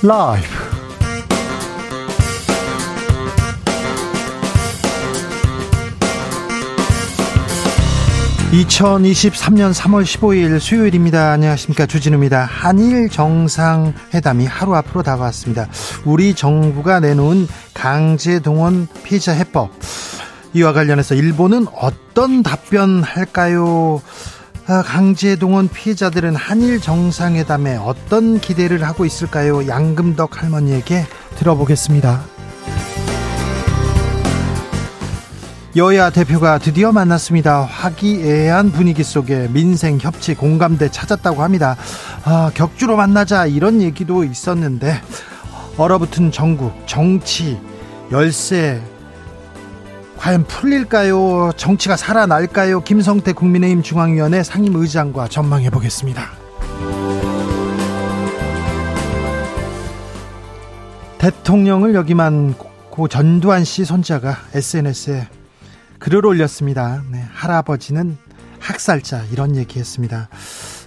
라이브 2023년 3월 15일 수요일입니다. 안녕하십니까. 주진우입니다. 한일 정상회담이 하루 앞으로 다가왔습니다. 우리 정부가 내놓은 강제동원 피해자 해법. 이와 관련해서 일본은 어떤 답변할까요? 아, 강제동원 피해자들은 한일 정상회담에 어떤 기대를 하고 있을까요? 양금덕 할머니에게 들어보겠습니다. 여야 대표가 드디어 만났습니다. 화기애애한 분위기 속에 민생 협치 공감대 찾았다고 합니다. 아, 격주로 만나자 이런 얘기도 있었는데 얼어붙은 전국 정치 열세 과연 풀릴까요? 정치가 살아날까요? 김성태 국민의힘 중앙위원회 상임의장과 전망해 보겠습니다. 대통령을 여기만 고 전두환 씨 손자가 SNS에 글을 올렸습니다. 네, 할아버지는 학살자 이런 얘기했습니다.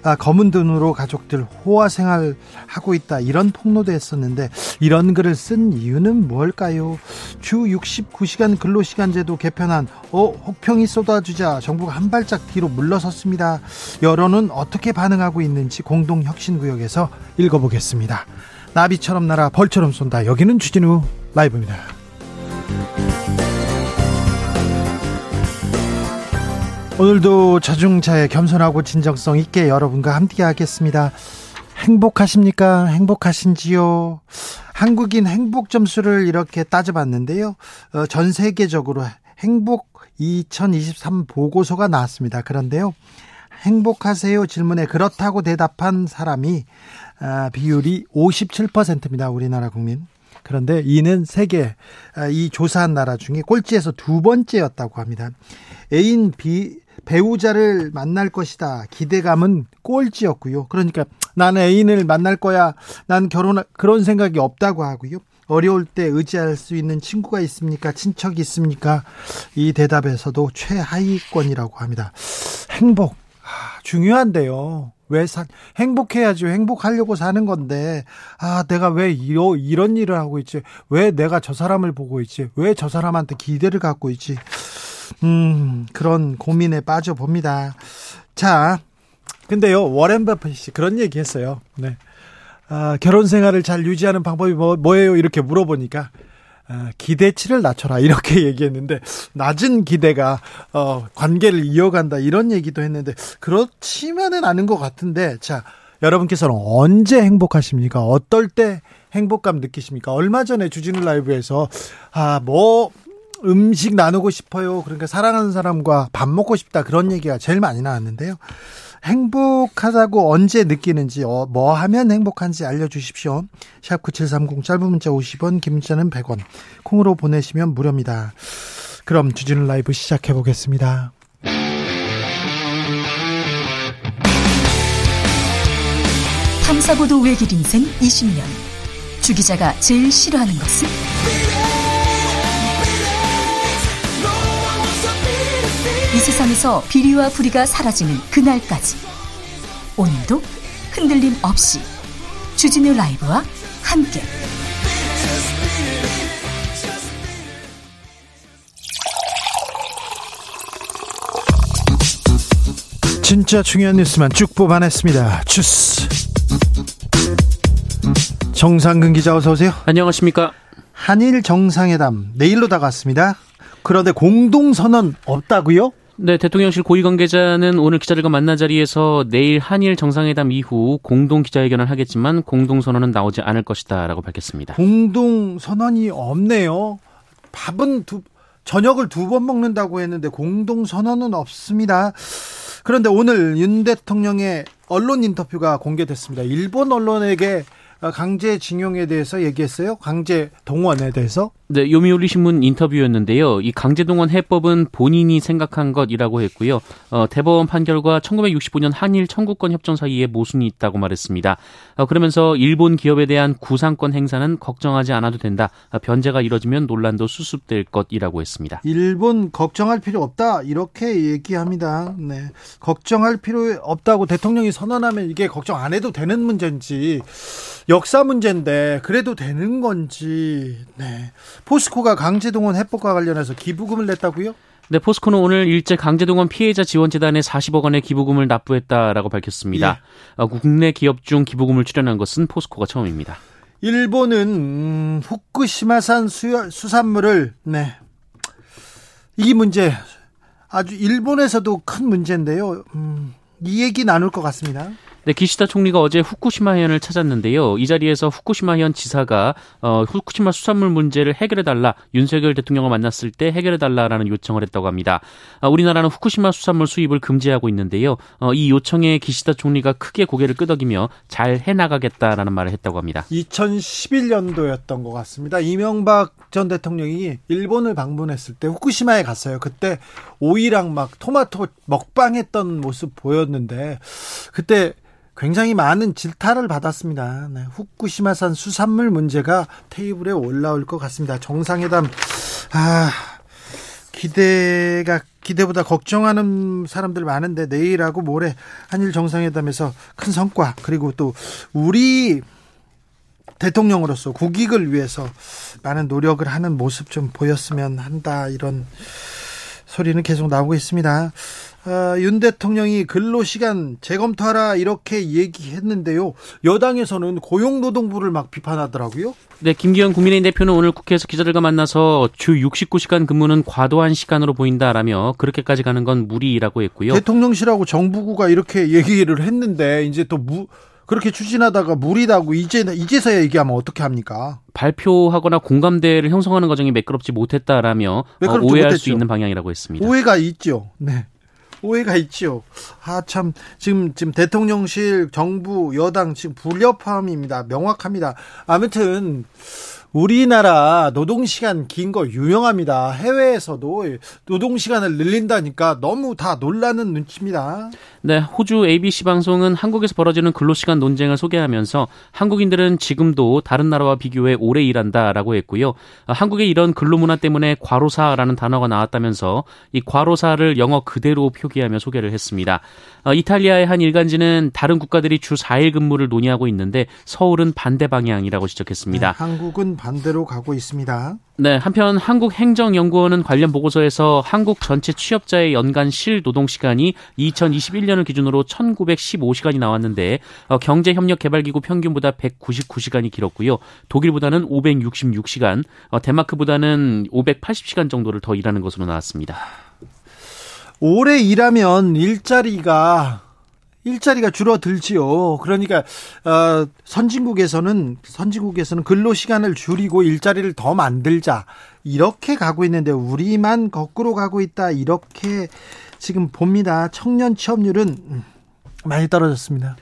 아, 검은 눈으로 가족들 호화 생활 하고 있다 이런 폭로도 했었는데 이런 글을 쓴 이유는 뭘까요? 주 69시간 근로시간제도 개편한 어 혹평이 쏟아지자 정부가 한 발짝 뒤로 물러섰습니다. 여론은 어떻게 반응하고 있는지 공동혁신구역에서 읽어보겠습니다. 나비처럼 날아 벌처럼 쏜다. 여기는 주진우 라이브입니다. 오늘도 자중차에 겸손하고 진정성 있게 여러분과 함께 하겠습니다. 행복하십니까? 행복하신지요? 한국인 행복 점수를 이렇게 따져봤는데요. 어, 전 세계적으로 행복 2023 보고서가 나왔습니다. 그런데요. 행복하세요 질문에 그렇다고 대답한 사람이 아, 비율이 57%입니다. 우리나라 국민. 그런데 이는 세계 아, 이 조사한 나라 중에 꼴찌에서 두 번째였다고 합니다. 애인 비 배우자를 만날 것이다. 기대감은 꼴찌였고요. 그러니까 나는 애인을 만날 거야. 난 결혼 그런 생각이 없다고 하고요. 어려울 때 의지할 수 있는 친구가 있습니까? 친척이 있습니까? 이 대답에서도 최하위권이라고 합니다. 행복 아, 중요한데요. 왜 사, 행복해야죠. 행복하려고 사는 건데, 아, 내가 왜 이러, 이런 일을 하고 있지? 왜 내가 저 사람을 보고 있지? 왜 저 사람한테 기대를 갖고 있지? 음, 그런 고민에 빠져 봅니다. 자, 근데요, 워렌 버핏이 그런 얘기 했어요. 네. 아, 결혼 생활을 잘 유지하는 방법이 뭐, 뭐예요? 이렇게 물어보니까, 아, 기대치를 낮춰라. 이렇게 얘기했는데, 낮은 기대가, 어, 관계를 이어간다. 이런 얘기도 했는데, 그렇지만은 않은 것 같은데, 자, 여러분께서는 언제 행복하십니까? 어떨 때 행복감 느끼십니까? 얼마 전에 주진우 라이브에서, 아, 뭐, 음식 나누고 싶어요. 그러니까 사랑하는 사람과 밥 먹고 싶다. 그런 얘기가 제일 많이 나왔는데요. 행복하다고 언제 느끼는지, 어, 뭐 하면 행복한지 알려주십시오. 샵9730 짧은 문자 50원, 긴 문자는 100원. 콩으로 보내시면 무료입니다. 그럼 주진우 라이브 시작해 보겠습니다. 탐사보도 외길 인생 20년. 주 기자가 제일 싫어하는 것은? 이 세상에서 비리와 부리가 사라지는 그날까지 오늘도 흔들림 없이 주진우 라이브와 함께 진짜 중요한 뉴스만 쭉 뽑아냈습니다. 주스 정상근 기자 어서 오세요. 안녕하십니까. 한일 정상회담 내일로 다가왔습니다. 그런데 공동선언 없다고요? 네, 대통령실 고위 관계자는 오늘 기자들과 만난 자리에서 내일 한일 정상회담 이후 공동 기자회견을 하겠지만 공동 선언은 나오지 않을 것이다라고 밝혔습니다. 공동 선언이 없네요. 밥은 두 저녁을 두 번 먹는다고 했는데 공동 선언은 없습니다. 그런데 오늘 윤 대통령의 언론 인터뷰가 공개됐습니다. 일본 언론에게 강제징용에 대해서 얘기했어요. 강제 동원에 대해서. 네, 요미우리 신문 인터뷰였는데요. 이 강제동원 해법은 본인이 생각한 것이라고 했고요. 어, 대법원 판결과 1965년 한일 청구권 협정 사이에 모순이 있다고 말했습니다. 어, 그러면서 일본 기업에 대한 구상권 행사는 걱정하지 않아도 된다. 어, 변제가 이뤄지면 논란도 수습될 것이라고 했습니다. 일본 걱정할 필요 없다 이렇게 얘기합니다. 네, 걱정할 필요 없다고 대통령이 선언하면 이게 걱정 안 해도 되는 문제인지 역사 문제인데 그래도 되는 건지 네. 포스코가 강제동원 해법과 관련해서 기부금을 냈다고요? 네, 포스코는 오늘 일제 강제동원 피해자 지원재단에 40억 원의 기부금을 납부했다라고 밝혔습니다. 예. 어, 국내 기업 중 기부금을 출연한 것은 포스코가 처음입니다. 일본은 음, 후쿠시마산 수, 수산물을 네. 이 문제 아주 일본에서도 큰 문제인데요. 음, 이 얘기 나눌 것 같습니다. 네, 기시다 총리가 어제 후쿠시마 해안을 찾았는데요. 이 자리에서 후쿠시마 해안 지사가 어, 후쿠시마 수산물 문제를 해결해 달라 윤석열 대통령을 만났을 때 해결해 달라라는 요청을 했다고 합니다. 어, 우리나라는 후쿠시마 수산물 수입을 금지하고 있는데요. 어, 이 요청에 기시다 총리가 크게 고개를 끄덕이며 잘 해나가겠다라는 말을 했다고 합니다. 2011년도였던 것 같습니다. 이명박 전 대통령이 일본을 방문했을 때 후쿠시마에 갔어요. 그때 오이랑 막 토마토 먹방했던 모습 보였는데 그때 굉장히 많은 질타를 받았습니다. 네, 후쿠시마산 수산물 문제가 테이블에 올라올 것 같습니다. 정상회담 아 기대가 기대보다 걱정하는 사람들 많은데 내일하고 모레 한일 정상회담에서 큰 성과 그리고 또 우리 대통령으로서 국익을 위해서 많은 노력을 하는 모습 좀 보였으면 한다 이런 소리는 계속 나오고 있습니다. 어, 윤 대통령이 근로시간 재검토하라 이렇게 얘기했는데요. 여당에서는 고용노동부를 막 비판하더라고요. 네, 김기현 국민의힘 대표는 오늘 국회에서 기자들과 만나서 주 69시간 근무는 과도한 시간으로 보인다라며 그렇게까지 가는 건 무리라고 했고요. 대통령실하고 정부가 이렇게 얘기를 했는데 이제 또 무, 그렇게 추진하다가 무리다고 이제 이제서야 얘기하면 어떻게 합니까? 발표하거나 공감대를 형성하는 과정이 매끄럽지 못했다라며 매끄럽지 어, 오해할 못했죠. 수 있는 방향이라고 했습니다. 오해가 있죠. 네. 오해가 있죠. 아, 참, 지금, 지금 대통령실, 정부, 여당 지금 불협화음입니다. 명확합니다. 아무튼, 우리나라 노동시간 긴 거 유명합니다. 해외에서도 노동시간을 늘린다니까 너무 다 놀라는 눈치입니다. 네, 호주 ABC 방송은 한국에서 벌어지는 근로시간 논쟁을 소개하면서 한국인들은 지금도 다른 나라와 비교해 오래 일한다라고 했고요. 한국의 이런 근로문화 때문에 과로사라는 단어가 나왔다면서 이 과로사를 영어 그대로 표기하며 소개를 했습니다. 어, 이탈리아의 한 일간지는 다른 국가들이 주 4일 근무를 논의하고 있는데 서울은 반대 방향이라고 지적했습니다. 네, 한국은 반대로 가고 있습니다. 네, 한편 한국행정연구원은 관련 보고서에서 한국 전체 취업자의 연간 실 노동 시간이 2021년을 기준으로 1,915시간이 나왔는데 어, 경제협력개발기구 평균보다 199시간이 길었고요. 독일보다는 566시간, 어, 덴마크보다는 580시간 정도를 더 일하는 것으로 나왔습니다. 오래 일하면 일자리가 일자리가 줄어들지요. 그러니까 어, 선진국에서는 선진국에서는 근로 시간을 줄이고 일자리를 더 만들자 이렇게 가고 있는데 우리만 거꾸로 가고 있다 이렇게 지금 봅니다. 청년 취업률은 많이 떨어졌습니다.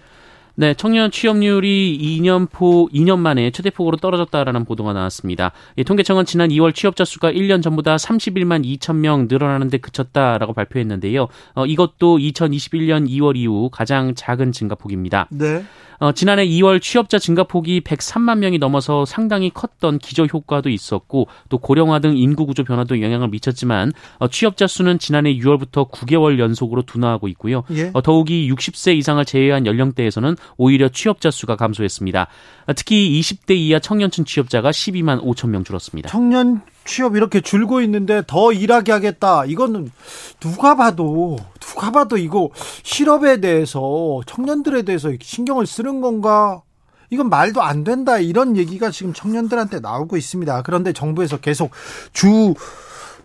네, 청년 취업률이 2년포 2년 만에 최대폭으로 떨어졌다라는 보도가 나왔습니다. 이 통계청은 지난 2월 취업자 수가 1년 전보다 31만 2천 명 늘어나는데 그쳤다라고 발표했는데요. 어, 이것도 2021년 2월 이후 가장 작은 증가폭입니다. 네. 어, 지난해 2월 취업자 증가 폭이 103만 명이 넘어서 상당히 컸던 기저 효과도 있었고 또 고령화 등 인구 구조 변화도 영향을 미쳤지만 어, 취업자 수는 지난해 6월부터 9개월 연속으로 둔화하고 있고요. 예. 어, 더욱이 60세 이상을 제외한 연령대에서는 오히려 취업자 수가 감소했습니다. 어, 특히 20대 이하 청년층 취업자가 12만 5천 명 줄었습니다. 청년 취업 이렇게 줄고 있는데 더 일하게 하겠다. 이거는 누가 봐도 누가 봐도 이거 실업에 대해서 청년들에 대해서 신경을 쓰는 건가? 이건 말도 안 된다. 이런 얘기가 지금 청년들한테 나오고 있습니다. 그런데 정부에서 계속 주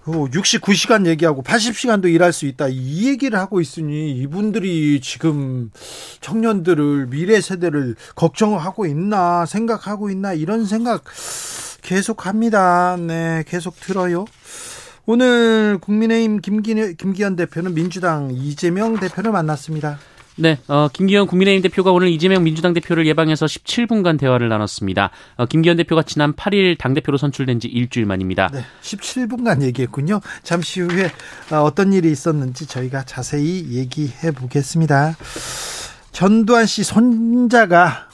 69시간 얘기하고 80시간도 일할 수 있다. 이 얘기를 하고 있으니 이분들이 지금 청년들을 미래 세대를 걱정하고 있나 생각하고 있나 이런 생각 계속 합니다. 네, 계속 들어요. 오늘 국민의힘 김기, 김기현 대표는 민주당 이재명 대표를 만났습니다. 네, 어, 김기현 국민의힘 대표가 오늘 이재명 민주당 대표를 예방해서 17분간 대화를 나눴습니다. 어, 김기현 대표가 지난 8일 당대표로 선출된 지 일주일 만입니다. 네, 17분간 얘기했군요. 잠시 후에 어, 어떤 일이 있었는지 저희가 자세히 얘기해 보겠습니다. 전두환 씨 손자가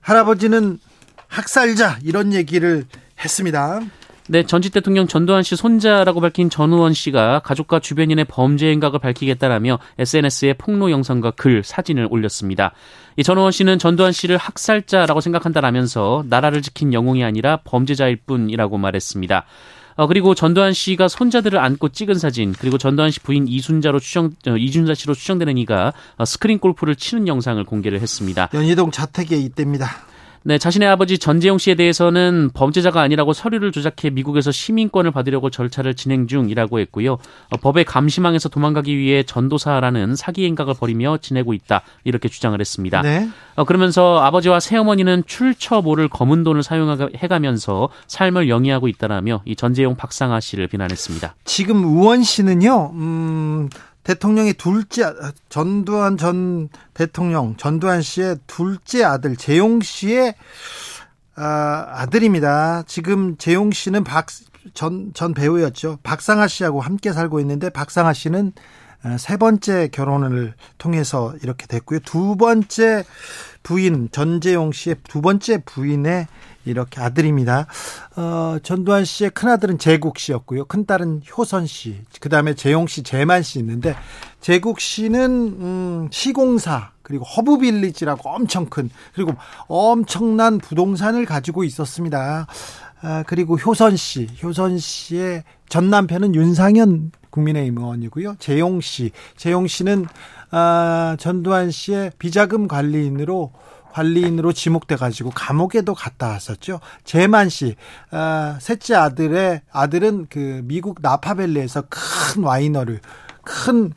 할아버지는 학살자 이런 얘기를 했습니다. 네, 전직 대통령 전두환 씨 손자라고 밝힌 전우원 씨가 가족과 주변인의 범죄 행각을 밝히겠다라며 SNS에 폭로 영상과 글, 사진을 올렸습니다. 이 전우원 씨는 전두환 씨를 학살자라고 생각한다라면서 나라를 지킨 영웅이 아니라 범죄자일 뿐이라고 말했습니다. 어, 그리고 전두환 씨가 손자들을 안고 찍은 사진, 그리고 전두환 씨 부인 이순자로 추정, 어, 이순자 씨로 추정되는 이가 어, 스크린 골프를 치는 영상을 공개를 했습니다. 연희동 자택에 있답니다. 네, 자신의 아버지 전재용 씨에 대해서는 범죄자가 아니라고 서류를 조작해 미국에서 시민권을 받으려고 절차를 진행 중이라고 했고요. 어, 법의 감시망에서 도망가기 위해 전도사라는 사기 행각을 벌이며 지내고 있다 이렇게 주장을 했습니다. 네. 어, 그러면서 아버지와 새어머니는 출처 모를 검은 돈을 사용해 가면서 삶을 영위하고 있다라며 이 전재용 박상아 씨를 비난했습니다. 지금 우원 씨는요, 음, 대통령의 둘째 전두환 전 대통령 전두환 씨의 둘째 아들 재용 씨의 아, 아들입니다. 지금 재용 씨는 박 전 전 배우였죠. 박상아 씨하고 함께 살고 있는데 박상아 씨는 아, 세 번째 결혼을 통해서 이렇게 됐고요. 두 번째 부인 전재용 씨의 두 번째 부인의 이렇게 아들입니다. 어, 전두환 씨의 큰아들은 재국 씨였고요. 큰딸은 효선 씨. 그 다음에 재용 씨, 재만 씨 있는데 재국 씨는 음, 시공사 그리고 허브빌리지라고 엄청 큰 그리고 엄청난 부동산을 가지고 있었습니다. 아, 그리고 효선 씨, 효선 씨의 전 남편은 윤상현 국민의힘 의원이고요. 재용 씨, 재용 씨는 아, 전두환 씨의 비자금 관리인으로 관리인으로 지목돼 가지고 감옥에도 갔다 왔었죠. 재만 씨, 어, 셋째 아들의 아들은 그 미국 나파밸리에서 큰 와이너를 큰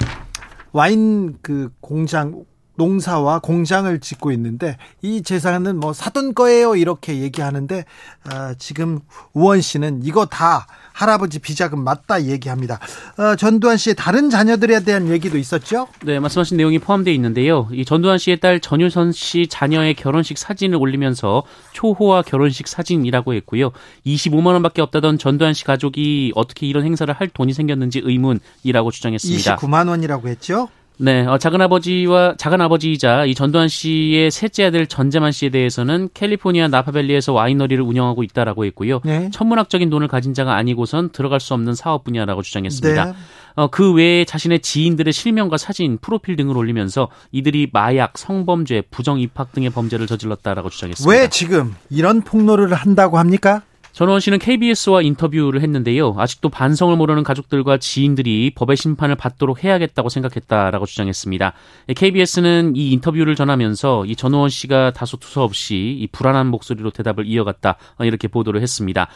와인 그 공장 농사와 공장을 짓고 있는데 이 재산은 뭐 사돈 거예요 이렇게 얘기하는데 어, 지금 우원 씨는 이거 다 할아버지 비자금 맞다 얘기합니다. 어, 전두환 씨의 다른 자녀들에 대한 얘기도 있었죠? 네, 말씀하신 내용이 포함되어 있는데요. 이 전두환 씨의 딸 전유선 씨 자녀의 결혼식 사진을 올리면서 초호화 결혼식 사진이라고 했고요. 25만 원밖에 없다던 전두환 씨 가족이 어떻게 이런 행사를 할 돈이 생겼는지 의문이라고 주장했습니다. 29만 원이라고 했죠? 네, 어, 작은 아버지와 작은 아버지이자 이 전두환 씨의 셋째 아들 전재만 씨에 대해서는 캘리포니아 나파밸리에서 와이너리를 운영하고 있다라고 했고요. 네. 천문학적인 돈을 가진 자가 아니고선 들어갈 수 없는 사업 분야라고 주장했습니다. 네. 어, 그 외에 자신의 지인들의 실명과 사진, 프로필 등을 올리면서 이들이 마약, 성범죄, 부정 입학 등의 범죄를 저질렀다라고 주장했습니다. 왜 지금 이런 폭로를 한다고 합니까? 전원 씨는 KBS와 인터뷰를 했는데요. 아직도 반성을 모르는 가족들과 지인들이 법의 심판을 받도록 해야겠다고 생각했다라고 주장했습니다. KBS는 이 인터뷰를 전하면서 이 전원 씨가 다소 두서없이 이 불안한 목소리로 대답을 이어갔다 이렇게 보도를 했습니다.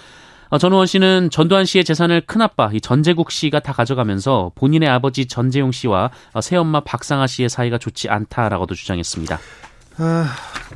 어, 전우원 씨는 전두환 씨의 재산을 큰아빠 이 전재국 씨가 다 가져가면서 본인의 아버지 전재용 씨와 어, 새엄마 박상아 씨의 사이가 좋지 않다라고도 주장했습니다. 아,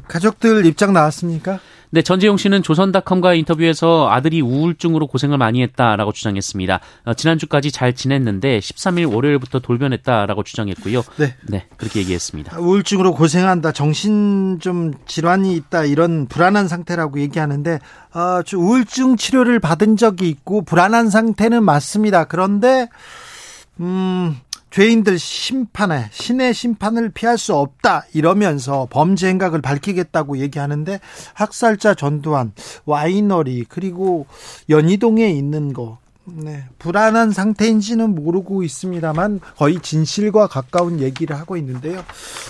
가족들 입장 나왔습니까? 네, 전재용 씨는 조선닷컴과 인터뷰에서 아들이 우울증으로 고생을 많이 했다라고 주장했습니다. 어, 지난주까지 잘 지냈는데 13일 월요일부터 돌변했다라고 주장했고요. 네. 네, 그렇게 얘기했습니다. 우울증으로 고생한다, 정신 좀 질환이 있다 이런 불안한 상태라고 얘기하는데 어, 우울증 치료를 받은 적이 있고 불안한 상태는 맞습니다. 그런데 음, 죄인들 심판에 신의 심판을 피할 수 없다 이러면서 범죄 행각을 밝히겠다고 얘기하는데 학살자 전두환 와이너리 그리고 연희동에 있는 거 네, 불안한 상태인지는 모르고 있습니다만 거의 진실과 가까운 얘기를 하고 있는데요.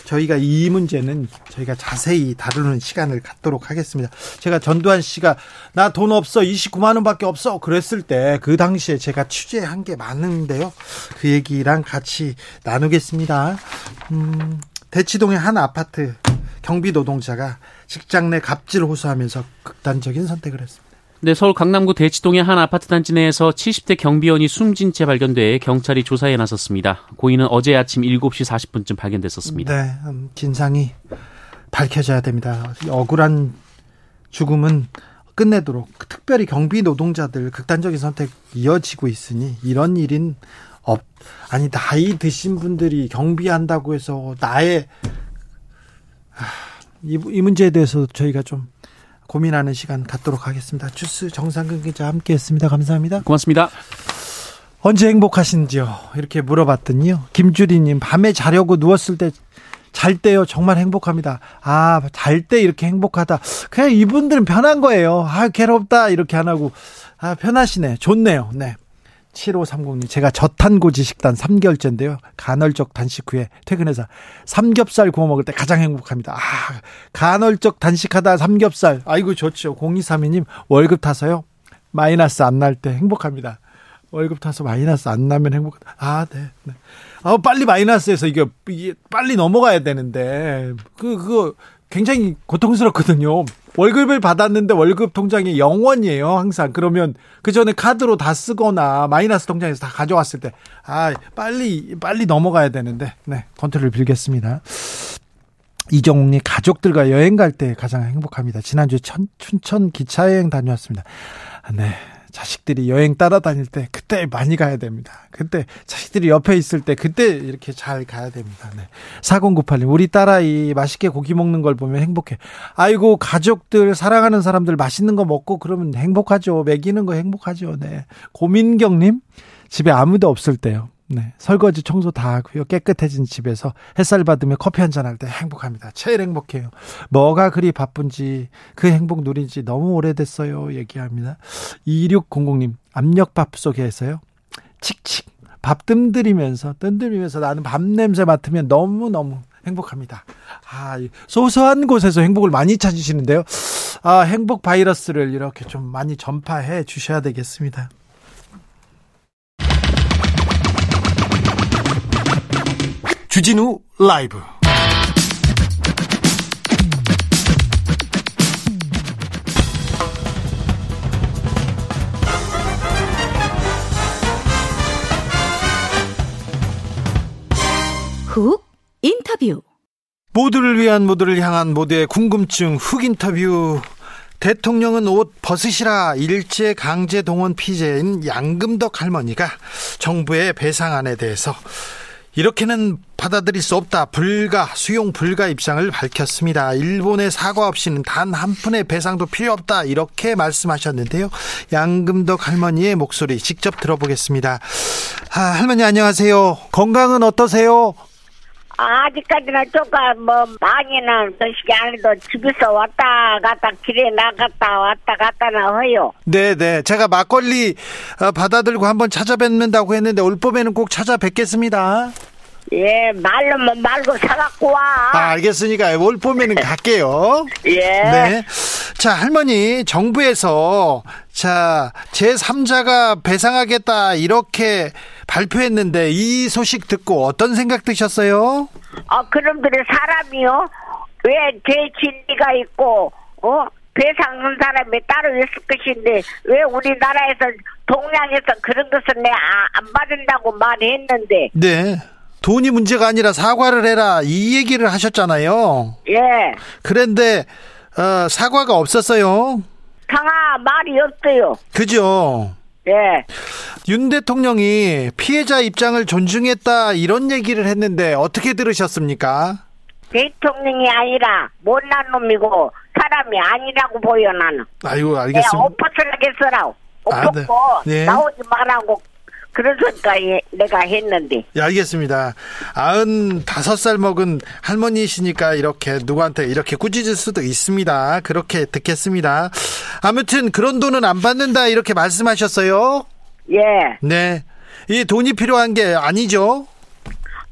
저희가 이 문제는 저희가 자세히 다루는 시간을 갖도록 하겠습니다. 제가 전두환 씨가 나 돈 없어 29만 원밖에 없어 그랬을 때 그 당시에 제가 취재한 게 많은데요. 그 얘기랑 같이 나누겠습니다. 음, 대치동의 한 아파트 경비 노동자가 직장 내 갑질을 호소하면서 극단적인 선택을 했습니다. 네, 서울 강남구 대치동의 한 아파트 단지 내에서 70대 경비원이 숨진 채 발견돼 경찰이 조사에 나섰습니다. 고인은 어제 아침 7시 40분쯤 발견됐었습니다. 네, 음, 진상이 밝혀져야 됩니다. 억울한 죽음은 끝내도록 특별히 경비 노동자들 극단적인 선택 이어지고 있으니 이런 일인 없 아니 나이 드신 분들이 경비한다고 해서 나의 이, 이 문제에 대해서 저희가 좀 고민하는 시간 갖도록 하겠습니다. 주스 정상근 기자 함께했습니다. 감사합니다. 고맙습니다. 언제 행복하신지요? 이렇게 물어봤더니요. 김주리님 밤에 자려고 누웠을 때 잘 때요 정말 행복합니다. 아 잘 때 이렇게 행복하다. 그냥 이분들은 편한 거예요. 아 괴롭다 이렇게 안 하고 아 편하시네. 좋네요. 네. 7530님, 제가 저탄고지 식단 3개월째인데요. 간헐적 단식 후에 퇴근해서 삼겹살 구워 먹을 때 가장 행복합니다. 아, 간헐적 단식하다 삼겹살. 아이고, 좋죠. 0232님, 월급 타서요. 마이너스 안 날 때 행복합니다. 월급 타서 마이너스 안 나면 행복하다. 아, 네. 네. 아, 빨리 마이너스에서 이게, 이게 빨리 넘어가야 되는데, 그, 그거 굉장히 고통스럽거든요. 월급을 받았는데 월급 통장에 0원이에요, 항상. 그러면 그 전에 카드로 다 쓰거나 마이너스 통장에서 다 가져왔을 때, 아, 빨리, 빨리 넘어가야 되는데, 네, 컨트롤 빌겠습니다. 이정욱님 가족들과 여행 갈 때 가장 행복합니다. 지난주에 천, 춘천 기차여행 다녀왔습니다. 아, 네. 자식들이 여행 따라다닐 때 그때 많이 가야 됩니다. 그때 자식들이 옆에 있을 때 그때 이렇게 잘 가야 됩니다. 네. 4098님 우리 딸아이 맛있게 고기 먹는 걸 보면 행복해. 아이고 가족들 사랑하는 사람들 맛있는 거 먹고 그러면 행복하죠. 먹이는 거 행복하죠. 네. 고민경님 집에 아무도 없을 때요. 네. 설거지 청소 다 하고요. 깨끗해진 집에서 햇살 받으며 커피 한 잔 할 때 행복합니다. 제일 행복해요. 뭐가 그리 바쁜지 그 행복 누린지 너무 오래됐어요. 얘기합니다. 2600님 압력밥 속에서요. 칙칙 밥 뜸들이면서 뜸들이면서 나는 밥 냄새 맡으면 너무너무 행복합니다. 아, 소소한 곳에서 행복을 많이 찾으시는데요. 아, 행복 바이러스를 이렇게 좀 많이 전파해 주셔야 되겠습니다. 주진우 라이브. 훅 인터뷰. 모두를 위한 모두를 향한 모두의 궁금증 훅 인터뷰. 대통령은 옷 벗으시라. 일제 강제 동원 피해자인 양금덕 할머니가 정부의 배상안에 대해서 이렇게는 받아들일 수 없다. 불가, 수용 불가 입장을 밝혔습니다. 일본의 사과 없이는 단 한 푼의 배상도 필요 없다. 이렇게 말씀하셨는데요. 양금덕 할머니의 목소리 직접 들어보겠습니다. 아, 할머니 안녕하세요. 건강은 어떠세요? 아직까지는 조금 뭐 많이는 드시지 않아도 집에서 왔다 갔다 길에 나갔다 왔다 갔다나 해요. 네네. 제가 막걸리 어, 받아들고 한번 찾아뵙는다고 했는데 올 봄에는 꼭 찾아뵙겠습니다. 예, 말로만 말고 사갖고 와. 아, 알겠으니까 올 봄에는 갈게요. 예. 네. 자, 할머니, 정부에서, 자, 제3자가 배상하겠다, 이렇게 발표했는데, 이 소식 듣고 어떤 생각 드셨어요? 아, 그놈들이 사람이요? 왜 죄진리가 있고, 어? 배상한 사람이 따로 있을 것인데, 왜 우리나라에서, 동양에서 그런 것을 내 안 받은다고 말했는데. 네. 돈이 문제가 아니라 사과를 해라, 이 얘기를 하셨잖아요. 예. 그런데, 어, 사과가 없었어요. 상하 말이 없어요. 그죠? 예. 윤 대통령이 피해자 입장을 존중했다 이런 얘기를 했는데 어떻게 들으셨습니까? 대통령이 아니라 못난 놈이고 사람이 아니라고 보여 나는. 아이고 알겠습니다. 옷벗을 하겠어라고. 옷 아, 네. 네. 나오지 말라고 그러니까 예, 내가 했는데. 예, 알겠습니다. 아흔 다섯 살 먹은 할머니시니까 이렇게 누구한테 이렇게 꾸짖을 수도 있습니다. 그렇게 듣겠습니다. 아무튼 그런 돈은 안 받는다 이렇게 말씀하셨어요. 예. 네. 이 돈이 필요한 게 아니죠.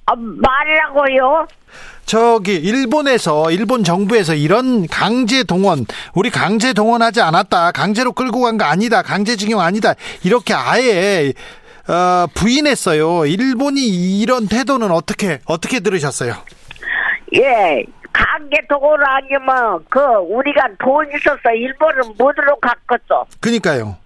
아, 말이라고요? 저기 일본에서 일본 정부에서 이런 강제 동원 우리 강제 동원하지 않았다 강제로 끌고 간 거 아니다 강제징용 아니다 이렇게 아예 어, 부인했어요 일본이 이런 태도는 어떻게 어떻게 들으셨어요 예. 강제 도굴 아니면 그 우리가 돈 있어서 일본은 못으로 갔겠어. 그니까요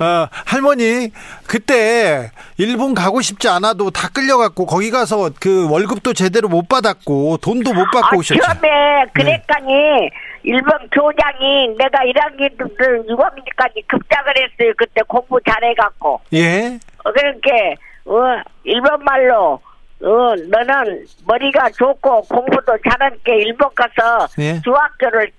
어, 할머니 그때 일본 가고 싶지 않아도 다 끌려갔고 거기 가서 그 월급도 제대로 못 받았고 돈도 못 받고 아, 오셨죠 네. 처음에 그랬더니 일본 교장이 내가 1학년 때 6학년까지 급작을 했어요. 그때 공부 잘해갖고. 예 어, 그렇게 어, 일본 말로 어, 너는 머리가 좋고 공부도 잘하니까 일본 가서 예. 중학교를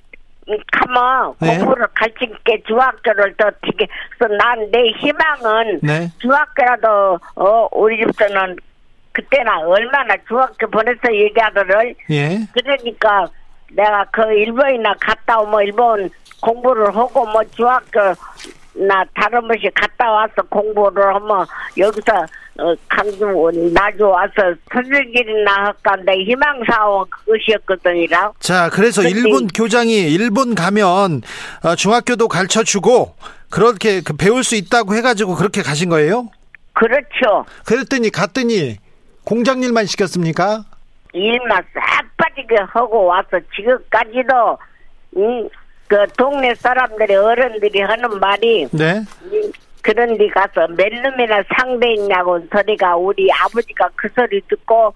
가면 네. 공부를 가르치게 중학교를 더 되게 그래서 난 내 희망은 네. 중학교라도 어 우리 집서는 그때나 얼마나 중학교 보내서 얘기하더를 예. 그러니까 내가 그 일본이나 갔다 오면 일본 공부를 하고 뭐 중학교 나 다른 곳이 갔다 와서 공부를 하면 여기서 어, 강주 나주 와서 선생님이나 할까 내 희망사원 그것이었거든이라 자, 그래서 근데- 일본 교장이 일본 가면 어, 중학교도 가르쳐 주고 그렇게 그 배울 수 있다고 해가지고 그렇게 가신 거예요? 그렇죠 그랬더니 갔더니 공장 일만 시켰습니까? 일만 싹 빠지게 하고 와서 지금까지도 음, 그 동네 사람들이 어른들이 하는 말이 네. 그런 데 가서 몇 놈이나 상대했냐고 소리가 우리 아버지가 그 소리 듣고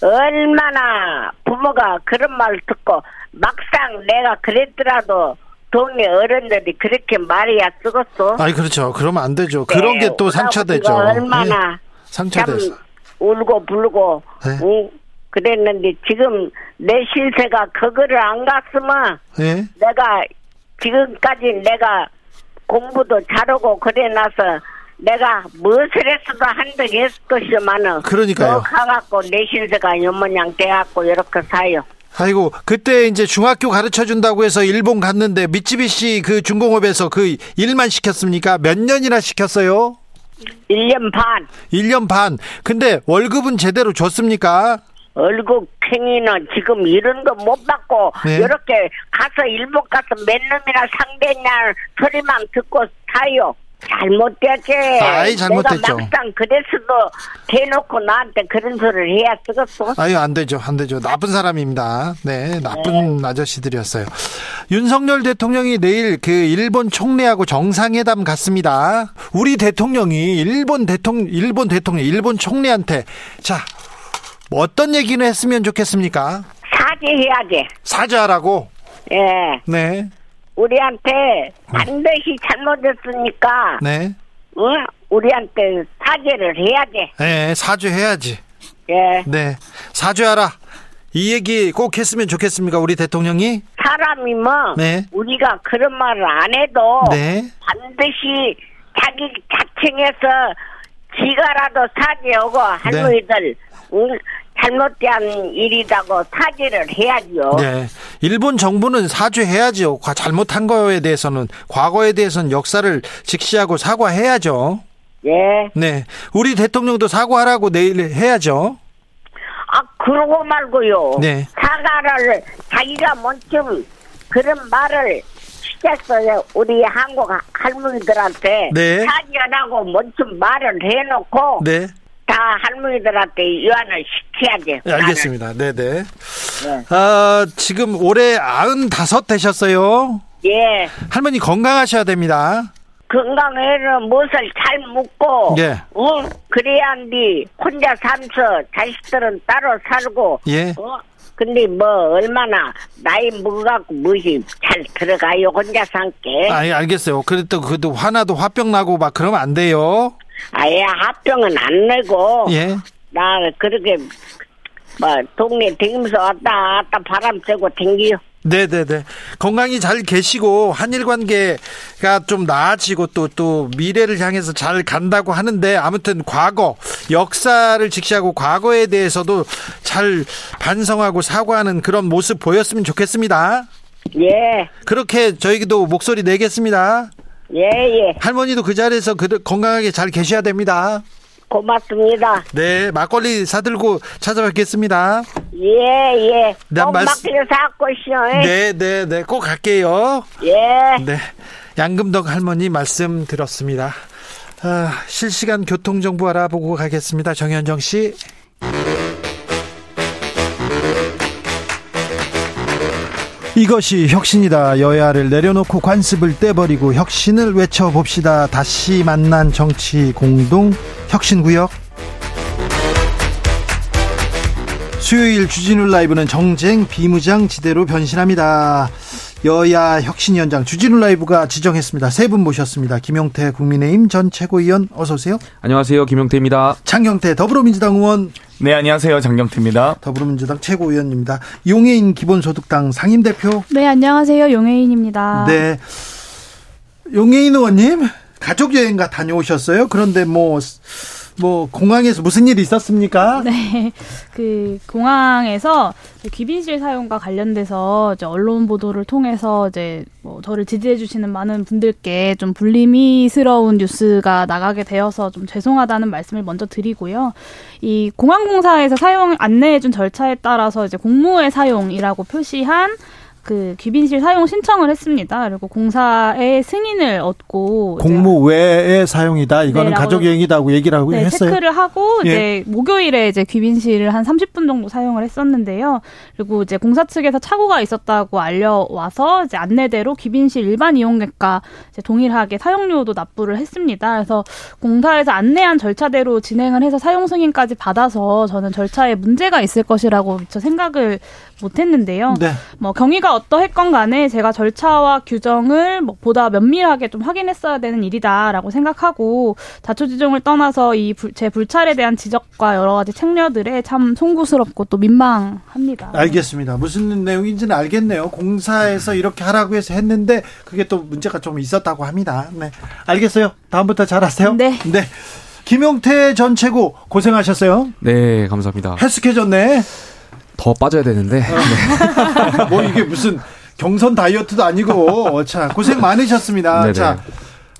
얼마나 부모가 그런 말 듣고 막상 내가 그랬더라도 동네 어른들이 그렇게 말이야 쓰겠어. 아니 그렇죠. 그러면 안 되죠. 그런 게 또 상처되죠. 얼마나 예. 상처돼서. 참 울고 불고 네. 응? 그랬는데 지금 내 신세가 그거를 안 갔으면 예. 내가 지금까지 내가 공부도 잘하고 그래 나서 내가 무엇을 했어도 한덕 했을 것이만은 그러니까요. 너 가갖고 내 신세가 연모양 돼갖고 이렇게 사요. 아이고 그때 이제 중학교 가르쳐 준다고 해서 일본 갔는데 미쯔비시 그 중공업에서 그 일만 시켰습니까? 몇 년이나 시켰어요? 1년 반 1년 반. 근데 월급은 제대로 줬습니까? 월급 팽이는 지금 이런 거 못 받고 네. 이렇게 가서 일본 가서 몇 놈이나 상대냐 소리만 듣고 사요. 잘못됐지. 아이, 잘못됐죠. 내가 막상 그랬어도 대놓고 나한테 그런 소리를 해야 쓰겠어. 아유 안 되죠 안 되죠 나쁜 사람입니다 네 나쁜 아저씨들이었어요 윤석열 대통령이 내일 그 일본 총리하고 정상회담 갔습니다 우리 대통령이 일본 대통령 일본 대통령 일본 총리한테 자 어떤 얘기는 했으면 좋겠습니까 사죄해야지. 사죄하라고 예. 네 우리한테 반드시 잘못했으니까, 네. 어? 우리한테 사죄를 해야지. 네, 사죄해야지. 예. 네, 사죄하라. 이 얘기 꼭 했으면 좋겠습니까, 우리 대통령이? 사람이 뭐, 네. 우리가 그런 말을 안 해도, 네. 반드시 자기 자청해서 지가라도 사죄하고 할머니들 응, 잘못된 일이라고 사죄를 해야죠. 네. 일본 정부는 사죄해야죠. 과- 잘못한 거에 대해서는 과거에 대해서는 역사를 직시하고 사과해야죠. 예. 네. 우리 대통령도 사과하라고 내일 해야죠. 아 그러고 말고요. 네. 사과를 자기가 먼저 그런 말을 시켰어요. 우리 한국 할머니들한테 네. 사죄하라고 먼저 말을 해놓고 네. 다 할머니들한테 유한을 시켜야지. 네, 알겠습니다. 네, 네. 네. 아, 지금 올해 95 되셨어요. 예. 할머니 건강하셔야 됩니다. 건강에는 무엇을 잘 먹고, 예. 어, 그래야 한디 혼자 살면서 자식들은 따로 살고, 예. 어, 근데 뭐 얼마나 나이 먹어갖고 무엇이 잘 들어가요 혼자 산게 아, 예, 알겠어요. 그래도 그래도 화나도 화병 나고 막 그러면 안 돼요. 아예 합병은 안 내고 예. 나 그렇게 뭐 동네 댕기면서 왔다 갔다 바람 쐬고 댕기요 네네네. 건강히 잘 계시고 한일 관계가 좀 나아지고 또또 미래를 향해서 잘 간다고 하는데 아무튼 과거 역사를 직시하고 과거에 대해서도 잘 반성하고 사과하는 그런 모습 보였으면 좋겠습니다. 예 그렇게 저희도 목소리 내겠습니다. 예, 예. 할머니도 그 자리에서 그- 건강하게 잘 계셔야 됩니다. 고맙습니다. 네, 막걸리 사들고 찾아뵙겠습니다. 예, 예. 난꼭 말씀- 막히게 사고 있어. 네, 네, 네, 꼭 갈게요. 예. 네. 양금덕 할머니 말씀 들었습니다. 아, 실시간 교통정보 알아보고 가겠습니다. 정현정 씨. 이것이 혁신이다. 여야를 내려놓고 관습을 떼버리고 혁신을 외쳐봅시다. 다시 만난 정치 공동 혁신구역. 수요일 주진우 라이브는 정쟁 비무장 지대로 변신합니다. 여야 혁신위원장 주진우 라이브가 지정했습니다. 세 분 모셨습니다. 김용태 국민의힘 전 최고위원 어서 오세요. 안녕하세요. 김용태입니다. 장경태 더불어민주당 의원 네, 안녕하세요. 장경태입니다. 더불어민주당 최고위원입니다. 용해인 기본소득당 상임대표 네, 안녕하세요. 용혜인입니다. 네. 용해인 의원님 가족 여행가 다녀오셨어요? 그런데 뭐, 뭐, 공항에서 무슨 일이 있었습니까? 네, 그 공항에서 귀빈실 사용과 관련돼서 이제 언론 보도를 통해서 이제 뭐 저를 지지해 주시는 많은 분들께 좀 불리미스러운 뉴스가 나가게 되어서 좀 죄송하다는 말씀을 먼저 드리고요. 이 공항공사에서 사용 안내해 준 절차에 따라서 이제 공무의 사용이라고 표시한 그 귀빈실 사용 신청을 했습니다. 그리고 공사의 승인을 얻고 공무 외의 사용이다. 이거는 네, 가족 여행이다고 얘기를 하고 네, 했어요. 체크를 하고 예. 이제 목요일에 이제 귀빈실을 한 30분 정도 사용을 했었는데요. 그리고 이제 공사 측에서 착오가 있었다고 알려와서 이제 안내대로 귀빈실 일반 이용객과 동일하게 사용료도 납부를 했습니다. 그래서 공사에서 안내한 절차대로 진행을 해서 사용 승인까지 받아서 저는 절차에 문제가 있을 것이라고 미처 생각을 못 했는데요. 네. 뭐 경위가 어떠했건 간에 제가 절차와 규정을 뭐 보다 면밀하게 좀 확인했어야 되는 일이다라고 생각하고 자초지종을 떠나서 이 제 불찰에 대한 지적과 여러 가지 책녀들에 참 송구스럽고 또 민망합니다. 알겠습니다. 무슨 내용인지는 알겠네요. 공사에서 이렇게 하라고 해서 했는데 그게 또 문제가 좀 있었다고 합니다. 네. 알겠어요. 다음부터 잘하세요. 네. 네. 김용태 전 최고 고생하셨어요. 네, 감사합니다. 헬스케졌네. 더 빠져야 되는데. 뭐 이게 무슨 경선 다이어트도 아니고 자 고생 많으셨습니다. 네네. 자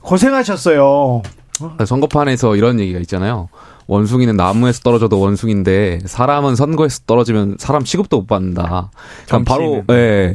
고생하셨어요. 선거판에서 이런 얘기가 있잖아요. 원숭이는 나무에서 떨어져도 원숭인데 사람은 선거에서 떨어지면 사람 취급도 못 받는다. 그러니까 바로. 예.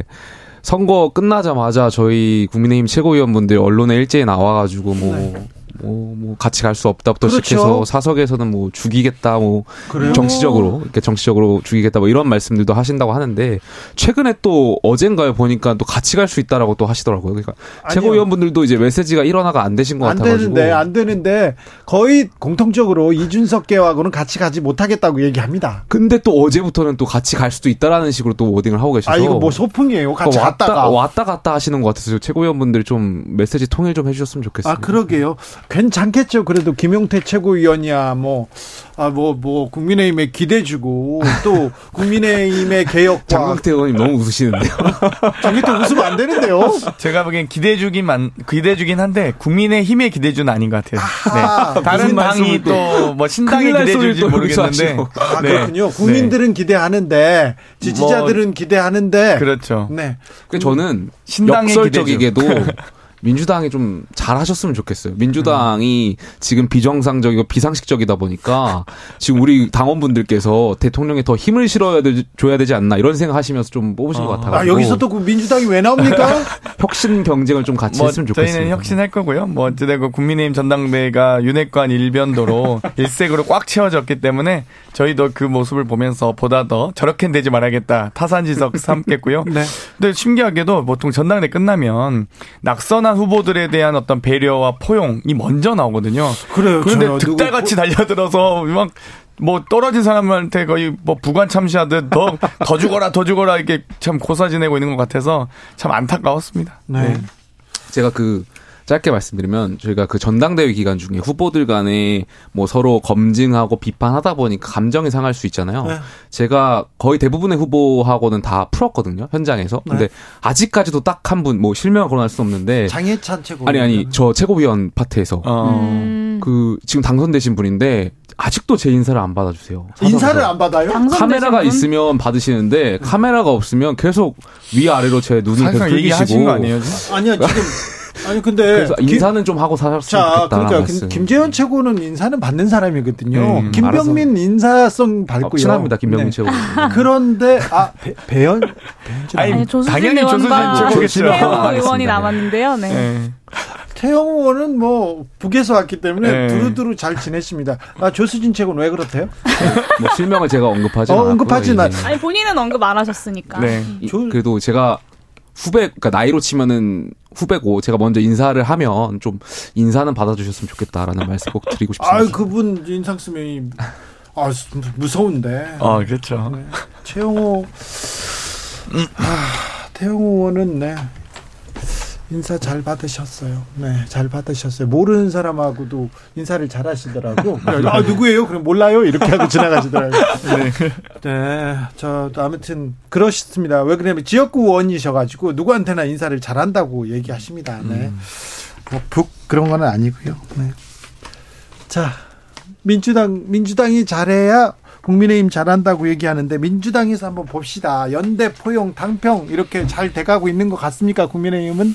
선거 끝나자마자 저희 국민의힘 최고위원분들 언론에 일제히 나와가지고 뭐. 뭐, 뭐, 같이 갈 수 없다부터 그렇죠. 시작해서 사석에서는 뭐 죽이겠다, 뭐, 그래요? 정치적으로, 이렇게 정치적으로 죽이겠다, 뭐 이런 말씀들도 하신다고 하는데, 최근에 또 어젠가에 보니까 또 같이 갈 수 있다라고 또 하시더라고요. 그러니까 아니요. 최고위원분들도 이제 메시지가 일원화가 안 되신 것 안 같아가지고. 되는데 안 되는데 거의 공통적으로 이준석계하고는 같이 가지 못하겠다고 얘기합니다. 근데 또 어제부터는 또 같이 갈 수도 있다라는 식으로 또 워딩을 하고 계셔서. 아 이거 뭐 소풍이에요. 같이 그러니까 왔다, 갔다가. 왔다 갔다 하시는 것 같아서 최고위원분들이 좀 메시지 통일 좀 해주셨으면 좋겠어요. 아 그러게요. 괜찮겠죠. 그래도 김용태 최고위원이야 뭐. 아, 뭐, 뭐, 국민의힘에 기대주고, 또, 국민의힘의 개혁과. 장강태 의원님 너무 웃으시는데요. 장기태 웃으면 안 되는데요? 제가 보기엔 기대주긴 만, 기대주긴 한데, 국민의 힘의 기대주는 아닌 것 같아요. 아하, 네. 다른 당이 또, 뭐, 소리를 또 모르겠는데. 아, 네. 그렇군요. 국민들은 기대하는데, 지지자들은 기대하는데. 그렇죠. 네. 그 저는 신당의 역설적이게도 민주당이 좀 잘하셨으면 좋겠어요. 민주당이 지금 비정상적이고 비상식적이다 보니까 지금 우리 당원분들께서 대통령에 더 힘을 실어야 되, 줘야 되지 않나 이런 생각하시면서 좀 뽑으신 것 같아요. 아, 여기서 또 그 민주당이 왜 나옵니까? 혁신 경쟁을 좀 같이 뭐 했으면 좋겠어요. 저희는 혁신할 거고요. 뭐 어찌되고 국민의힘 전당대회가 윤핵관 일변도로 일색으로 꽉 채워졌기 때문에 저희도 그 모습을 보면서 보다 더 저렇게 되지 말아야겠다 타산지석 삼겠고요. 네. 근데 신기하게도 보통 전당대 회 끝나면 낙선한 후보들에 대한 어떤 배려와 포용이 먼저 나오거든요. 그래요. 그런데 득달같이 달려들어서 막 뭐 떨어진 사람한테 거의 뭐 부관 참시하듯 너 더 죽어라 더 죽어라 이렇게 참 고사 지내고 있는 것 같아서 참 안타까웠습니다. 네. 제가 그 짧게 말씀드리면 저희가 그 전당대회 기간 중에 후보들 간에 뭐 서로 검증하고 비판하다 보니까 감정이 상할 수 있잖아요. 네. 제가 거의 대부분의 후보하고는 다 풀었거든요. 현장에서. 근데 아직까지도 딱 한 분 뭐 실명을 거론할 수 없는데 장해찬 최고. 아니 아니 저 최고위원 파트에서 어. 음, 그 지금 당선되신 분인데 아직도 제 인사를 안 받아주세요. 인사를. 안 받아요? 카메라가 분? 있으면 받으시는데 카메라가 없으면 계속 위 아래로 제 눈을 계속 거 아니에요? 아니요, 지금. 아니, 근데. 그래서 김- 인사는 좀 하고 사셨으면 자, 좋겠다. 그러니까 말씀. 김, 김재현 최고는 인사는 받는 사람이거든요. 음, 김병민 인사성 어, 밟고요. 친합니다 김병민 네. 최고. 그런데 아 배, 배현 아니, 네, 조수진 당연히 조수진 의원과 최고겠죠. 의원이 남았는데요. 네. 네. 태영 의원은 뭐 북에서 왔기 때문에 네. 두루두루 잘 지냈습니다. 아 조수진 최고는 왜 그렇대요? 뭐 실명을 제가 언급하지 어, 않았고요. 언급하진 않- 예. 아니 본인은 언급 안 하셨으니까. 네. 이- 조- 그래도 제가 후배, 그러니까 나이로 치면은 후배고 제가 먼저 인사를 하면 좀 인사는 받아주셨으면 좋겠다라는 말씀 꼭 드리고 싶습니다. 아 그분 인상 쓰면 아 무서운데. 어, 그렇죠. 최영호 아, 태영호 의원은 네. 인사 잘 받으셨어요. 네, 잘 받으셨어요. 모르는 사람하고도 인사를 잘 하시더라고. 아, 누구예요? 그럼 몰라요? 이렇게 하고 지나가시더라고요. 네. 네. 저, 아무튼, 그러셨습니다. 왜 그러냐면 지역구 의원이셔가지고 누구한테나 인사를 잘 한다고 얘기하십니다. 네. 뭐, 북, 그런 건 아니고요. 네. 자, 민주당, 민주당이 잘해야 국민의힘 잘한다고 얘기하는데 민주당에서 한번 봅시다. 연대 포용 당평 이렇게 잘 돼가고 있는 것 같습니까? 국민의힘은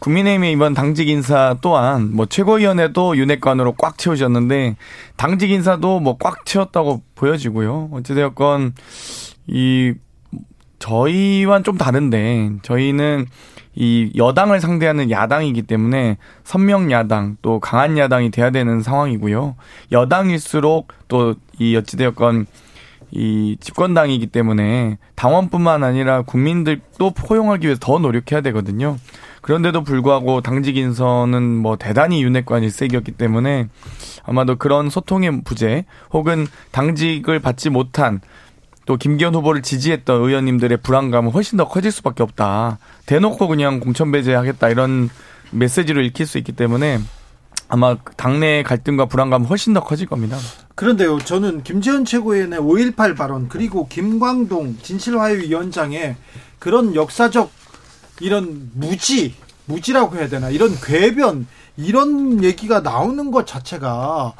국민의힘의 이번 당직 인사 또한 뭐 최고위원회도 윤핵관으로 꽉 채우셨는데 당직 인사도 뭐 꽉 채웠다고 보여지고요. 어찌되었건 이 저희와는 좀 다른데 저희는 이 여당을 상대하는 야당이기 때문에 선명 야당 또 강한 야당이 돼야 되는 상황이고요. 여당일수록 또 이 어찌되었건 이 집권당이기 때문에 당원뿐만 아니라 국민들도 포용하기 위해서 더 노력해야 되거든요. 그런데도 불구하고 당직 인선은 뭐 대단히 윤핵관 일색이었기 때문에 아마도 그런 소통의 부재 혹은 당직을 받지 못한 또 김기현 후보를 지지했던 의원님들의 불안감은 훨씬 더 커질 수밖에 없다. 대놓고 그냥 공천 배제하겠다 이런 메시지를 읽힐 수 있기 때문에 아마 당내 갈등과 불안감은 훨씬 더 커질 겁니다. 그런데요, 저는 김재현 최고위원의 5.18 발언 그리고 김광동 진실화해위원장의 그런 역사적 이런 무지, 무지라고 해야 되나? 이런 궤변 이런 얘기가 나오는 것 자체가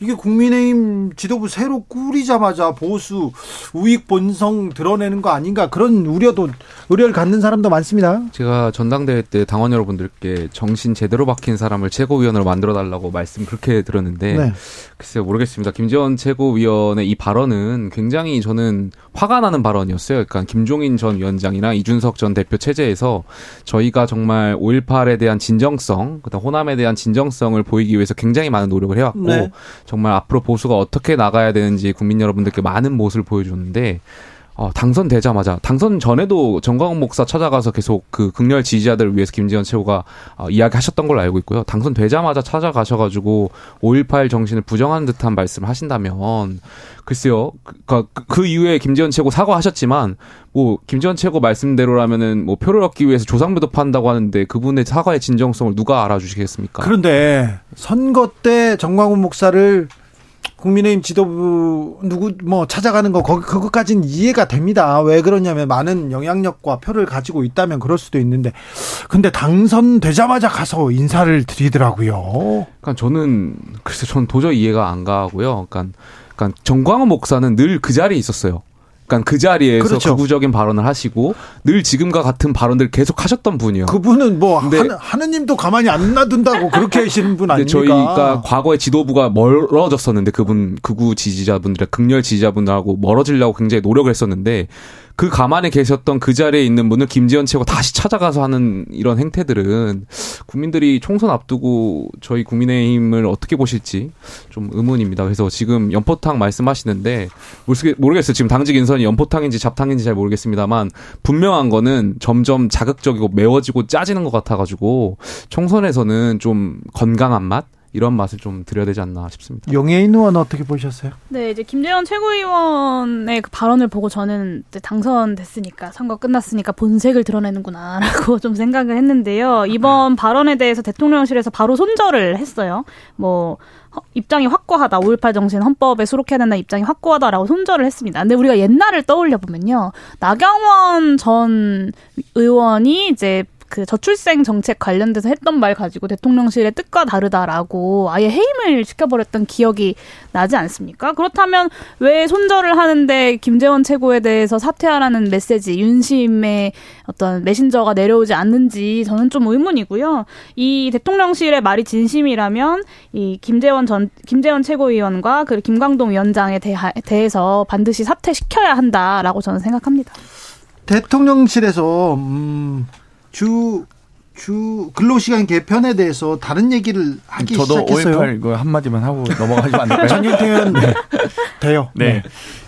이게 국민의힘 지도부 새로 꾸리자마자 보수 우익 본성 드러내는 거 아닌가 그런 우려도 우려를 갖는 사람도 많습니다. 제가 전당대회 때 당원 여러분들께 정신 제대로 박힌 사람을 최고위원으로 만들어 달라고 말씀 그렇게 들었는데 네. 글쎄요 모르겠습니다. 김재원 최고위원의 이 발언은 굉장히 저는 화가 나는 발언이었어요. 그러니까 김종인 전 위원장이나 이준석 전 대표 체제에서 저희가 정말 5.18에 대한 진정성, 그다음 호남에 대한 진정성을 보이기 위해서 굉장히 많은 노력을 해왔고 네. 정말 앞으로 보수가 어떻게 나가야 되는지 국민 여러분들께 많은 모습을 보여줬는데 어, 당선되자마자 당선 전에도 정광훈 목사 찾아가서 계속 그 극렬 지지자들을 위해서 김지현 최고가 어, 이야기하셨던 걸로 알고 있고요. 당선되자마자 찾아가셔가지고 5.18 정신을 부정하는 듯한 말씀을 하신다면 글쎄요. 그, 그, 그 이후에 김지현 최고 사과하셨지만 뭐 김지현 최고 말씀대로라면은 뭐 표를 얻기 위해서 조상부도 판다고 하는데 그분의 사과의 진정성을 누가 알아주시겠습니까? 그런데 선거 때 정광훈 목사를 국민의힘 지도부 누구 뭐 찾아가는 거 거기 그것까지는 이해가 됩니다. 왜 그러냐면 많은 영향력과 표를 가지고 있다면 그럴 수도 있는데 근데 당선되자마자 가서 인사를 드리더라고요. 그러니까 저는 글쎄 저는 도저히 이해가 안 가고요. 그러니까, 그러니까 정광훈 목사는 늘 그 자리에 있었어요. 그러니까 그 자리에서 그렇죠. 극우적인 발언을 하시고 늘 지금과 같은 발언들 계속 하셨던 분이요. 그분은 뭐 근데- 하느, 하느님도 가만히 안 놔둔다고 그렇게 하시는 분 아닙니까? 저희가 과거에 지도부가 멀어졌었는데 그분 극우 지지자분들, 극렬 지지자분들하고 멀어지려고 굉장히 노력을 했었는데 그 가만히 계셨던 그 자리에 있는 분을 김지현 최고 다시 찾아가서 하는 이런 행태들은 국민들이 총선 앞두고 저희 국민의힘을 어떻게 보실지 좀 의문입니다. 그래서 지금 연포탕 말씀하시는데 모르겠- 모르겠어요. 지금 당직 인선이 연포탕인지 잡탕인지 잘 모르겠습니다만 분명한 거는 점점 자극적이고 매워지고 짜지는 것 같아가지고 총선에서는 좀 건강한 맛 이런 맛을 좀 드려야 되지 않나 싶습니다. 용해인 의원 어떻게 보셨어요? 네, 이제 김재원 최고위원의 그 발언을 보고 저는 이제 당선됐으니까 선거 끝났으니까 본색을 드러내는구나라고 좀 생각을 했는데요. 이번 발언에 대해서 대통령실에서 바로 손절을 했어요. 뭐 허- 입장이 확고하다. 5.18 정신 헌법에 수록해야 된다. 입장이 확고하다라고 손절을 했습니다. 근데 우리가 옛날을 떠올려 보면요. 나경원 전 의원이 이제 그 저출생 정책 관련돼서 했던 말 가지고 대통령실의 뜻과 다르다라고 아예 해임을 시켜버렸던 기억이 나지 않습니까? 그렇다면 왜 손절을 하는데 김재원 최고에 대해서 사퇴하라는 메시지, 윤심의 어떤 메신저가 내려오지 않는지 저는 좀 의문이고요. 이 대통령실의 말이 진심이라면 이 김재원 전 김재원 최고위원과 그리고 김광동 위원장에 대하, 대해서 반드시 사퇴시켜야 한다라고 저는 생각합니다. 대통령실에서 음, 주, 주 근로시간 개편에 대해서 다른 얘기를 하기 저도 시작했어요. 5.18 이거 한마디만 하고 넘어가시면 안 될까요? 전용태 의원 네. 돼요. 네.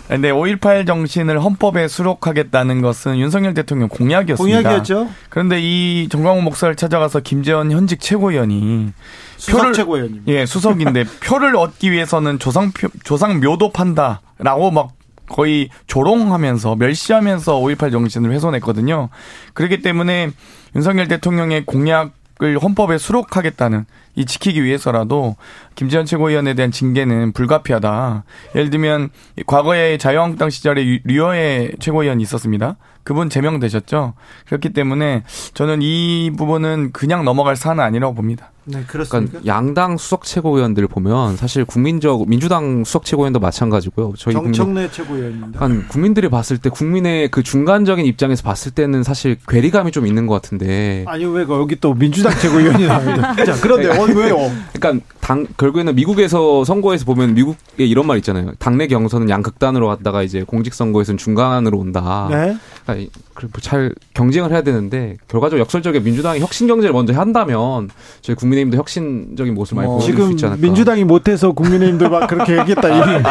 근데 5.18 정신을 헌법에 수록하겠다는 것은 윤석열 대통령 공약이었습니다. 공약이었죠. 그런데 이 정광훈 목사를 찾아가서 김재원 현직 최고위원이 수석 표를- 최고위원님. 예, 수석인데 표를 얻기 위해서는 조상 조상 묘도 판다라고 막 거의 조롱하면서 멸시하면서 5.18 정신을 훼손했거든요. 그렇기 때문에 윤석열 대통령의 공약 을 헌법에 수록하겠다는 이 지키기 위해서라도 김재현 최고위원에 대한 징계는 불가피하다. 예를 들면 과거에 자유한국당 시절에 류여의 최고위원이 있었습니다. 그분 제명되셨죠. 그렇기 때문에 저는 이 부분은 그냥 넘어갈 사안은 아니라고 봅니다. 네, 그렇습니까? 그러니까 양당 수석 최고위원들 보면 사실 국민적 민주당 수석 최고위원도 마찬가지고요. 저희 정청래 최고위원입니다. 한 국민들이 봤을 때 국민의 그 중간적인 입장에서 봤을 때는 사실 괴리감이 좀 있는 것 같은데. 아니 왜 여기 또 민주당 최고위원이 나와요? 자 그런데 어, 왜요? 그러니까 당 결국에는 미국에서 선거에서 보면 미국에 이런 말 있잖아요. 당내 경선은 양극단으로 갔다가 이제 공직 선거에서는 중간으로 온다. 네. 그러니까 잘 경쟁을 해야 되는데 결과적으로 역설적인 민주당이 혁신 경제를 먼저 한다면 저희 국민의힘도 혁신적인 모습을 많이 어, 보여줄 수 지금 있지 않을까. 민주당이 못해서 국민의힘도 막 그렇게 얘기했다. 이미.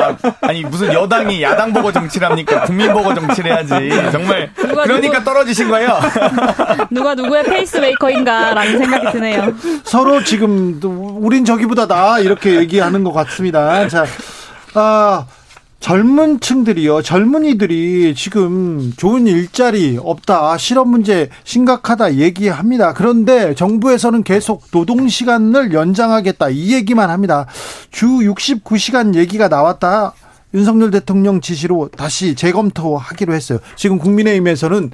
아, 니 무슨 여당이 야당 보고 정치를 합니까? 국민 보고 정치를 해야지. 정말 그러니까 떨어지신 거예요. 누가 누구의 페이스메이커인가라는 생각이 드네요. 서로 지금 우린 저기보다 나 이렇게 얘기하는 것 같습니다. 자, 아. 젊은 층들이요, 젊은이들이 지금 좋은 일자리 없다, 실업 문제 심각하다 얘기합니다. 그런데 정부에서는 계속 노동 시간을 연장하겠다, 이 얘기만 합니다. 주 69시간 얘기가 나왔다. 윤석열 대통령 지시로 다시 재검토하기로 했어요. 지금 국민의힘에서는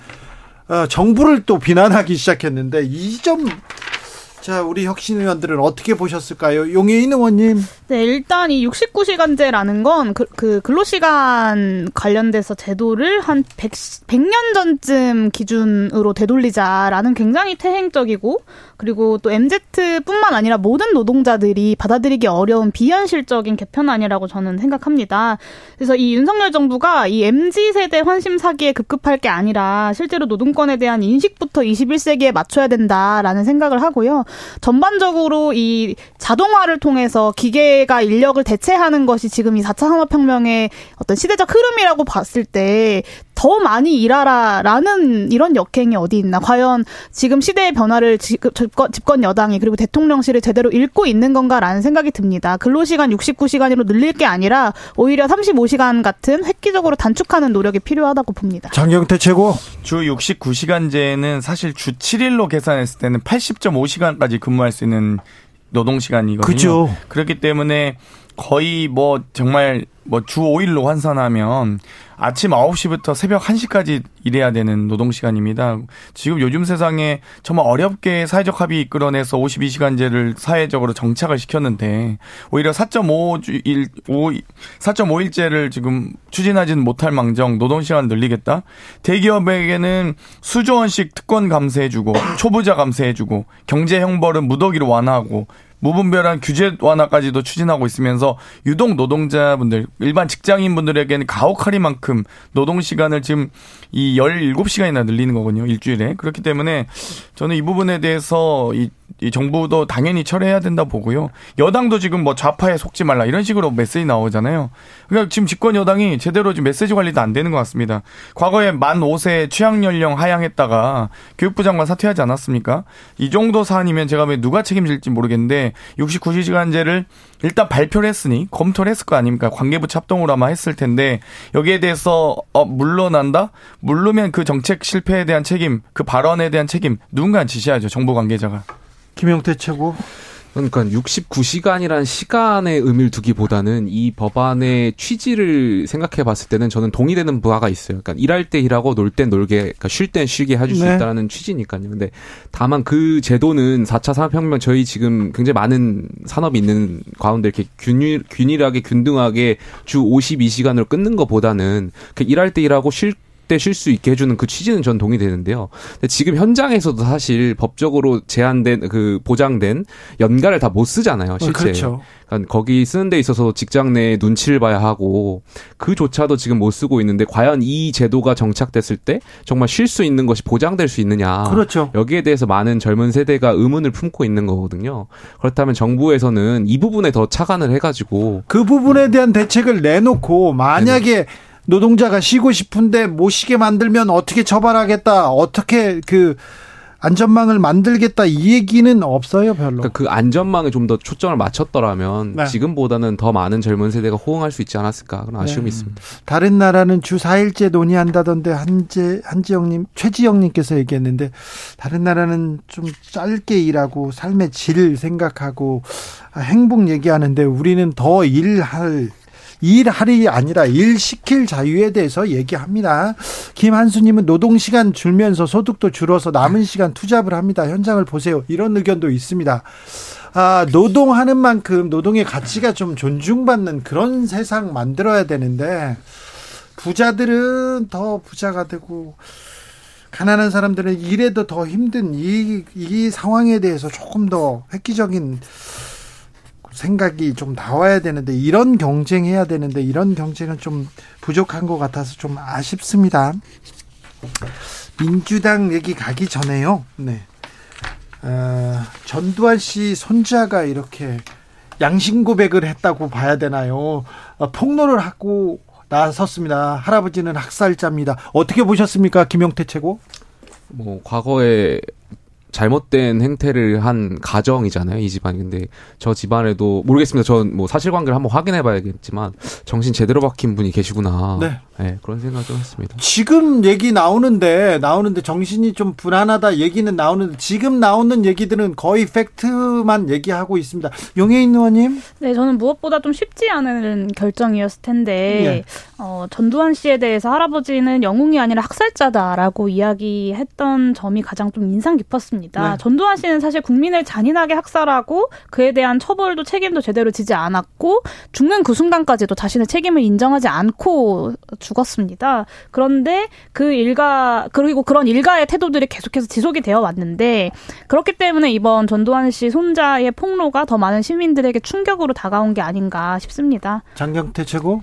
어, 정부를 또 비난하기 시작했는데 이 점 자, 우리 혁신 의원들은 어떻게 보셨을까요? 용혜인 의원님. 네, 일단 이 69시간제라는 건 그, 그 근로시간 관련돼서 제도를 한 100, 100년 전쯤 기준으로 되돌리자라는 굉장히 퇴행적이고 그리고 또 MZ뿐만 아니라 모든 노동자들이 받아들이기 어려운 비현실적인 개편안이라고 저는 생각합니다. 그래서 이 윤석열 정부가 이 MZ세대 환심 사기에 급급할 게 아니라 실제로 노동권에 대한 인식부터 21세기에 맞춰야 된다라는 생각을 하고요. 전반적으로 이 자동화를 통해서 기계가 인력을 대체하는 것이 지금 이 4차 산업혁명의 어떤 시대적 흐름이라고 봤을 때 더 많이 일하라라는 이런 역행이 어디 있나. 과연 지금 시대의 변화를 집권, 집권 여당이 그리고 대통령실을 제대로 읽고 있는 건가라는 생각이 듭니다. 근로시간 69시간으로 늘릴 게 아니라 오히려 35시간 같은 획기적으로 단축하는 노력이 필요하다고 봅니다. 장경태 최고. 주 69시간제는 사실 주 7일로 계산했을 때는 80.5시간까지 근무할 수 있는 노동 시간이거든요. 그죠. 그렇기 때문에 거의 뭐 정말 뭐 주 5일로 환산하면 아침 9시부터 새벽 1시까지 일해야 되는 노동 시간입니다. 지금 요즘 세상에 정말 어렵게 사회적 합의 이끌어내서 52시간제를 사회적으로 정착을 시켰는데 오히려 4.5일 4.5일제를 지금 추진하지는 못할 망정 노동 시간 늘리겠다. 대기업에게는 수조 원씩 특권 감세해주고 초부자 감세해주고 경제 형벌은 무더기로 완화하고 무분별한 규제 완화까지도 추진하고 있으면서 유독 노동자분들 일반 직장인분들에게는 가혹하리만큼 노동 시간을 지금 이 17시간이나 늘리는 거거든요. 일주일에. 그렇기 때문에 저는 이 부분에 대해서 이, 이 정부도 당연히 철회해야 된다 보고요. 여당도 지금 뭐 좌파에 속지 말라 이런 식으로 메시지 나오잖아요. 그러니까 지금 집권 여당이 제대로 지금 메시지 관리도 안 되는 것 같습니다. 과거에 만 5세 취향 연령 하향했다가 교육부 장관 사퇴하지 않았습니까? 이 정도 사안이면 제가 왜 누가 책임질지 모르겠는데 69시간제를 일단 발표를 했으니 검토를 했을 거 아닙니까? 관계부 합동으로 아마 했을 텐데 여기에 대해서 어 물러난다? 물르면 그 정책 실패에 대한 책임, 그 발언에 대한 책임 누군가 지시하죠. 정부 관계자가. 김영태 최고. 그러니까 69시간이란 시간의 의미를 두기보다는 이 법안의 취지를 생각해 봤을 때는 저는 동의되는 바가 있어요. 그러니까 일할 때 일하고 놀 때 놀게, 그러니까 쉴 땐 쉬게 해줄 수 네. 있다는 취지니까요. 근데 다만 그 제도는 4차 산업혁명 저희 지금 굉장히 많은 산업이 있는 가운데 이렇게 균일, 균일하게 균등하게 주 52시간으로 끊는 것보다는 그 일할 때 일하고 쉴 때 쉴 수 있게 해주는 그 취지는 전 동의되는데요. 지금 현장에서도 사실 법적으로 제한된 그 보장된 연가를 다 못 쓰잖아요. 실제. 그렇죠. 그러니까 거기 쓰는 데 있어서 직장 내 눈치를 봐야 하고 그조차도 지금 못 쓰고 있는데 과연 이 제도가 정착됐을 때 정말 쉴 수 있는 것이 보장될 수 있느냐. 그렇죠. 여기에 대해서 많은 젊은 세대가 의문을 품고 있는 거거든요. 그렇다면 정부에서는 이 부분에 더 차관을 해가지고 그 부분에 대한 대책을 내놓고 만약에 노동자가 쉬고 싶은데 못 쉬게 만들면 어떻게 처벌하겠다. 어떻게 그 안전망을 만들겠다 이 얘기는 없어요, 별로. 그러니까 그 안전망에 좀 더 초점을 맞췄더라면 네. 지금보다는 더 많은 젊은 세대가 호응할 수 있지 않았을까 그런 아쉬움이 네. 있습니다. 다른 나라는 주 4일째 논의한다던데 한재 한지영님 최지영님께서 얘기했는데 다른 나라는 좀 짧게 일하고 삶의 질 생각하고 아, 행복 얘기하는데 우리는 더 일할 일할이 아니라 일 시킬 자유에 대해서 얘기합니다. 김한수님은 노동 시간 줄면서 소득도 줄어서 남은 시간 투잡을 합니다. 현장을 보세요. 이런 의견도 있습니다. 아, 노동하는 만큼 노동의 가치가 좀 존중받는 그런 세상 만들어야 되는데 부자들은 더 부자가 되고 가난한 사람들은 일해도 더 힘든 이, 이 상황에 대해서 조금 더 획기적인 생각이 좀 나와야 되는데 이런 경쟁해야 되는데 이런 경쟁은 좀 부족한 것 같아서 좀 아쉽습니다. 민주당 얘기 가기 전에요. 네. 어, 전두환 씨 손자가 이렇게 양심 고백을 했다고 봐야 되나요? 어, 폭로를 하고 나섰습니다. 할아버지는 학살자입니다. 어떻게 보셨습니까, 김용태 최고? 뭐 과거에 잘못된 행태를 한 가정이잖아요 이 집안이 근데 저 집안에도 모르겠습니다 전 뭐 사실관계를 한번 확인해 봐야겠지만 정신 제대로 박힌 분이 계시구나 네. 네, 그런 생각 좀 했습니다 지금 얘기 나오는데 나오는데 정신이 좀 불안하다 얘기는 나오는데 지금 나오는 얘기들은 거의 팩트만 얘기하고 있습니다. 용혜인 의원님, 네, 저는 무엇보다 좀 쉽지 않은 결정이었을 텐데, 예. 어, 전두환 씨에 대해서 할아버지는 영웅이 아니라 학살자다라고 이야기했던 점이 가장 좀 인상 깊었습니다. 네. 전두환 씨는 사실 국민을 잔인하게 학살하고 그에 대한 처벌도 책임도 제대로 지지 않았고 죽는 그 순간까지도 자신의 책임을 인정하지 않고 죽었습니다. 그런데 그 일가 그리고 그런 일가의 태도들이 계속해서 지속이 되어 왔는데 그렇기 때문에 이번 전두환 씨 손자의 폭로가 더 많은 시민들에게 충격으로 다가온 게 아닌가 싶습니다. 장경태 최고.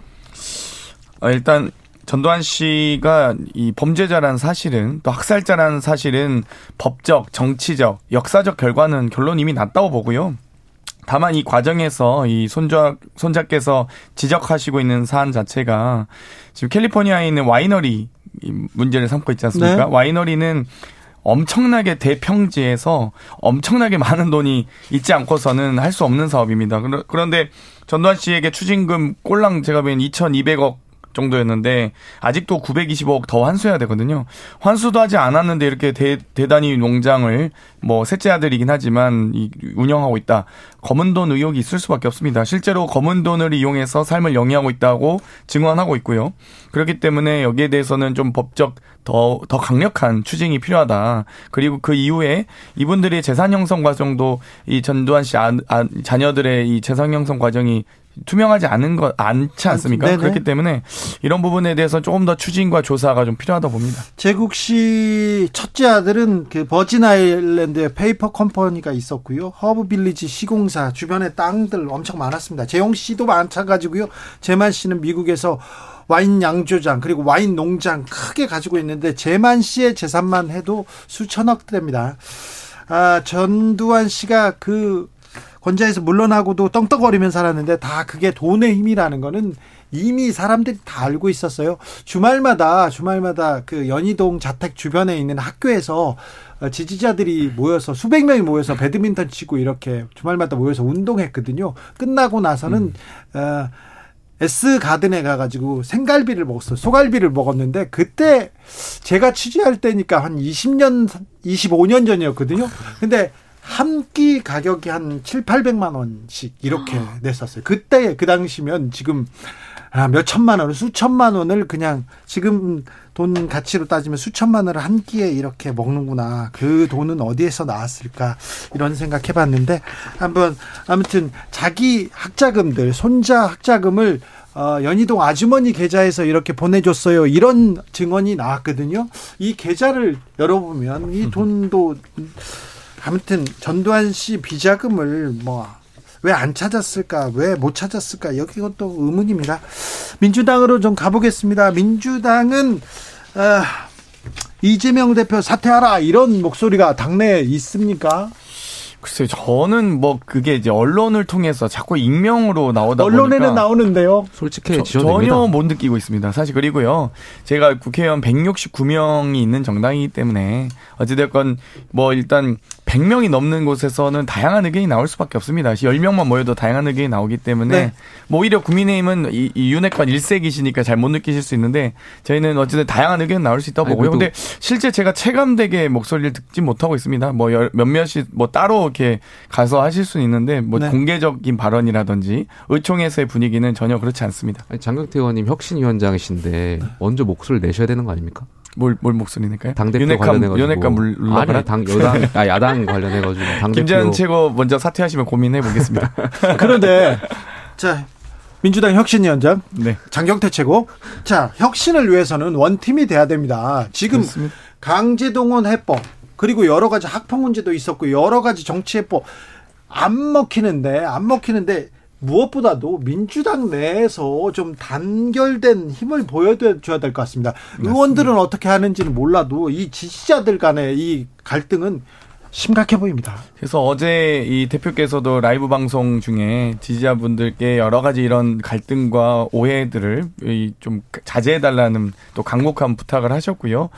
어, 일단 전두환 씨가 이 범죄자라는 사실은 또 학살자라는 사실은 법적, 정치적, 역사적 결과는 결론 이미 났다고 보고요. 다만 이 과정에서 이 손자 손자께서 지적하시고 있는 사안 자체가 지금 캘리포니아에 있는 와이너리 이 문제를 삼고 있지 않습니까? 네. 와이너리는 엄청나게 대평지에서 엄청나게 많은 돈이 있지 않고서는 할 수 없는 사업입니다. 그런데 전두환 씨에게 추징금 꼴랑 제가 보기엔 2,200억 정도였는데 아직도 925억 더 환수해야 되거든요. 환수도 하지 않았는데 이렇게 대, 대단히 농장을 뭐 셋째 아들이긴 하지만 이, 운영하고 있다. 검은 돈 의혹이 있을 수밖에 없습니다. 실제로 검은 돈을 이용해서 삶을 영위하고 있다고 증언하고 있고요. 그렇기 때문에 여기에 대해서는 좀 법적 더, 더 강력한 추징이 필요하다. 그리고 그 이후에 이분들의 재산 형성 과정도 이 전두환 씨 아, 아, 자녀들의 이 재산 형성 과정이 투명하지 않은 것 않지 않습니까? 네네. 그렇기 때문에 이런 부분에 대해서 조금 더 추진과 조사가 좀 필요하다 봅니다. 재국 씨 첫째 아들은 그 버진 아일랜드에 페이퍼 컴퍼니가 있었고요. 허브 빌리지 시공사 주변에 땅들 엄청 많았습니다. 재용 씨도 마찬가지고요. 재만 씨는 미국에서 와인 양조장 그리고 와인 농장 크게 가지고 있는데 재만 씨의 재산만 해도 수천억 대입니다. 아, 전두환 씨가 그 권좌에서 물러나고도 떵떵거리며 살았는데 다 그게 돈의 힘이라는 거는 이미 사람들이 다 알고 있었어요. 주말마다 주말마다 그 연희동 자택 주변에 있는 학교에서 어, 지지자들이 모여서 수백 명이 모여서 배드민턴 치고 이렇게 주말마다 모여서 운동했거든요. 끝나고 나서는 어, S 가든에 가가지고 생갈비를 먹었어요. 소갈비를 먹었는데 그때 제가 취재할 때니까 한 20년, 25년 전이었거든요. 근데 한 끼 가격이 한 7, 800만 원씩 이렇게 냈었어요. 그때 그 당시면 지금 아, 몇 천만 원, 수천만 원을 그냥 지금 돈 가치로 따지면 수천만 원을 한 끼에 이렇게 먹는구나. 그 돈은 어디에서 나왔을까? 이런 생각 해 봤는데 한번 아무튼 자기 학자금들, 손자 학자금을 어, 연희동 아주머니 계좌에서 이렇게 보내줬어요. 이런 증언이 나왔거든요. 이 계좌를 열어보면 이 돈도 아무튼 전두환 씨 비자금을 뭐 왜 안 찾았을까? 왜 못 찾았을까? 여기 것도 의문입니다. 민주당으로 좀 가보겠습니다. 민주당은 아, 이재명 대표 사퇴하라 이런 목소리가 당내에 있습니까? 글쎄요, 저는 뭐 그게 이제 언론을 통해서 자꾸 익명으로 나오다 언론에는 보니까 나오는데요. 솔직히 저-. 전혀 못 느끼고 있습니다. 사실 그리고요. 제가 국회의원 169명이 있는 정당이기 때문에 어찌됐건 뭐 일단 100명이 넘는 곳에서는 다양한 의견이 나올 수밖에 없습니다. 10명만 모여도 다양한 의견이 나오기 때문에 네. 뭐 오히려 국민의힘은 이, 이 윤핵관 일색이시니까 잘 못 느끼실 수 있는데 저희는 어쨌든 다양한 의견 나올 수 있다고 아니, 보고요. 근데 실제 제가 체감되게 목소리를 듣지 못하고 있습니다. 뭐 열- 몇몇이 뭐 따로 이렇게 가서 하실 수는 있는데 뭐 네. 공개적인 발언이라든지 의총에서의 분위기는 전혀 그렇지 않습니다. 아니, 장경태 의원님 혁신위원장이신데 먼저 목소리를 내셔야 되는 거 아닙니까? 뭘, 뭘 목소리니까요? 당대표 윤핵관, 관련해가지고 윤핵관 물, 물러가라? 아니 당 여당 아 야당 관련해가지고 당대표 김재현 최고 먼저 사퇴하시면 고민해 보겠습니다. 그런데 자 민주당 혁신위원장 네. 장경태 최고. 자 혁신을 위해서는 원팀이 돼야 됩니다. 지금 그렇습니다. 강제동원 해법 그리고 여러 가지 학폭 문제도 있었고 여러 가지 정치 해법 안 먹히는데 안 먹히는데 무엇보다도 민주당 내에서 좀 단결된 힘을 보여줘야 될 것 같습니다. 의원들은 어떻게 하는지는 몰라도 이 지지자들 간의 이 갈등은 심각해 보입니다. 그래서 어제 이 대표께서도 라이브 방송 중에 지지자분들께 여러 가지 이런 갈등과 오해들을 이좀 자제해달라는 또 강력한 부탁을 하셨고요.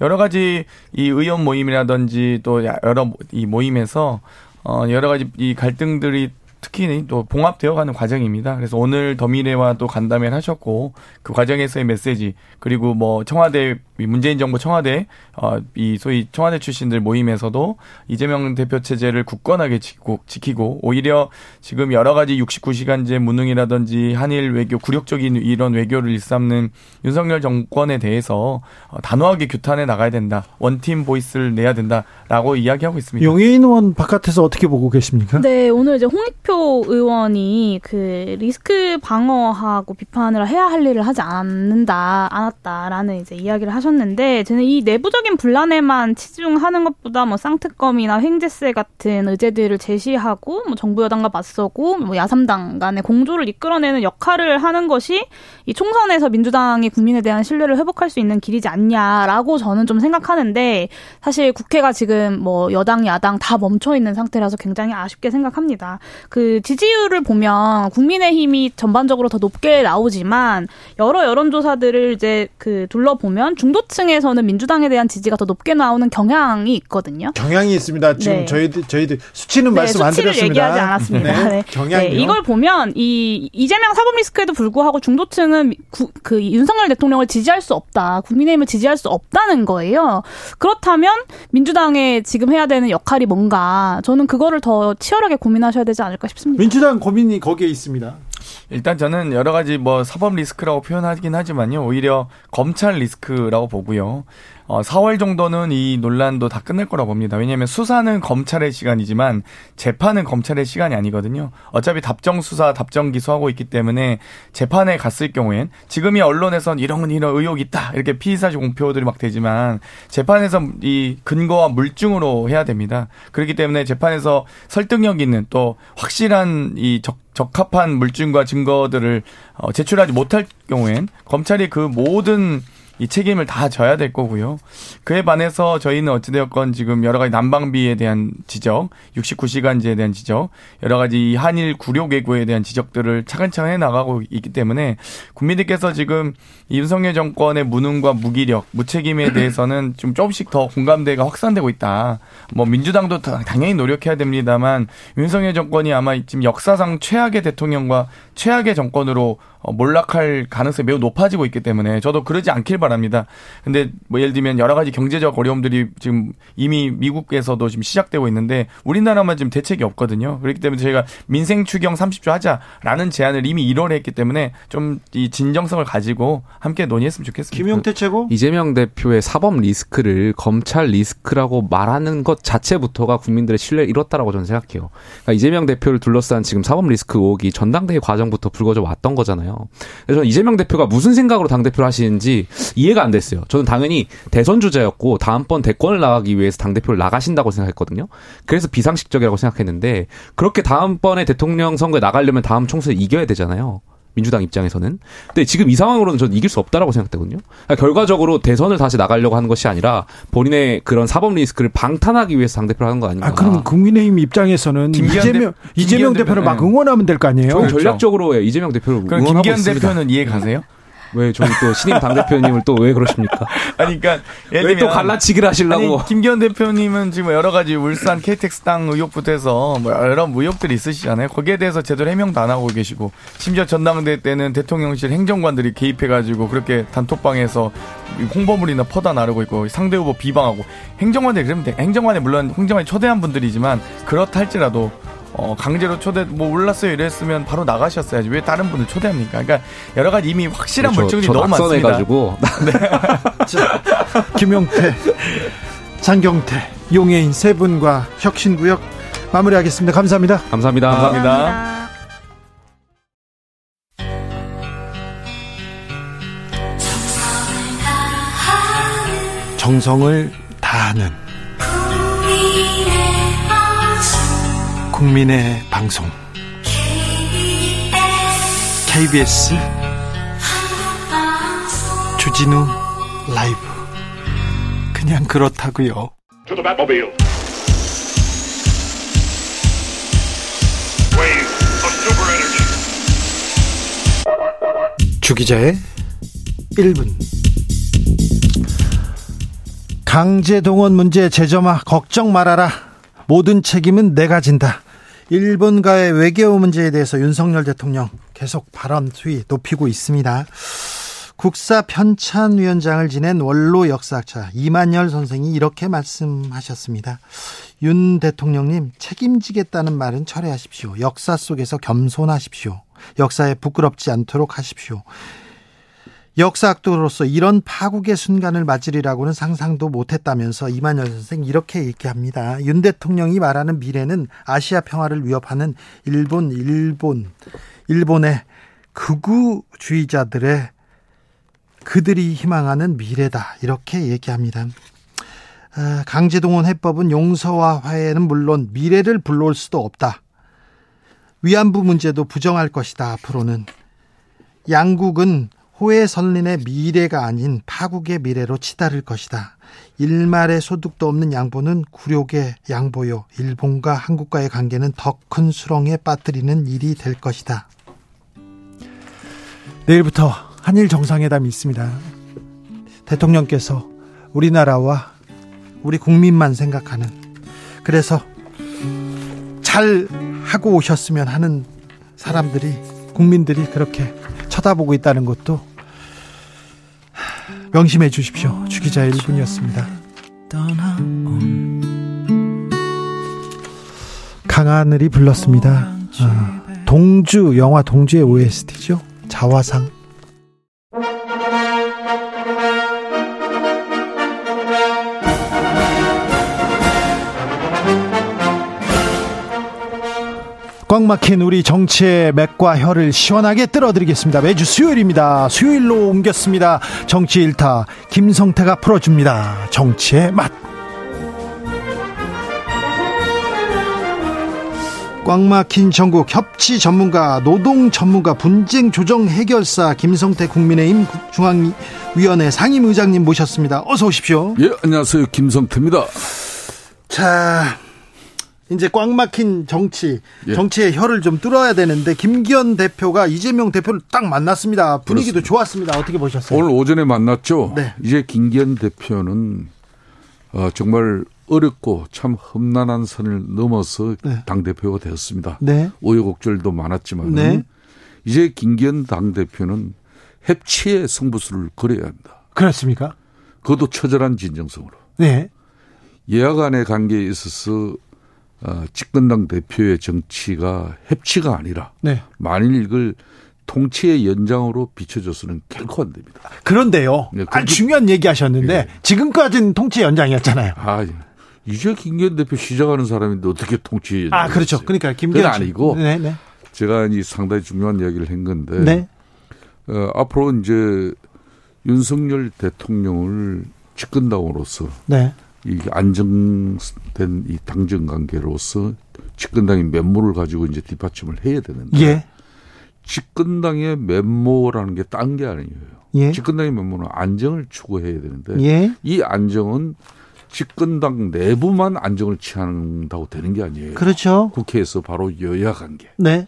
여러 가지 이 의원 모임이라든지 또 여러 이 모임에서 어 여러 가지 이 갈등들이 특히 또 봉합되어가는 과정입니다. 그래서 오늘 더미래와 또 간담회를 하셨고 그 과정에서의 메시지 그리고 뭐 청와대 이 문재인 정부 청와대 어 이 소위 청와대 출신들 모임에서도 이재명 대표 체제를 굳건하게 지키고, 지키고 오히려 지금 여러 가지 69시간제 무능이라든지 한일 외교 굴욕적인 이런 외교를 일삼는 윤석열 정권에 대해서 어, 단호하게 규탄해 나가야 된다. 원팀 보이스를 내야 된다라고 이야기하고 있습니다. 용해인 의원 바깥에서 어떻게 보고 계십니까? 네, 오늘 이제 홍익표 의원이 그 리스크 방어하고 비판을 해야 할 일을 하지 않는다, 않았다라는 이제 이야기를 하셨 는데, 저는 이 내부적인 분란에만 치중하는 것보다 뭐 쌍특검이나 횡재세 같은 의제들을 제시하고, 뭐 정부 여당과 맞서고, 뭐 야삼당 간의 공조를 이끌어내는 역할을 하는 것이 이 총선에서 민주당이 국민에 대한 신뢰를 회복할 수 있는 길이지 않냐라고 저는 좀 생각하는데, 사실 국회가 지금 뭐 여당, 야당 다 멈춰 있는 상태라서 굉장히 아쉽게 생각합니다. 그 지지율을 보면 국민의힘이 전반적으로 더 높게 나오지만 여러 여론조사들을 이제 그 둘러보면 중도 층에서는 민주당에 대한 지지가 더 높게 나오는 경향이 있거든요. 경향이 있습니다. 지금 네. 저희들 저희들 수치는 네, 말씀 안 드렸습니다. 얘기하지 않았습니다. 네. 경향이요. 네, 이걸 보면 이 이재명 사법 리스크에도 불구하고 중도층은 구- 그 윤석열 대통령을 지지할 수 없다, 국민의힘을 지지할 수 없다는 거예요. 그렇다면 민주당의 지금 해야 되는 역할이 뭔가 저는 그거를 더 치열하게 고민하셔야 되지 않을까 싶습니다. 민주당 고민이 거기에 있습니다. 일단 저는 여러 가지 뭐 사법 리스크라고 표현하긴 하지만요. 오히려 검찰 리스크라고 보고요. 어, 4월 정도는 이 논란도 다 끝날 거라고 봅니다. 왜냐하면 수사는 검찰의 시간이지만 재판은 검찰의 시간이 아니거든요. 어차피 답정 수사, 답정 기소하고 있기 때문에 재판에 갔을 경우엔 지금이 언론에선 이런 이런 의혹이 있다 이렇게 피의사실 공표들이 막 되지만 재판에서 이 근거와 물증으로 해야 됩니다. 그렇기 때문에 재판에서 설득력 있는 또 확실한 이 적, 적합한 물증과 증거들을 어, 제출하지 못할 경우엔 검찰이 그 모든 이 책임을 다 져야 될 거고요. 그에 반해서 저희는 어찌되었건 지금 여러 가지 난방비에 대한 지적, 69시간제에 대한 지적, 여러 가지 이 한일 구력 외교에 대한 지적들을 차근차근 해 나가고 있기 때문에 국민들께서 지금 이 윤석열 정권의 무능과 무기력, 무책임에 대해서는 좀 조금씩 더 공감대가 확산되고 있다. 뭐 민주당도 다- 당연히 노력해야 됩니다만 윤석열 정권이 아마 지금 역사상 최악의 대통령과 최악의 정권으로 어, 몰락할 가능성이 매우 높아지고 있기 때문에 저도 그러지 않길 바랍니다. 근데 뭐 예를 들면 여러 가지 경제적 어려움들이 지금 이미 미국에서도 지금 시작되고 있는데 우리나라만 지금 대책이 없거든요. 그렇기 때문에 저희가 민생 추경 30조 하자라는 제안을 이미 1월에 했기 때문에 좀 이 진정성을 가지고 함께 논의했으면 좋겠습니다. 김용태 최고. 이재명 대표의 사법 리스크를 검찰 리스크라고 말하는 것 자체부터가 국민들의 신뢰를 잃었다라고 저는 생각해요. 그러니까 이재명 대표를 둘러싼 지금 사법 리스크 의혹이 전당대회 과정 부터 불거져 왔던 거잖아요. 그래서 저는 이재명 대표가 무슨 생각으로 당 대표를 하시는지 이해가 안 됐어요. 저는 당연히 대선 주자였고 다음번 대권을 나가기 위해서 당 대표를 나가신다고 생각했거든요. 그래서 비상식적이라고 생각했는데 그렇게 다음번에 대통령 선거에 나가려면 다음 총선에 이겨야 되잖아요. 민주당 입장에서는. 근데 지금 이 상황으로는 저는 이길 수 없다라고 생각되거든요. 그러니까 결과적으로 대선을 다시 나가려고 하는 것이 아니라 본인의 그런 사법 리스크를 방탄하기 위해서 당대표를 하는 거 아닌가. 아, 그럼 국민의힘 입장에서는 김기현 이재명, 대- 이재명 대표를 막 응원하면 될 거 아니에요? 그렇죠. 전략적으로 예, 이재명 대표를 그럼 응원하고 김기현 있습니다. 대표는 이해 가세요? 왜 저희 또 신임 당 대표님을 또 왜 그러십니까? 아니, 그러니까 예를 왜또 들면 갈라치기를 하시려고. 아니, 김기현 대표님은 지금 여러 가지 울산 KTX 땅 의혹부터 해서 뭐 여러 의혹들이 있으시잖아요. 거기에 대해서 제대로 해명도 안 하고 계시고 심지어 전당대 때는 대통령실 행정관들이 개입해가지고 그렇게 단톡방에서 홍보물이나 퍼다 나르고 있고 상대 후보 비방하고 행정관들이 그러면 돼. 행정관에 물론 행정관이 초대한 분들이지만 그렇다 할지라도 어, 강제로 초대, 뭐, 올랐어요 이랬으면 바로 나가셨어야지. 왜 다른 분을 초대합니까? 그러니까, 여러 가지 이미 확실한 물증들이 너무 많습니다. 낙선해가지고 김용태, 장경태, 용해인 세 분과 혁신구역 마무리하겠습니다. 감사합니다. 감사합니다. 감사합니다. 정성을 다하는 국민의 방송. KBS 주진우 라이브. 그냥 그렇다고요. 주기자의 1분. 강제동원 문제 재점화 걱정 말아라. 모든 책임은 내가 진다 일본과의 외교 문제에 대해서 윤석열 대통령 계속 발언 수위 높이고 있습니다 국사 편찬위원장을 지낸 원로 역사학자 이만열 선생이 이렇게 말씀하셨습니다. 윤 대통령님 책임지겠다는 말은 철회하십시오. 역사 속에서 겸손하십시오. 역사에 부끄럽지 않도록 하십시오. 역사학도로서 이런 파국의 순간을 맞으리라고는 상상도 못했다면서 이만열 선생 이렇게 얘기합니다. 윤 대통령이 말하는 미래는 아시아 평화를 위협하는 일본, 일본, 일본의 극우주의자들의 그들이 희망하는 미래다 이렇게 얘기합니다. 아, 강제동원 해법은 용서와 화해는 물론 미래를 불러올 수도 없다. 위안부 문제도 부정할 것이다. 앞으로는 양국은 호혜선린의 미래가 아닌 파국의 미래로 치달을 것이다. 일말의 소득도 없는 양보는 굴욕의 양보요. 일본과 한국과의 관계는 더 큰 수렁에 빠뜨리는 일이 될 것이다. 내일부터 한일 정상회담이 있습니다. 대통령께서 우리나라와 우리 국민만 생각하는 그래서 잘 하고 오셨으면 하는 사람들이 국민들이 그렇게 쳐다보고 있다는 것도 명심해 주십시오. 주기자 1분이었습니다. 강하늘이 불렀습니다. 아, 동주 영화 동주의 OST죠. 자화상. 꽉 막힌 우리 정치의 맥과 혀를 시원하게 끌어드리겠습니다. 매주 수요일입니다. 수요일로 옮겼습니다. 정치 일타 김성태가 풀어줍니다. 정치의 맛. 꽉 막힌 전국 협치 전문가, 노동 전문가, 분쟁 조정 해결사 김성태 국민의힘 중앙위원회 상임의장님 모셨습니다. 어서 오십시오. 예, 안녕하세요. 김성태입니다. 자, 이제 꽉 막힌 정치, 예. 정치의 혀를 좀 뚫어야 되는데 김기현 대표가 이재명 대표를 딱 만났습니다. 분위기도 좋았습니다. 어떻게 보셨어요? 오늘 오전에 만났죠. 네. 이제 김기현 대표는 어, 정말 어렵고 참 험난한 선을 넘어서 네. 당 대표가 되었습니다. 네. 우여곡절도 많았지만 네. 이제 김기현 당 대표는 협치의 승부수를 걸어야 한다. 그렇습니까? 그것도 처절한 진정성으로. 네. 예하 간의 관계에 있어서 어, 집권당 대표의 정치가 협치가 아니라 네. 만일 이걸 통치의 연장으로 비춰줘서는 결코 안 됩니다. 그런데요. 네, 아, 중요한 얘기 하셨는데 예. 지금까지는 통치 연장이었잖아요. 아, 이제 김기현 대표 시작하는 사람인데 어떻게 통치 아, 그렇죠. 그러니까 김기현 그건 아니고 네, 네. 제가 이 상당히 중요한 이야기를 한 건데 네. 어, 앞으로 이제 윤석열 대통령을 집권당으로서 네. 이 안정된 이 당정 관계로서 집권당이 면모를 가지고 이제 뒷받침을 해야 되는데 예. 집권당의 면모라는 게 딴 게 아니에요. 예. 집권당의 면모는 안정을 추구해야 되는데 예. 이 안정은 집권당 내부만 안정을 취한다고 되는 게 아니에요. 그렇죠. 국회에서 바로 여야 관계. 네.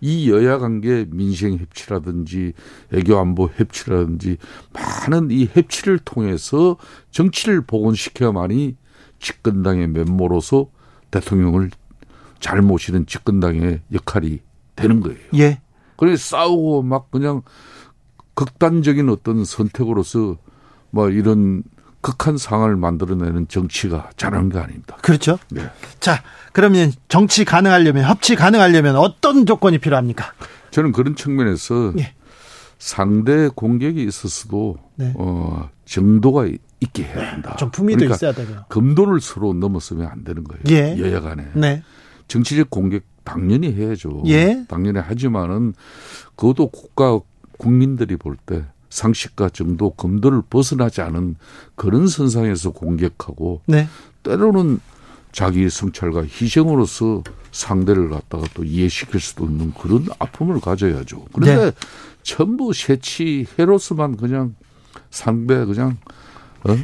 이 여야 관계 민생 협치라든지 애교 안보 협치라든지 많은 이 협치를 통해서 정치를 복원시켜야만이 집권당의 면모로서 대통령을 잘 모시는 집권당의 역할이 되는 거예요. 예. 그래서 싸우고 막 그냥 극단적인 어떤 선택으로서 뭐 이런 극한 상황을 만들어내는 정치가 잘하는 게 아닙니다. 그렇죠. 네. 자, 그러면 정치 가능하려면 협치 가능하려면 어떤 조건이 필요합니까? 저는 그런 측면에서 예. 상대 공격이 있었어도 네. 어, 정도가 있게 해야 한다. 좀 품위도 그러니까 있어야 되고요. 금도를 서로 넘어서면 안 되는 거예요. 예. 여야 간에. 네. 정치적 공격 당연히 해야죠. 예. 당연히 하지만은 그것도 국가 국민들이 볼 때 상식과 정도 금도를 벗어나지 않은 그런 선상에서 공격하고 네. 때로는 자기 성찰과 희생으로서 상대를 갖다가 또 이해시킬 수도 있는 그런 아픔을 가져야죠. 그런데 네. 전부 새치 해로서만 그냥 상대 그냥 어?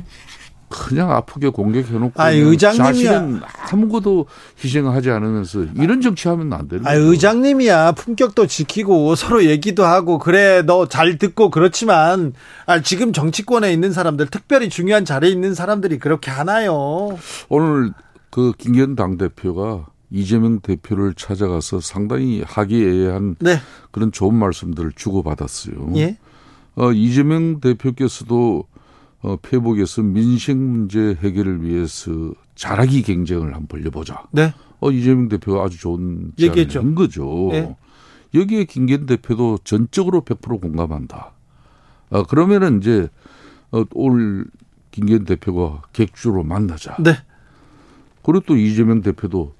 그냥 아프게 공격해놓고 그냥 의장님이야. 자신은 아무것도 희생하지 않으면서 이런 정치하면 안 되는 아, 거예요. 의장님이야. 품격도 지키고 서로 얘기도 하고 그래 너 잘 듣고 그렇지만 아, 지금 정치권에 있는 사람들 특별히 중요한 자리에 있는 사람들이 그렇게 하나요? 오늘 그 김기현 당 대표가 이재명 대표를 찾아가서 상당히 하기애애한 네. 그런 좋은 말씀들을 주고받았어요. 예. 어, 이재명 대표께서도 어, 페북에서 민생 문제 해결을 위해서 잘하기 경쟁을 한번 벌려보자. 네. 어, 이재명 대표가 아주 좋은 제안을. 한 거죠. 예. 여기에 김기현 대표도 전적으로 100% 공감한다. 아, 그러면은 이제 어, 오늘 김기현 대표가 객주로 만나자. 네. 그리고 또 이재명 대표도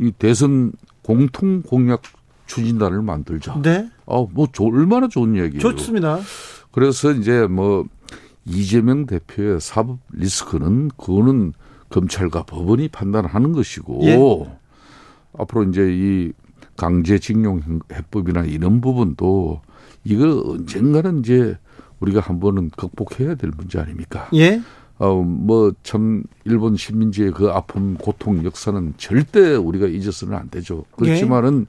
이 대선 공통 공약 추진단을 만들자. 네. 아, 뭐 조- 얼마나 좋은 얘기예요. 좋습니다. 그래서 이제 뭐 이재명 대표의 사법 리스크는 그거는 검찰과 법원이 판단하는 것이고 예. 앞으로 이제 이 강제징용 해법이나 이런 부분도 이거 언젠가는 이제 우리가 한 번은 극복해야 될 문제 아닙니까? 예. 어, 뭐, 참, 일본 식민지의 그 아픔, 고통, 역사는 절대 우리가 잊어서는 안 되죠. 그렇지만은,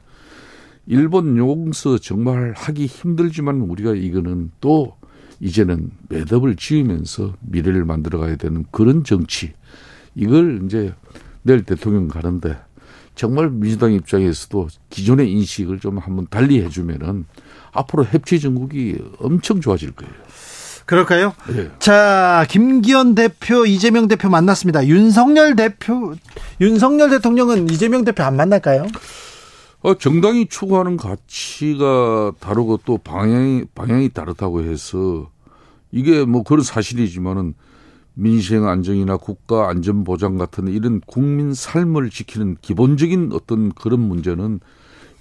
일본 용서 정말 하기 힘들지만 우리가 이거는 또, 이제는 매듭을 지으면서 미래를 만들어 가야 되는 그런 정치. 이걸 이제 내일 대통령 가는데, 정말 민주당 입장에서도 기존의 인식을 좀 한번 달리 해주면은, 앞으로 협치 전국이 엄청 좋아질 거예요. 그럴까요? 예. 자, 김기현 대표, 이재명 대표 만났습니다. 윤석열 대표, 윤석열 대통령은 이재명 대표 안 만날까요? 어, 정당이 추구하는 가치가 다르고 또 방향이, 방향이 다르다고 해서 이게 뭐 그런 사실이지만은 민생 안정이나 국가 안전 보장 같은 이런 국민 삶을 지키는 기본적인 어떤 그런 문제는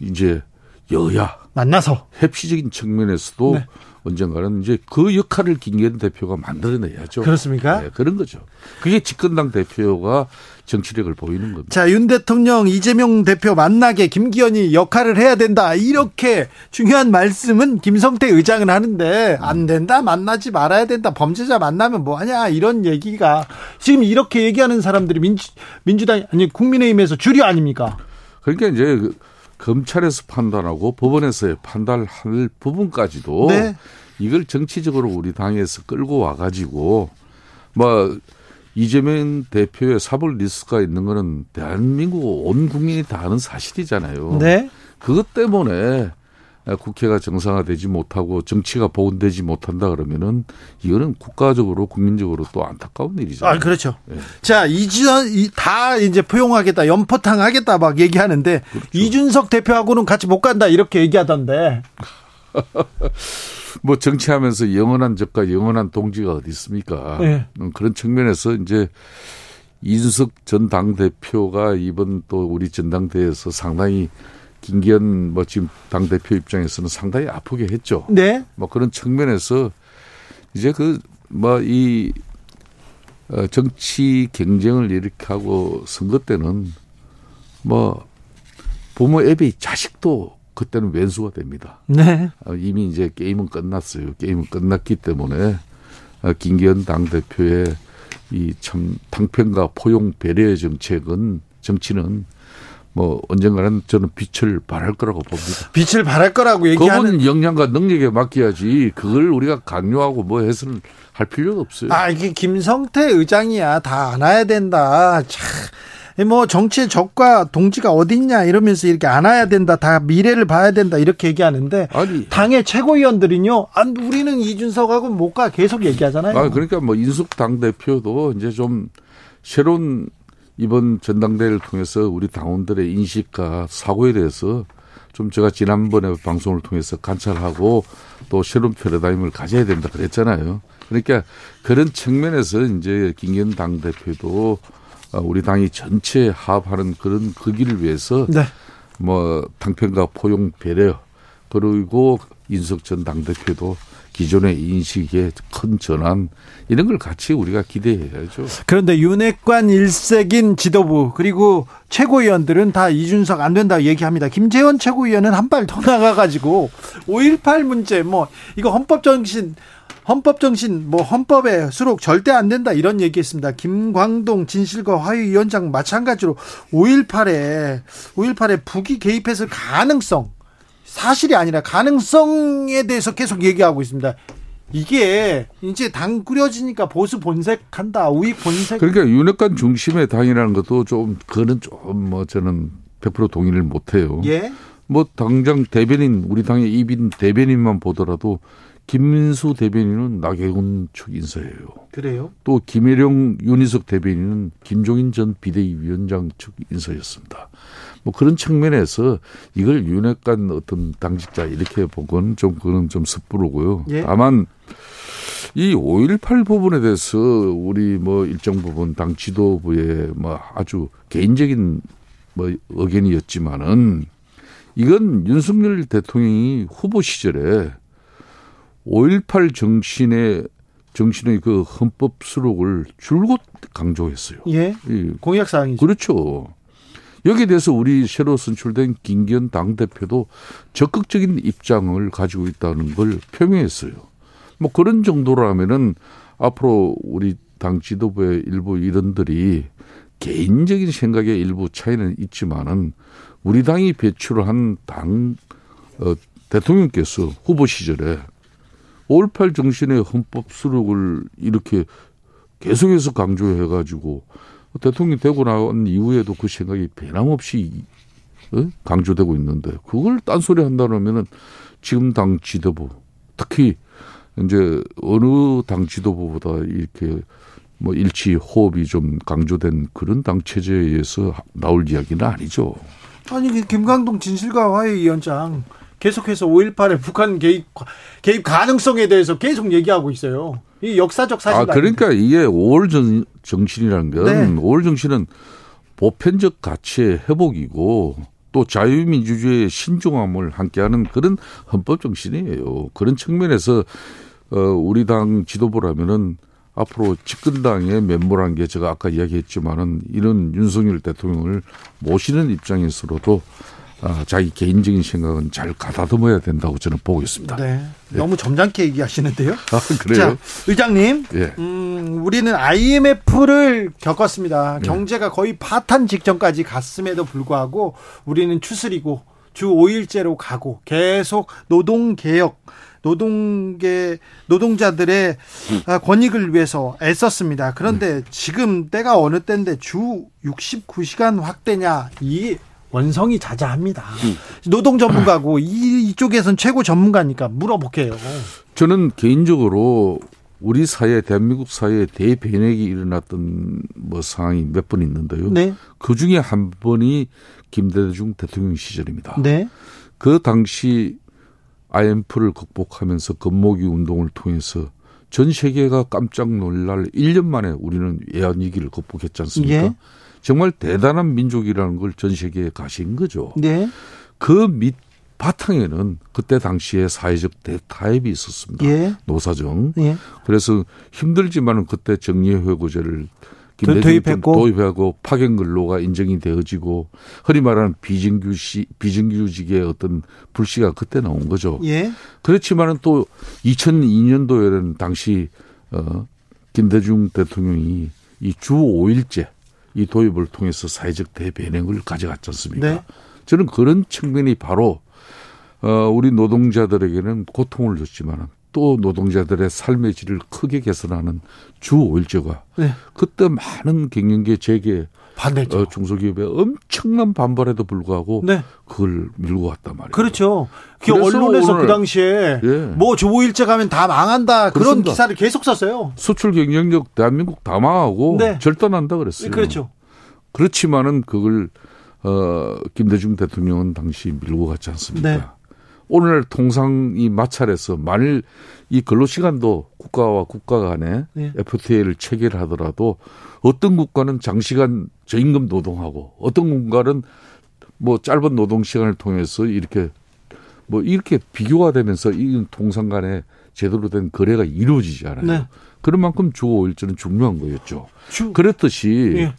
이제 여야 만나서. 협치적인 측면에서도 네. 언젠가는 이제 그 역할을 김기현 대표가 만들어내야죠. 그렇습니까? 네, 그런 거죠. 그게 집권당 대표가 정치력을 보이는 겁니다. 자, 윤 대통령, 이재명 대표 만나게 김기현이 역할을 해야 된다. 이렇게 중요한 말씀은 김성태 의장은 하는데 안 된다. 만나지 말아야 된다. 범죄자 만나면 뭐 하냐. 이런 얘기가 지금 이렇게 얘기하는 사람들이 민주, 민주당 아니 국민의힘에서 주류 아닙니까? 그러니까 이제 그 검찰에서 판단하고 법원에서 판단할 부분까지도 네. 이걸 정치적으로 우리 당에서 끌고 와 가지고 뭐 이재명 대표의 사법 리스크가 있는 거는 대한민국 온 국민이 다 아는 사실이잖아요. 네. 그것 때문에 국회가 정상화되지 못하고 정치가 복원되지 못한다 그러면은 이거는 국가적으로 국민적으로 또 안타까운 일이잖아요. 아, 그렇죠. 예. 자, 이준, 이- 다 이제 포용하겠다, 연포탕 하겠다 막 얘기하는데, 이준석 대표하고는 같이 못 간다, 이렇게 얘기하던데. 뭐 정치하면서 영원한 적과 영원한 동지가 어디 있습니까? 네. 음, 그런 측면에서 이제 이준석 전 당 대표가 이번 또 우리 전당대회에서 상당히 김기현 뭐 지금 당 대표 입장에서는 상당히 아프게 했죠. 네. 뭐 그런 측면에서 이제 그 뭐이 어, 정치 경쟁을 이렇게 하고 선거 때는 뭐 부모 앱이 자식도 그때는 왼수가 됩니다. 네. 어, 이미 이제 게임은 끝났어요. 게임은 끝났기 때문에 어, 김기현 당 대표의 이 참 당편과 포용 배려의 정책은 정치는 뭐 언젠가는 저는 빛을 발할 거라고 봅니다. 빛을 발할 거라고 얘기하는 그분 역량과 능력에 맡겨야지 그걸 우리가 강요하고 뭐 해서는 할 필요가 없어요. 아, 이게 김성태 의장이야. 다 안아야 된다. 참. 뭐 정치의 적과 동지가 어딨냐 이러면서 이렇게 안아야 된다. 다 미래를 봐야 된다. 이렇게 얘기하는데 아니 당의 최고위원들은요. 안 우리는 이준석하고 못 가. 계속 얘기하잖아요. 아, 그러니까 뭐 인숙 당 대표도 이제 좀 새로운 이번 전당대회를 통해서 우리 당원들의 인식과 사고에 대해서 좀 제가 지난번에 방송을 통해서 관찰하고 또 새로운 패러다임을 가져야 된다 그랬잖아요. 그러니까 그런 측면에서 이제 김기현 당대표도 아, 우리 당이 전체 합하는 그런 그 길을 위해서 네. 뭐 당편과 포용 배려 그리고 인석 전 당대표도 기존의 인식의 큰 전환 이런 걸 같이 우리가 기대해야죠. 그런데 윤핵관 일색인 지도부 그리고 최고위원들은 다 이준석 안 된다 얘기합니다. 김재원 최고위원은 한 발 더 나가가지고 5.18 문제 뭐 이거 헌법 정신 헌법 정신 뭐 헌법에 수록 절대 안 된다 이런 얘기했습니다. 김광동 진실과 화위위원장 마찬가지로 5.18에 5.18에 북이 개입했을 가능성 사실이 아니라 가능성에 대해서 계속 얘기하고 있습니다. 이게 이제 당 꾸려지니까 보수 본색한다, 우익 본색. 그러니까 윤핵관 중심의 당이라는 것도 좀 그거는 좀 뭐 저는 100% 동의를 못해요. 예, 뭐 당장 대변인 우리 당의 이빈 대변인만 보더라도 김민수 대변인은 나경원 측 인사예요. 그래요. 또 김혜령 윤희석 대변인은 김종인 전 비대위원장 측 인사였습니다. 뭐 그런 측면에서 이걸 윤핵관 어떤 당직자 이렇게 보고는 좀 그건 좀 섣부르고요. 예. 다만 이 5.18 부분에 대해서 우리 뭐 일정 부분 당 지도부의 뭐 아주 개인적인 뭐 의견이었지만은 이건 윤석열 대통령이 후보 시절에 5.18 정신의 정신의 그 헌법 수록을 줄곧 강조했어요. 예, 이 공약 사항이죠. 그렇죠. 여기에 대해서 우리 새로 선출된 김기현 당 대표도 적극적인 입장을 가지고 있다는 걸 표명했어요. 뭐 그런 정도라면은 앞으로 우리 당 지도부의 일부 일원들이 개인적인 생각의 일부 차이는 있지만은 우리 당이 배출한 당 어, 대통령께서 후보 시절에 5.18 정신의 헌법 수록을 이렇게 계속해서 강조해가지고 대통령이 되고 나온 이후에도 그 생각이 변함없이 어? 강조되고 있는데 그걸 딴소리 한다면은 지금 당 지도부 특히 이제 어느 당 지도부보다 이렇게 뭐 일치 호흡이 좀 강조된 그런 당 체제에 의해서 나올 이야기는 아니죠. 아니 그 김광동 진실과 화해위원장 계속해서 5.18에 북한 개입 개입 가능성에 대해서 계속 얘기하고 있어요. 이 역사적 사실. 아 그러니까 이게 5월 정, 정신이라는 건 네. 5월 정신은 보편적 가치의 회복이고 또 자유민주주의의 신중함을 함께하는 그런 헌법 정신이에요. 그런 측면에서 어 우리 당 지도부라면은 앞으로 집권당의 면모란 게 제가 아까 이야기했지만은 이런 윤석열 대통령을 모시는 입장에서로도 아, 자기 개인적인 생각은 잘 가다듬어야 된다고 저는 보고 있습니다. 네. 너무 점잖게 얘기하시는데요. 아, 그래요? 자, 의장님, 예. 음, 우리는 IMF를 겪었습니다. 경제가 거의 파탄 직전까지 갔음에도 불구하고 우리는 추스리고 주 5일제로 가고 계속 노동 개혁, 노동계 노동자들의 아, 권익을 위해서 애썼습니다. 그런데 지금 때가 어느 때인데 주 69시간 확대냐 이 원성이 자자합니다. 노동 전문가고 이 이쪽에선 최고 전문가니까 물어볼게요. 저는 개인적으로 우리 사회, 대한민국 사회에 대변혁이 일어났던 뭐 상황이 몇 번 있는데요. 네, 그 중에 한 번이 김대중 대통령 시절입니다. 네, 그 당시 IMF를 극복하면서 건모기 운동을 통해서 전 세계가 깜짝 놀랄 1년 만에 우리는 외환위기를 극복했지 않습니까? 예. 정말 대단한 민족이라는 걸 전 세계에 가신 거죠. 네, 그밑 바탕에는 그때 당시에 사회적 대타협이 있었습니다. 예. 노사정. 예. 그래서 힘들지만은 그때 정리회고제를 김대중 도입했고. 도입하고 파견 근로가 인정이 되어지고 흔히 말하는 비정규시 비정규직의 어떤 불씨가 그때 나온 거죠. 예. 그렇지만은 또 2002년도에는 당시 어 김대중 대통령이 이 주 5일제 이 도입을 통해서 사회적 대변행을 가져갔지 않습니까? 네. 저는 그런 측면이 바로 어 우리 노동자들에게는 고통을 줬지만은 또 노동자들의 삶의 질을 크게 개선하는 주 5일제가 네. 그때 많은 갱년기 재계 반대죠. 어, 중소기업의 엄청난 반발에도 불구하고 네. 그걸 밀고 왔단 말이에요. 그렇죠. 그 언론에서 오늘- 그 당시에 예. 뭐 조일제 가면 다 망한다 그런 그렇습니다. 기사를 계속 썼어요. 수출 경쟁력 대한민국 다 망하고 네. 절단한다 그랬어요. 그렇죠. 그렇지만은 그걸 어 김대중 대통령은 당시 밀고 갔지 않습니까? 네. 오늘 통상이 마찰해서 만일 이 근로 시간도 국가와 국가 간에 네. FTA를 체결하더라도 어떤 국가는 장시간 저임금 노동하고 어떤 국가는 뭐 짧은 노동 시간을 통해서 이렇게 뭐 이렇게 비교가 되면서 이 통상 간에 제대로 된 거래가 이루어지지 않아요. 네. 그런 만큼 주 5일제는 중요한 거였죠. 주 그렇듯이 예.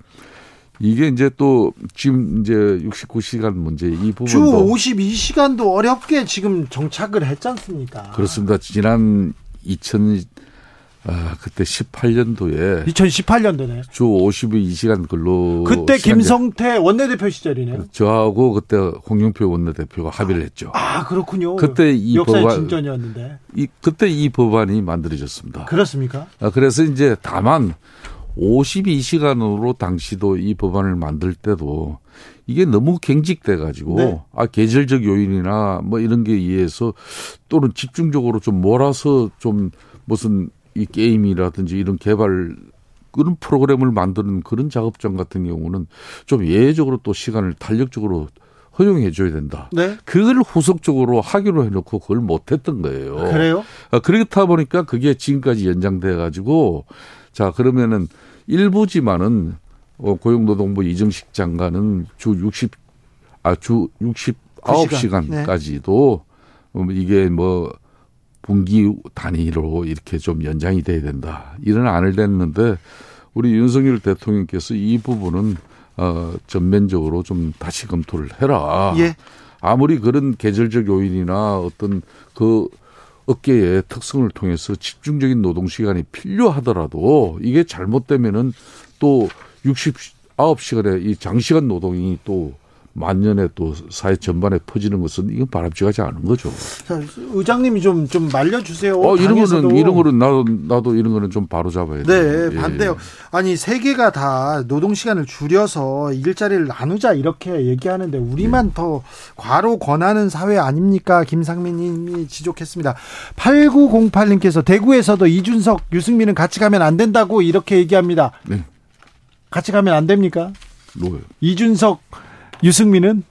이게 이제 또 지금 이제 69시간 문제 이주 부분도 52시간도 어렵게 지금 정착을 했지 않습니까? 그렇습니다. 지난 2000 아, 그때 18년도에 2018년도네. 주 52시간 근로 그때 김성태 원내대표 시절이네요. 저하고 그때 홍영표 원내대표가 합의를 했죠. 아 그렇군요. 그때 이 역사의 법안 진전이었는데 이 그때 이 법안이 만들어졌습니다. 그렇습니까? 아, 그래서 이제 다만 52시간으로 당시도 이 법안을 만들 때도 이게 너무 갱직돼 가지고 네. 아 계절적 요인이나 뭐 이런 게 의해서 또는 집중적으로 좀 몰아서 좀 무슨 이 게임이라든지 이런 개발 그런 프로그램을 만드는 그런 작업장 같은 경우는 좀 예외적으로 또 시간을 탄력적으로 허용해 줘야 된다. 네. 그걸 후속적으로 하기로 해놓고 그걸 못했던 거예요. 그래요? 아, 그렇다 보니까 그게 지금까지 연장돼 가지고 자 그러면은 일부지만은 어, 고용노동부 이정식 장관은 주 60, 아, 주 69시간까지도 이게 뭐 분기 단위로 이렇게 좀 연장이 돼야 된다. 이런 안을 냈는데 우리 윤석열 대통령께서 이 부분은 어, 전면적으로 좀 다시 검토를 해라. 예. 아무리 그런 계절적 요인이나 어떤 그 업계의 특성을 통해서 집중적인 노동 시간이 필요하더라도 이게 잘못되면은 또 69시간의 이 장시간 노동이 또 만년에 또 사회 전반에 퍼지는 것은 이건 바람직하지 않은 거죠. 자, 의장님이 좀 좀 말려주세요. 어, 이런 당에서도. 거는, 이런 거는 나도, 나도 이런 거는 좀 바로 잡아야 돼요. 네, 예. 반대요. 아니 세계가 다 노동 시간을 줄여서 일자리를 나누자 이렇게 얘기하는데 우리만 네. 더 과로 권하는 사회 아닙니까? 김상민 님이 지적했습니다. 8908님께서 대구에서도 이준석, 유승민은 같이 가면 안 된다고 이렇게 얘기합니다. 네. 같이 가면 안 됩니까? 뭐예요? 이준석, 유승민은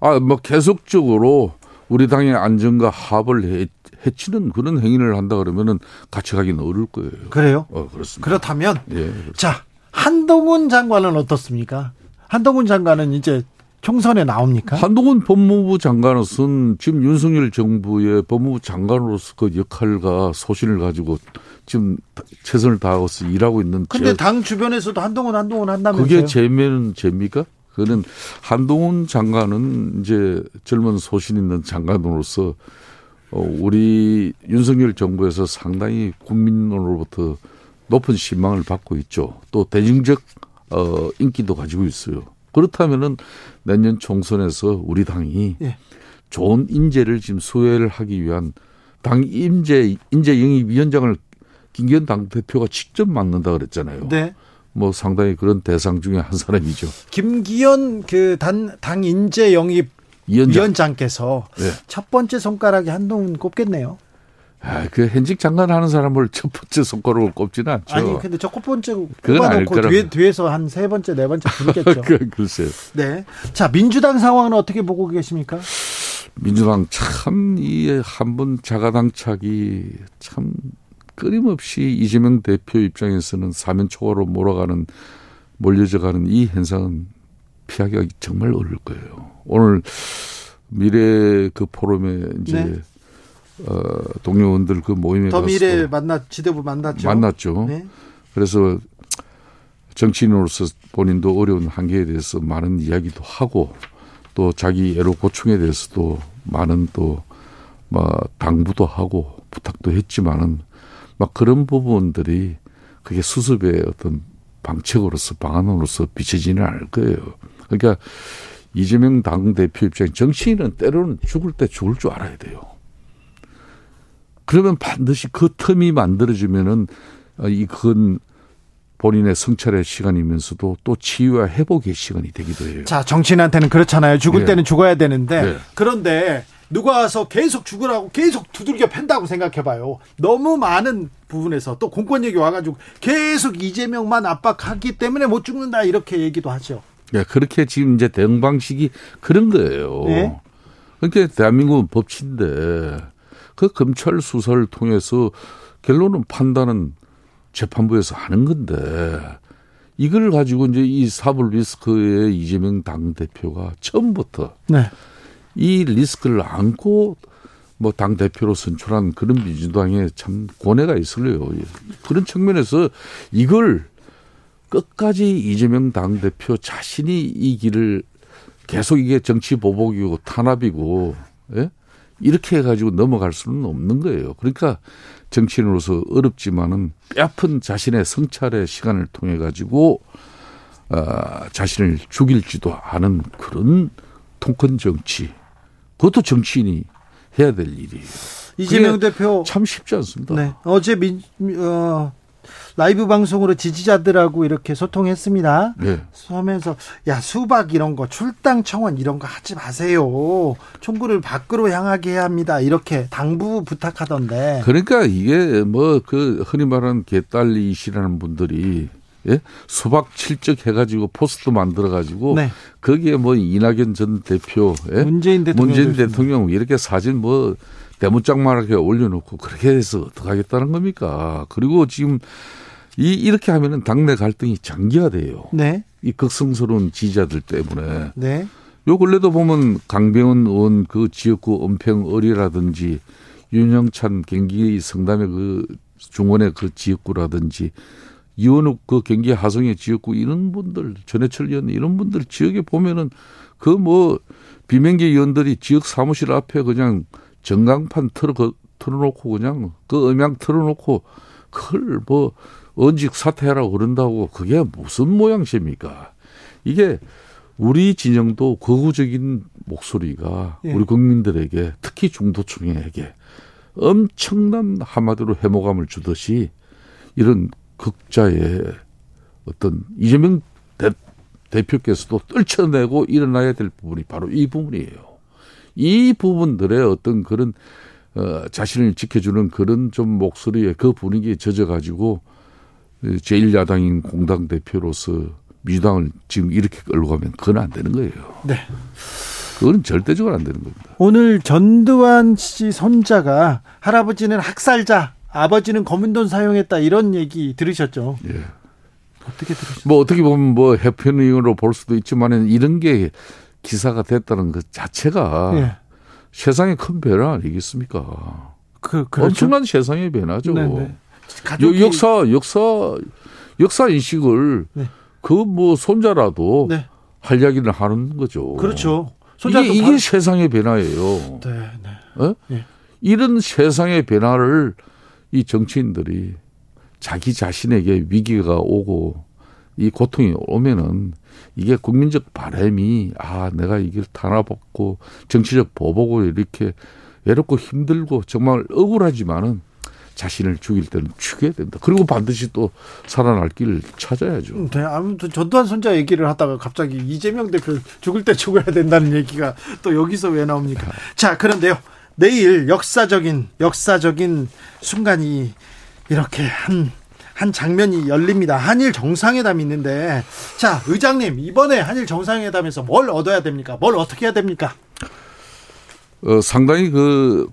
아, 뭐 계속적으로 우리 당의 안정과 합을 해, 해치는 그런 행위를 한다 그러면은 같이 가기는 어려울 거예요. 그래요? 어, 그렇습니다. 그렇다면 예. 자 한동훈 장관은 어떻습니까? 한동훈 장관은 이제 총선에 나옵니까? 한동훈 법무부 장관은 지금 윤석열 정부의 법무부 장관으로서 그 역할과 소신을 가지고 지금 최선을 다하고서 일하고 있는 근데 제- 당 주변에서도 한동훈 한동훈 한다면서요? 그게 제면 죄입니까? 그는 한동훈 장관은 이제 젊은 소신 있는 장관으로서 어, 우리 윤석열 정부에서 상당히 국민으로부터 높은 신망을 받고 있죠. 또 대중적 어, 인기도 가지고 있어요. 그렇다면은 내년 총선에서 우리 당이 예. 좋은 인재를 지금 수혜를 하기 위한 당 인재 인재 영입 위원장을 김기현 당 대표가 직접 맡는다 그랬잖아요. 네. 뭐 상당히 그런 대상 중에 한 사람이죠. 김기현 그 단 당 인재 영입 위원장. 위원장께서 네. 첫 번째 손가락에 한동훈 꼽겠네요. 아, 그 현직 장관 하는 사람을 첫 번째 손가락으로 꼽지는 않죠. 아니 근데 첫 번째 꼽아놓고. 뒤에, 뒤에서 한 세 번째 네 번째 부르겠죠. 그, 글쎄요. 네. 자 민주당 상황은 어떻게 보고 계십니까? 민주당 참 이한번 자가당착이 참 끊임없이 이재명 대표 입장에서는 사면 초과로 몰아가는 몰려져가는 이 현상은 피하기가 정말 어려울 거예요. 오늘 미래 그 포럼에 이제 네. 어, 동료원들 그 모임에 더 미래 만나 지도부 만났죠. 만났죠. 네. 그래서 정치인으로서 본인도 어려운 한계에 대해서 많은 이야기도 하고 또 자기 애로 고충에 대해서도 많은 또뭐 당부도 하고 부탁도 했지만은 막 그런 부분들이 그게 수습의 어떤 방책으로서 방안으로서 비춰지는 않을 거예요. 그러니까 이재명 당 대표 입장에 정치인은 때로는 죽을 때 죽을 줄 알아야 돼요. 그러면 반드시 그 틈이 만들어지면은 어, 이 그건 본인의 성찰의 시간이면서도 또 치유와 회복의 시간이 되기도 해요. 자, 정치인한테는 그렇잖아요. 죽을 네. 때는 죽어야 되는데 네. 그런데 누가 와서 계속 죽으라고 계속 두들겨 팬다고 생각해봐요. 너무 많은 부분에서 또 공권력이 와가지고 계속 이재명만 압박하기 때문에 못 죽는다 이렇게 얘기도 하죠. 예, 그렇게 지금 이제 대응 방식이 그런 거예요. 네. 그러니까 대한민국은 법치인데 그 검찰 수사를 통해서 결론은 판단은 재판부에서 하는 건데 이걸 가지고 이제 이 사법 리스크의 이재명 당 대표가 처음부터 네. 이 리스크를 안고 뭐 당 대표로 선출한 그런 민주당에 참 고뇌가 있을래요. 그런 측면에서 이걸 끝까지 이재명 당 대표 자신이 이 길을 계속 이게 정치 보복이고 탄압이고 예? 이렇게 해가지고 넘어갈 수는 없는 거예요. 그러니까 정치인으로서 어렵지만은 뼈아픈 자신의 성찰의 시간을 통해 가지고 아, 자신을 죽일지도 않은 그런 통큰 정치. 그것도 정치인이 해야 될 일이에요. 이재명 대표 참 쉽지 않습니다. 네. 어제 민, 어, 라이브 방송으로 지지자들하고 이렇게 소통했습니다. 네. 하면서 야 수박 이런 거 출당 청원 이런 거 하지 마세요. 총구를 밖으로 향하게 해야 합니다. 이렇게 당부 부탁하던데. 그러니까 이게 뭐 그 흔히 말하는 개딸리시라는 분들이 예? 수박 칠적 해가지고 포스트 만들어가지고 네. 거기에 뭐 이낙연 전 대표, 예? 문재인 대통령 문재인 대통령 이렇게 사진 뭐 대문짝만하게 올려놓고 그렇게 해서 어떡하겠다는 겁니까? 그리고 지금 이 이렇게 하면은 당내 갈등이 장기화돼요. 네. 이 극성스러운 지지자들 때문에. 네. 요 근래도 보면 강병원 의원 그 지역구 은평을이라든지 윤영찬 경기 성담의 그 중원의 그 지역구라든지 이원욱 그 경기 하성의 지역구 이런 분들 전해철 의원 이런 분들 지역에 보면은 그 뭐 비명계 의원들이 지역 사무실 앞에 그냥 전광판 틀어 틀어놓고 그냥 그 음향 틀어놓고 그걸 뭐 언직 사퇴하라고 그런다고 그게 무슨 모양새입니까? 이게 우리 진영도 거구적인 목소리가 예. 우리 국민들에게 특히 중도층에게 엄청난 한마디로 해모감을 주듯이 이런 극자의 어떤 이재명 대, 대표께서도 떨쳐내고 일어나야 될 부분이 바로 이 부분이에요. 이 부분들의 어떤 그런 어, 자신을 지켜주는 그런 좀 목소리에 그 분위기에 젖어가지고 제1야당인 공당 대표로서 민주당을 지금 이렇게 끌고 가면 그건 안 되는 거예요. 네. 그건 절대적으로 안 되는 겁니다. 오늘 전두환 씨 손자가 할아버지는 학살자, 아버지는 검은 돈 사용했다 이런 얘기 들으셨죠? 예. 어떻게 들으셨어요? 뭐 어떻게 보면 뭐 해프닝으로 볼 수도 있지만은 이런 게 기사가 됐다는 것 자체가 예. 세상의 큰 변화 아니겠습니까? 그 그렇죠. 엄청난 세상의 변화죠. 네네. 요- 역사 역사 역사 인식을 네. 그뭐 손자라도 네. 할 이야기를 하는 거죠. 그렇죠. 손자도 이게, 이게 세상의 변화예요. 네, 네. 어? 예. 이런 세상의 변화를 이 정치인들이 자기 자신에게 위기가 오고 이 고통이 오면은 이게 국민적 바람이 아 내가 이길 탄압받고 정치적 보복을 이렇게 외롭고 힘들고 정말 억울하지만은 자신을 죽일 때는 죽여야 된다. 그리고 반드시 또 살아날 길을 찾아야죠. 네, 아무튼 전두환 손자 얘기를 하다가 갑자기 이재명 대표 죽을 때 죽어야 된다는 얘기가 또 여기서 왜 나옵니까? 자, 그런데요. 내일 역사적인 역사적인 순간이 이렇게 한한 장면이 열립니다. 한일 정상회담이 있는데 자, 의장님 이번에 한일 정상회담에서 뭘 얻어야 됩니까? 뭘 어떻게 해야 됩니까? 어, 상당히 그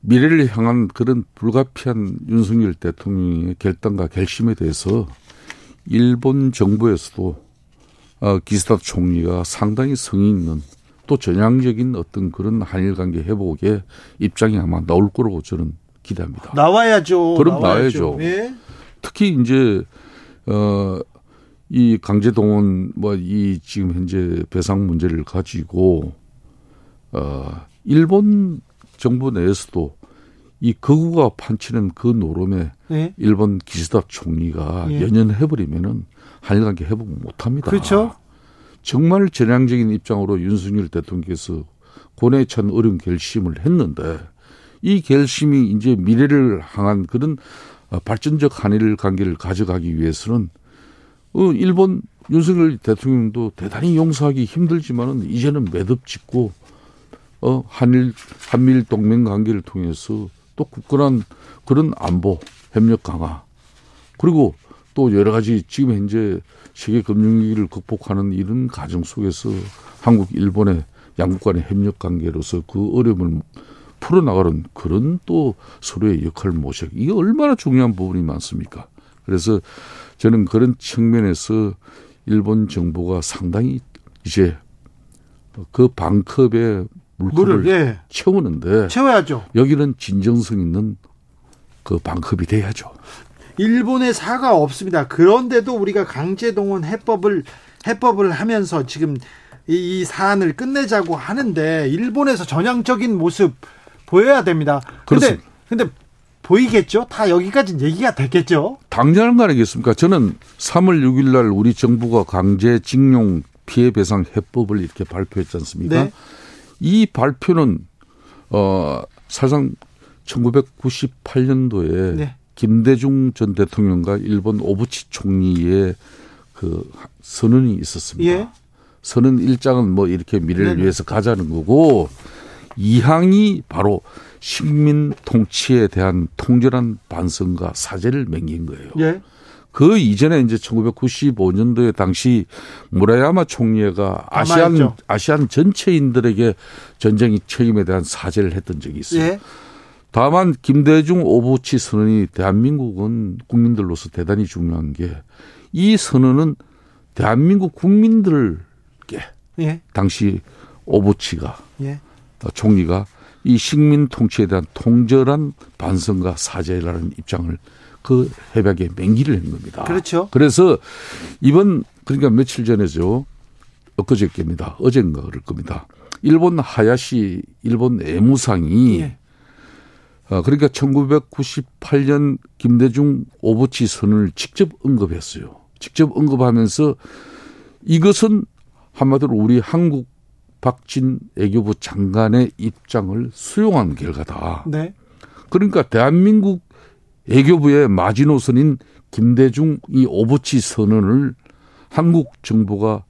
미래를 향한 그런 불가피한 윤석열 대통령의 결단과 결심에 대해서 일본 정부에서도 어, 기시다 총리가 상당히 성의 있는 또 전향적인 어떤 그런 한일 관계 회복의 입장이 아마 나올 거라고 저는 기대합니다. 나와야죠. 그럼 나와야죠. 예. 특히 이제 어, 이 강제동원 뭐 이 지금 현재 배상 문제를 가지고 어, 일본 정부 내에서도 이 거구가 판치는 그 노름에 네. 일본 기시다 총리가 예. 연연해버리면은 한일 관계 회복 못합니다. 그렇죠. 정말 전향적인 입장으로 윤석열 대통령께서 고뇌에 찬 어려운 결심을 했는데 이 결심이 이제 미래를 향한 그런 어, 발전적 한일 관계를 가져가기 위해서는 어, 일본 윤석열 대통령도 대단히 용서하기 힘들지만은 이제는 매듭 짓고 어, 한일 한미일 동맹 관계를 통해서 또 굳건한 그런 안보 협력 강화 그리고 또 여러 가지 지금 현재 세계 금융위기를 극복하는 이런 과정 속에서 한국 일본의 양국 간의 협력 관계로서 그 어려움을 풀어나가는 그런 또 서로의 역할 모색 이게 얼마나 중요한 부분이 많습니까? 그래서 저는 그런 측면에서 일본 정부가 상당히 이제 그 반컵의 물컵을 물을 예. 채우는데 채워야죠. 여기는 진정성 있는 그 반컵이 돼야죠. 일본의 사가 없습니다. 그런데도 우리가 강제동원 해법을 해법을 하면서 지금 이, 이 사안을 끝내자고 하는데 일본에서 전향적인 모습 보여야 됩니다. 그렇습니다. 근데 보이겠죠? 다 여기까지 얘기가 됐겠죠? 당연한 거 아니겠습니까? 저는 3월 6일 날 우리 정부가 강제 징용 피해 배상 해법을 이렇게 발표했지 않습니까? 네. 이 발표는 어 사실상 1998년도에 네. 김대중 전 대통령과 일본 오부치 총리의 그 선언이 있었습니다. 예. 선언 일장은 뭐 이렇게 미래를 네네. 위해서 가자는 거고 이항이 바로 식민 통치에 대한 통절한 반성과 사죄를 맹긴 거예요. 예. 그 이전에 이제 1995년도에 당시 무라야마 총리가 아시안. 아시안 전체인들에게 전쟁의 책임에 대한 사죄를 했던 적이 있어요. 예. 다만 김대중 오부치 선언이 대한민국은 국민들로서 대단히 중요한 게 이 선언은 대한민국 국민들께 예. 당시 오부치가 예. 어, 총리가 이 식민 통치에 대한 통절한 반성과 사죄라는 입장을 그 협약에 맹기를 한 겁니다. 그렇죠. 그래서 이번 그러니까 며칠 전에죠. 엊그저께입니다. 어젠가 그럴 겁니다. 일본 하야시 일본 애무상이 예. 어, 그러니까 1998년 김대중 오부치 선언을 직접 언급했어요. 직접 언급하면서 이것은 한마디로 우리 한국 박진 외교부 장관의 입장을 수용한 결과다. 네. 그러니까 대한민국 외교부의 마지노선인 김대중 이 오부치 선언을 한국 정부가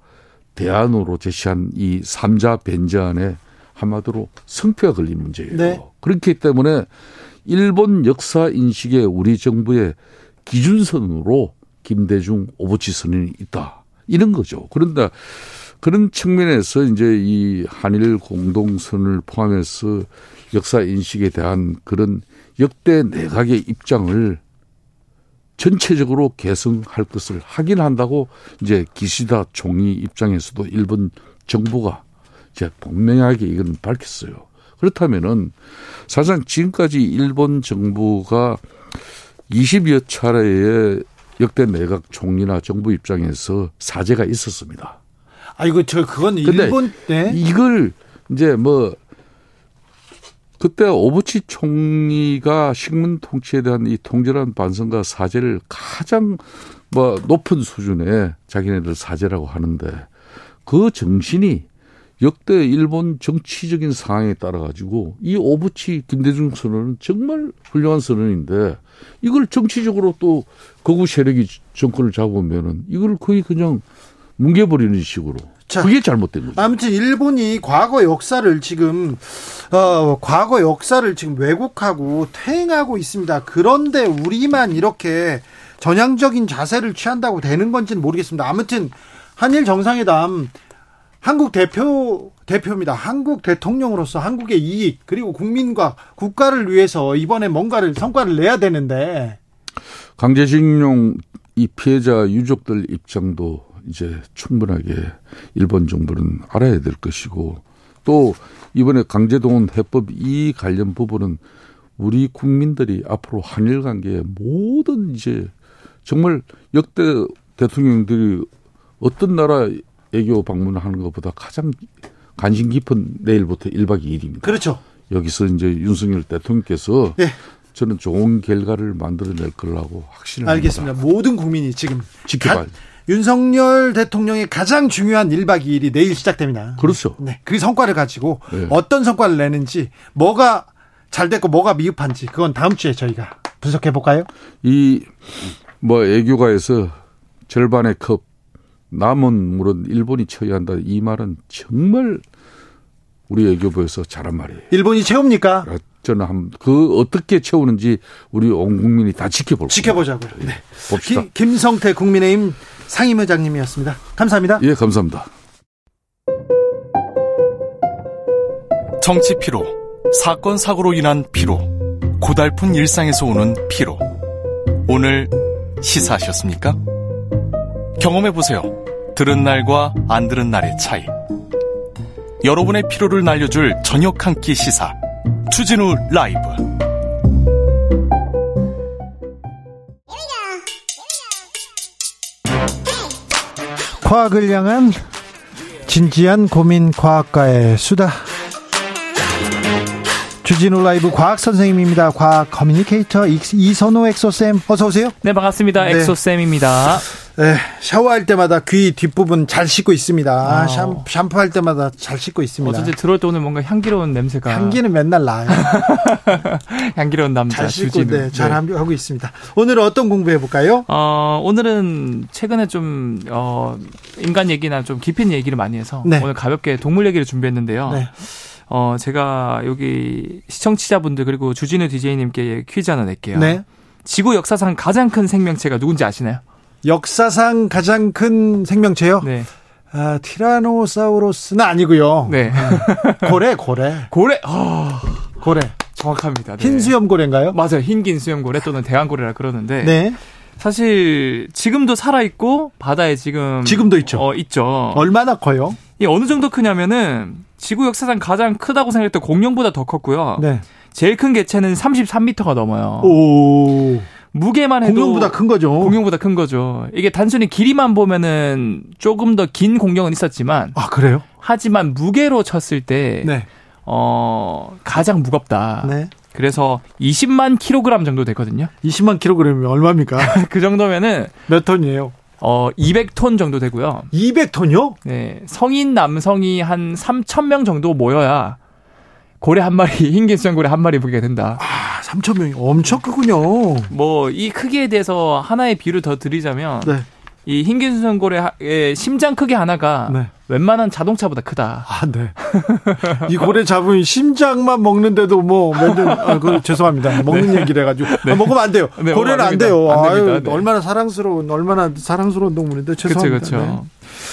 대안으로 제시한 이 삼자 변제안에 한마디로 성패가 걸린 문제예요. 네. 그렇기 때문에 일본 역사 인식에 우리 정부의 기준선으로 김대중 오부치 선언이 있다. 이런 거죠. 그런데 그런 측면에서 이제 이 한일 공동선을 포함해서 역사 인식에 대한 그런 역대 내각의 입장을 전체적으로 개성할 것을 확인한다고 이제 기시다 총리 입장에서도 일본 정부가 이제 분명하게 이건 밝혔어요. 그렇다면은 사실상 지금까지 일본 정부가 20여 차례의 역대 내각 총리나 정부 입장에서 사죄가 있었습니다. 아 이거 저 그건 일본 네. 이걸 이제 뭐 그때 오부치 총리가 식민 통치에 대한 이 통절한 반성과 사죄를 가장 뭐 높은 수준의 자기네들 사죄라고 하는데 그 정신이 역대 일본 정치적인 상황에 따라 가지고 이 오부치 김대중 선언은 정말 훌륭한 선언인데 이걸 정치적으로 또 거구 세력이 정권을 잡으면은 이걸 거의 그냥 뭉개버리는 식으로 자, 그게 잘못된 거죠. 아무튼 일본이 과거 역사를 지금 어 과거 역사를 지금 왜곡하고 퇴행하고 있습니다. 그런데 우리만 이렇게 전향적인 자세를 취한다고 되는 건지는 모르겠습니다. 아무튼 한일 정상회담 한국 대표 대표입니다. 한국 대통령으로서 한국의 이익 그리고 국민과 국가를 위해서 이번에 뭔가를 성과를 내야 되는데 강제징용 이 피해자 유족들 입장도 이제 충분하게 일본 정부는 알아야 될 것이고 또 이번에 강제동원 해법 이 관련 부분은 우리 국민들이 앞으로 한일 관계의 모든 이제 정말 역대 대통령들이 어떤 나라 애교 방문을 하는 것보다 가장 관심 깊은 내일부터 1박 2일입니다. 그렇죠. 여기서 이제 윤석열 대통령께서 예. 저는 좋은 결과를 만들어낼 거라고 확신을 알겠습니다. 합니다. 모든 국민이 지금 지켜봐야 가- 윤석열 대통령의 가장 중요한 1박 2일이 내일 시작됩니다. 그렇죠. 네. 그 성과를 가지고 네. 어떤 성과를 내는지 뭐가 잘 됐고 뭐가 미흡한지 그건 다음 주에 저희가 분석해 볼까요? 이 뭐 애교가에서 절반의 컵 남은 물은 일본이 쳐야 한다 이 말은 정말 우리 애교부에서 잘한 말이에요. 일본이 채웁니까? 저는 한 그 어떻게 채우는지 우리 온 국민이 다 지켜볼 거예요. 지켜보자고요. 네. 봅시다. 김, 김성태 국민의힘 상임회장님이었습니다. 감사합니다. 예, 감사합니다. 정치 피로, 사건 사고로 인한 피로, 고달픈 일상에서 오는 피로. 오늘 시사하셨습니까? 경험해 보세요. 들은 날과 안 들은 날의 차이. 여러분의 피로를 날려줄 저녁 한 끼 시사. 추진우 라이브. 과학을 향한 진지한 고민 과학과의 수다. 주진우 라이브 과학 선생님입니다. 과학 커뮤니케이터 이- 이선호 엑소쌤 어서 오세요. 네, 반갑습니다. 네. 엑소쌤입니다. 네, 샤워할 때마다 귀 뒷부분 잘 씻고 있습니다. 아. 샴, 샴푸할 때마다 잘 씻고 있습니다. 어쩐지 들어올 때 오늘 뭔가 향기로운 냄새가. 향기는 맨날 나요. 향기로운 남자. 잘 씻고 주진우. 네, 잘 네. 하고 있습니다. 오늘은 어떤 공부해 볼까요? 어, 오늘은 최근에 좀, 어, 인간 얘기나 좀 깊은 얘기를 많이 해서 네. 오늘 가볍게 동물 얘기를 준비했는데요. 네. 어, 제가 여기 시청자분들 그리고 주진우 DJ님께 퀴즈 하나 낼게요. 네. 지구 역사상 가장 큰 생명체가 누군지 아시나요? 역사상 가장 큰 생명체요? 네. 아, 티라노사우루스는 아니고요. 네. 고래, 고래. 고래. 아, 고래. 정확합니다. 네. 흰 수염 고래인가요? 맞아요. 흰긴 수염고래 또는 대왕고래라 그러는데 네. 사실 지금도 살아 있고 바다에 지금 지금도 있죠. 어, 있죠. 얼마나 커요? 이 어느 정도 크냐면은 지구 역사상 가장 크다고 생각했던 공룡보다 더 컸고요. 네. 제일 큰 개체는 33m가 넘어요. 오. 무게만 해도 공룡보다 큰 거죠. 공룡보다 큰 거죠. 이게 단순히 길이만 보면은 조금 더 긴 공룡은 있었지만 아, 그래요? 하지만 무게로 쳤을 때 네. 어, 가장 무겁다. 네. 그래서 20만 킬로그램 정도 되거든요. 20만 킬로그램이면 얼마입니까? 그 정도면은 몇 톤이에요? 어 200톤 정도 되고요. 200톤이요? 네, 성인 남성이 한 3천 명 정도 모여야 고래 한 마리, 흰긴 수염 고래 한 마리 보게 된다. 아, 3천 명이 엄청 크군요. 뭐 이 크기에 대해서 하나의 비유를 더 드리자면 네. 이 흰긴 수염고래의 심장 크기 하나가 네. 웬만한 자동차보다 크다. 아, 네. 이 고래 잡으면 심장만 먹는데도 뭐, 몇 년, 아, 그, 죄송합니다. 먹는 얘기를 해가지고. 아, 먹으면 안 돼요. 네, 고래는 안안 돼요. 안 아유, 됩니다. 네. 얼마나 사랑스러운, 얼마나 사랑스러운 동물인데 죄송합니다. 그렇죠.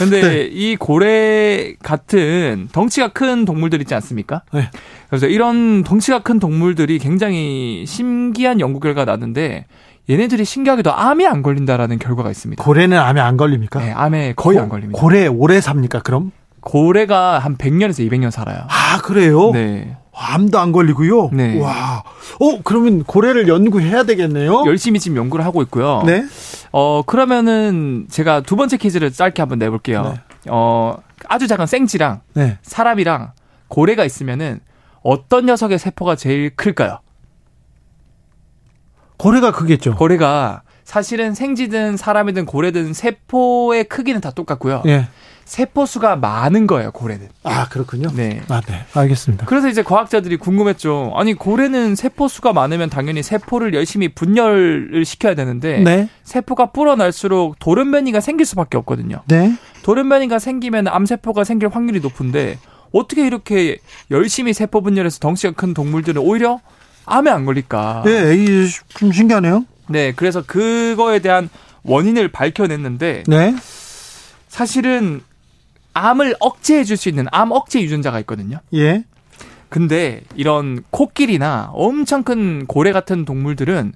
네. 근데 네. 이 고래 같은 덩치가 큰 동물들 있지 않습니까? 네. 그래서 이런 덩치가 큰 동물들이 굉장히 신기한 연구 결과가 나는데 얘네들이 신기하게도 암에 안 걸린다라는 결과가 있습니다. 고래는 암에 안 걸립니까? 네, 암에 거의 고- 안 걸립니다. 고래 오래 삽니까, 그럼? 고래가 한 100년에서 200년 살아요. 아, 그래요? 네. 암도 안 걸리고요? 네. 와. 어, 그러면 고래를 연구해야 되겠네요? 열심히 지금 연구를 하고 있고요. 네. 어, 그러면은 제가 두 번째 퀴즈를 짧게 한번 내 볼게요. 네. 어, 아주 작은 생쥐랑 네. 사람이랑 고래가 있으면은 어떤 녀석의 세포가 제일 클까요? 고래가 크겠죠? 고래가 사실은 생쥐든 사람이든 고래든 세포의 크기는 다 똑같고요. 예. 세포 수가 많은 거예요, 고래는. 아, 그렇군요. 네. 아, 네. 알겠습니다. 그래서 이제 과학자들이 궁금했죠. 아니, 고래는 세포 수가 많으면 당연히 세포를 열심히 분열을 시켜야 되는데 네. 세포가 불어날수록 돌연변이가 생길 수밖에 없거든요. 네. 돌연변이가 생기면 암세포가 생길 확률이 높은데 어떻게 이렇게 열심히 세포 분열해서 덩치가 큰 동물들은 오히려 암에 안 걸릴까? 네, 좀 신기하네요. 네, 그래서 그거에 대한 원인을 밝혀냈는데 네. 사실은 암을 억제해 줄 수 있는 암 억제 유전자가 있거든요. 예. 근데 이런 코끼리나 엄청 큰 고래 같은 동물들은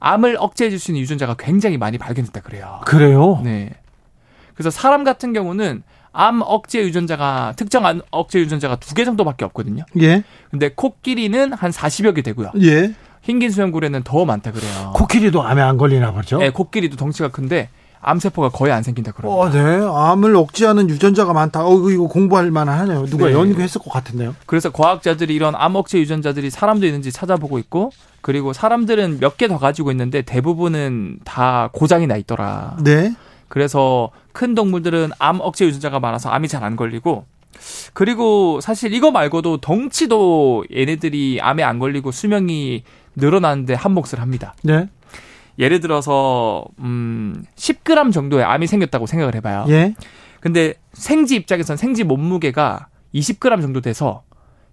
암을 억제해 줄 수 있는 유전자가 굉장히 많이 발견됐다 그래요. 그래요? 네. 그래서 사람 같은 경우는 암 억제 유전자가 특정 암 억제 유전자가 두 개 정도밖에 없거든요. 예. 근데 코끼리는 한 40여 개 되고요. 예. 흰긴수염고래는 더 많다 그래요. 코끼리도 암에 안 걸리나 보죠. 네, 코끼리도 덩치가 큰데 암세포가 거의 안 생긴다 그래요. 어, 네. 암을 억제하는 유전자가 많다. 어, 이거 공부할 만하네요. 누가 네. 연구했을 것 같은데요. 그래서 과학자들이 이런 암 억제 유전자들이 사람도 있는지 찾아보고 있고 그리고 사람들은 몇 개 더 가지고 있는데 대부분은 다 고장이 나 있더라. 네. 그래서 큰 동물들은 암 억제 유전자가 많아서 암이 잘 안 걸리고 그리고 사실 이거 말고도 덩치도 얘네들이 암에 안 걸리고 수명이 늘어나는데 한 몫을 합니다. 네. 예를 들어서 음 10g 정도의 암이 생겼다고 생각을 해봐요. 예. 근데 생쥐 입장에선 생쥐 몸무게가 20g 정도 돼서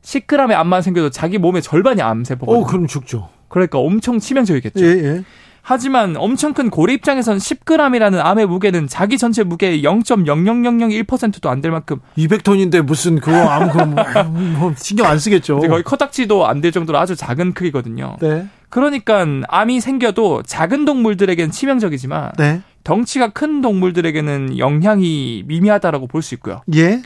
10g의 암만 생겨도 자기 몸의 절반이 암 세포거든요. 어, 그럼 죽죠. 그러니까 엄청 치명적이겠죠. 예, 예. 하지만 엄청 큰 고래 입장에선 10g이라는 암의 무게는 자기 전체 무게의 0.00001%도 안 될 만큼 200톤인데 무슨 그거 아무 그 뭐, 뭐 신경 안 쓰겠죠. 거의 커딱지도 안 될 정도로 아주 작은 크기거든요. 네. 그러니까 암이 생겨도 작은 동물들에겐 치명적이지만 네. 덩치가 큰 동물들에게는 영향이 미미하다라고 볼 수 있고요. 예.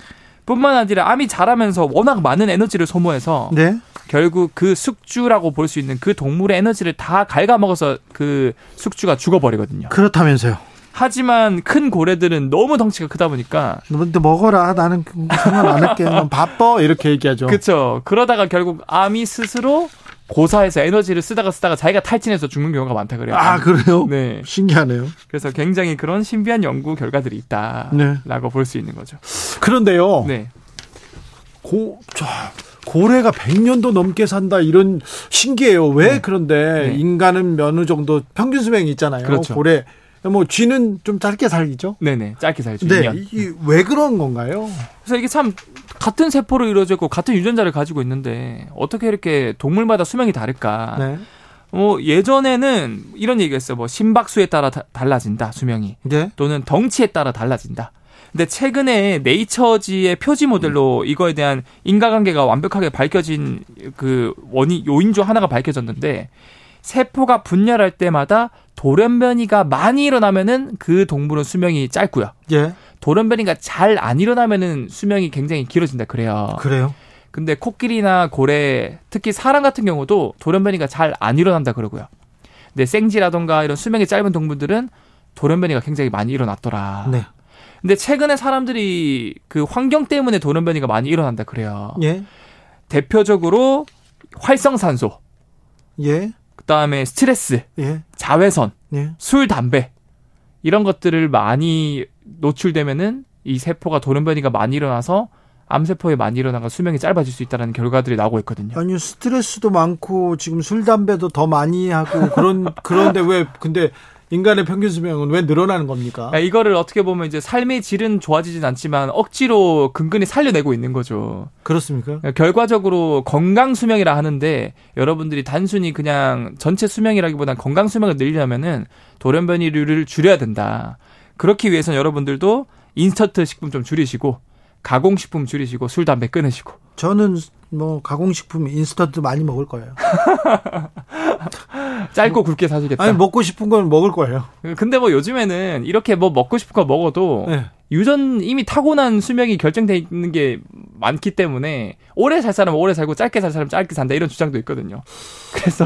뿐만 아니라 암이 자라면서 워낙 많은 에너지를 소모해서 네. 결국 그 숙주라고 볼 수 있는 그 동물의 에너지를 다 갉아먹어서 그 숙주가 죽어버리거든요. 그렇다면서요. 하지만 큰 고래들은 너무 덩치가 크다 보니까 너도 먹어라. 나는 그 상관 안 할게. 난 바빠. 이렇게 얘기하죠. 그렇죠. 그러다가 결국 암이 스스로 고사해서 에너지를 쓰다가 쓰다가 자기가 탈진해서 죽는 경우가 많다 그래요. 아, 그래요? 네. 신기하네요. 그래서 굉장히 그런 신비한 연구 결과들이 있다라고 네. 볼수 있는 거죠. 그런데요. 네. 고, 저, 고래가 100년도 넘게 산다 이런 신기해요. 왜 그런데 네. 인간은 어느 정도 평균 수명이 있잖아요. 그렇죠. 고래 뭐 쥐는 좀 짧게 살죠. 네네. 짧게 살죠. 네, 2년. 이게 왜 그런 건가요? 그래서 이게 참 같은 세포로 이루어져 있고 같은 유전자를 가지고 있는데 어떻게 이렇게 동물마다 수명이 다를까? 네. 뭐 예전에는 이런 얘기했어요. 뭐 심박수에 따라 다- 달라진다 수명이 네. 또는 덩치에 따라 달라진다. 근데 최근에 네이처지의 표지 모델로 이거에 대한 인과관계가 완벽하게 밝혀진 그 원인 요인 중 하나가 밝혀졌는데 세포가 분열할 때마다 돌연변이가 많이 일어나면은 그 동물은 수명이 짧고요. 예. 돌연변이가 잘 안 일어나면은 수명이 굉장히 길어진다 그래요. 그래요. 근데 코끼리나 고래, 특히 사람 같은 경우도 돌연변이가 잘 안 일어난다 그러고요. 근데 생쥐라던가 이런 수명이 짧은 동물들은 돌연변이가 굉장히 많이 일어났더라. 네. 근데 최근에 사람들이 그 환경 때문에 돌연변이가 많이 일어난다 그래요. 예. 대표적으로 활성산소, 예. 그다음에 스트레스, 예. 자외선, 예. 술, 담배 이런 것들을 많이 노출되면은 이 세포가 돌연변이가 많이 일어나서 암세포에 많이 일어나가 수명이 짧아질 수 있다는 결과들이 나오고 있거든요. 아니요 스트레스도 많고 지금 술 담배도 더 많이 하고 그런 그런데 왜 근데 인간의 평균 수명은 왜 늘어나는 겁니까? 그러니까 이거를 어떻게 보면 이제 삶의 질은 좋아지진 않지만 억지로 근근히 살려내고 있는 거죠. 그렇습니까? 그러니까 결과적으로 건강 수명이라 하는데 여러분들이 단순히 그냥 전체 수명이라기보단 건강 수명을 늘리려면은 돌연변이율을 줄여야 된다. 그렇기 위해서는 여러분들도 인스턴트 식품 좀 줄이시고 가공식품 줄이시고 술 담배 끊으시고 저는 뭐 가공식품 인스턴트 많이 먹을 거예요. 짧고 굵게 사시겠다. 아니 먹고 싶은 건 먹을 거예요. 근데 뭐 요즘에는 이렇게 뭐 먹고 싶은 거 먹어도 네. 유전 이미 타고난 수명이 결정돼 있는 게 많기 때문에 오래 살 사람은 오래 살고 짧게 살 사람은 짧게 산다 이런 주장도 있거든요. 그래서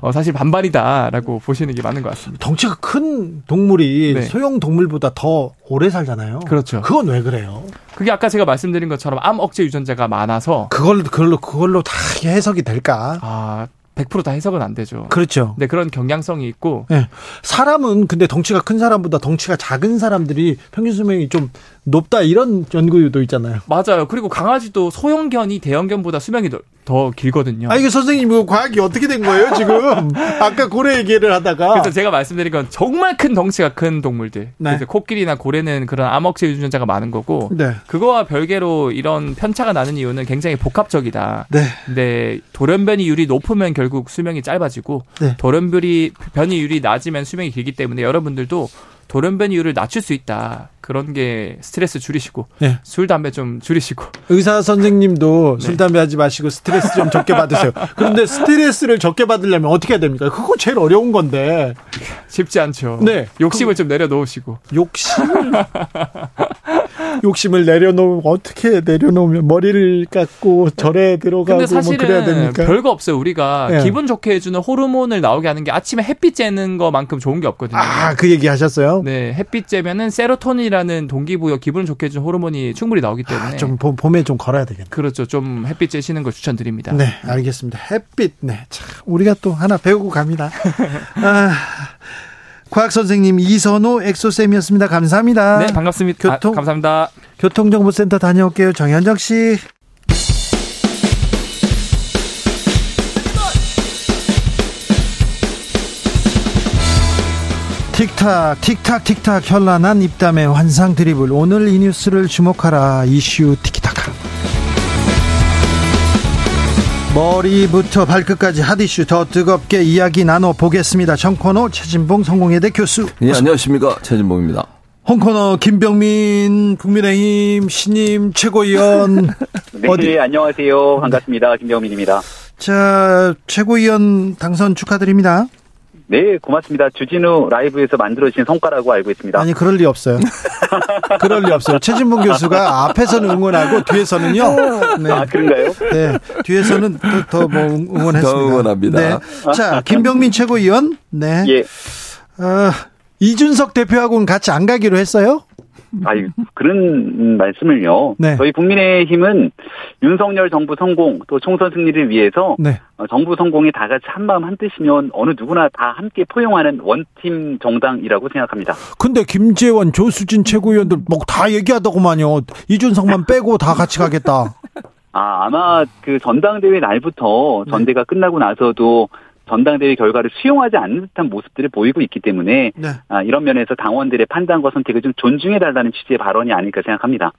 어, 사실 반반이다라고 보시는 게 맞는 것 같습니다. 덩치가 큰 동물이 네. 소형 동물보다 더 오래 살잖아요. 그렇죠. 그건 왜 그래요? 그게 아까 제가 말씀드린 것처럼 암 억제 유전자가 많아서 그걸 그걸 로 그걸로 다 해석이 될까? 아 100%다 해석은 안 되죠. 그렇죠. 네 그런 경향성이 있고 예. 사람은 근데 덩치가 큰 사람보다 덩치가 작은 사람들이 평균 수명이 좀 높다 이런 연구도 있잖아요. 맞아요. 그리고 강아지도 소형견이 대형견보다 수명이 더, 더 길거든요. 아 이게 선생님 이거 과학이 어떻게 된 거예요 지금? 아까 고래 얘기를 하다가 그래서 제가 말씀드린 건 정말 큰 덩치가 큰 동물들. 네. 그래서 코끼리나 고래는 그런 암억제 유전자가 많은 거고. 네. 그거와 별개로 이런 편차가 나는 이유는 굉장히 복합적이다. 네. 근데 돌연변이율이 높으면 결국 수명이 짧아지고 네. 돌연변이 변이율이 낮으면 수명이 길기 때문에 여러분들도 돌연변이 율을 낮출 수 있다. 그런 게 스트레스 줄이시고 네. 술 담배 좀 줄이시고 의사 선생님도 네. 술 담배 하지 마시고 스트레스 좀 적게 받으세요. 그런데 스트레스를 적게 받으려면 어떻게 해야 됩니까? 그거 제일 어려운 건데 쉽지 않죠. 네. 욕심을 좀 내려놓으시고 욕심 욕심을 내려놓으면 어떻게 내려놓으면 머리를 깎고 절에 들어가고 근데 뭐 그래야 됩니까? 별거 없어요. 우리가 예. 기분 좋게 해주는 호르몬을 나오게 하는 게 아침에 햇빛 쬐는 것만큼 좋은 게 없거든요. 아, 그 얘기 하셨어요? 네, 햇빛 쬐면은 세로토닌이라는 동기부여 기분을 좋게 해주는 호르몬이 충분히 나오기 때문에 아, 좀 봄, 봄에 좀 걸어야 되겠네. 그렇죠. 좀 햇빛 쬐시는 걸 추천드립니다. 네, 알겠습니다. 햇빛. 네. 참, 우리가 또 하나 배우고 갑니다. 아, 과학 선생님 이선호 엑소쌤이었습니다. 감사합니다. 네, 반갑습니다. 교통- 아, 감사합니다. 교통정보센터 다녀올게요. 정현정 씨. 틱탁 틱탁 틱탁 현란한 입담의 환상 드리블 오늘 이 뉴스를 주목하라 이슈 티키 머리부터 발끝까지 핫이슈 더 뜨겁게 이야기 나눠보겠습니다 정코노 최진봉 성공회대 교수 예, 안녕하십니까. 최진봉입니다. 홍코너 김병민 국민의힘 신임 최고위원 네, 어디 안녕하세요. 반갑습니다. 김병민입니다. 자 최고위원 당선 축하드립니다. 네, 고맙습니다. 주진우 라이브에서 만들어진 성과라고 알고 있습니다. 아니 그럴 리 없어요. 그럴 리 없어요. 최진봉 교수가 앞에서는 응원하고 뒤에서는요. 네. 아, 그런가요? 네, 뒤에서는 더 뭐 응원했습니다. 더 응원합니다. 네. 자 김병민 최고위원. 네. 예. 어, 이준석 대표하고는 같이 안 가기로 했어요. 아유, 그런 말씀을요. 네. 저희 국민의힘은 윤석열 정부 성공 또 총선 승리를 위해서 네. 어, 정부 성공이 다 같이 한마음 한뜻이면 어느 누구나 다 함께 포용하는 원팀 정당이라고 생각합니다. 근데 김재원, 조수진 최고위원들 뭐 다 얘기하더구만요. 이준석만 빼고 다 같이 가겠다. 아, 아마 그 전당대회 날부터 네. 전대가 끝나고 나서도 전당대회 결과를 수용하지 않는 듯한 모습들을 보이고 있기 때문에 네. 아, 이런 면에서 당원들의 판단과 선택을 좀 존중해달라는 취지의 발언이 아닐까 생각합니다.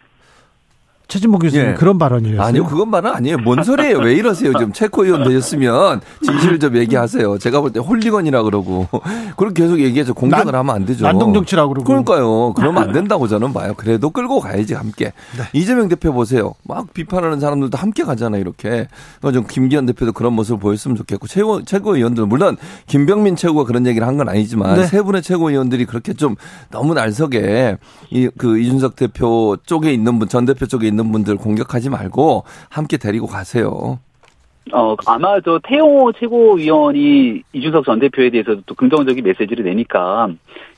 최진봉 교수님 예. 그런 발언이었어요. 아니요, 그건 말은 아니에요. 뭔 소리예요? 왜 이러세요? 좀 체코 의원 되셨으면 진실을 좀 얘기하세요. 제가 볼 때 홀리건이라 그러고 그렇게 계속 얘기해서 공격을 난- 하면 안 되죠. 난동 정치라고 그러고. 그러니까요. 그러면 안 된다고 저는 봐요. 그래도 끌고 가야지 함께. 네. 이재명 대표 보세요. 막 비판하는 사람들도 함께 가잖아요. 이렇게. 그좀 김기현 대표도 그런 모습을 보였으면 좋겠고 최고 최고위원들 물론 김병민 최고가 그런 얘기를 한 건 아니지만 네. 세 분의 최고위원들이 그렇게 좀 너무 날석에 이 그 이준석 대표 쪽에 있는 분 전 대표 쪽에 있는 분들 공격하지 말고 함께 데리고 가세요. 어, 아마 저 태용호 최고위원이 이준석 전 대표에 대해서도 또 긍정적인 메시지를 내니까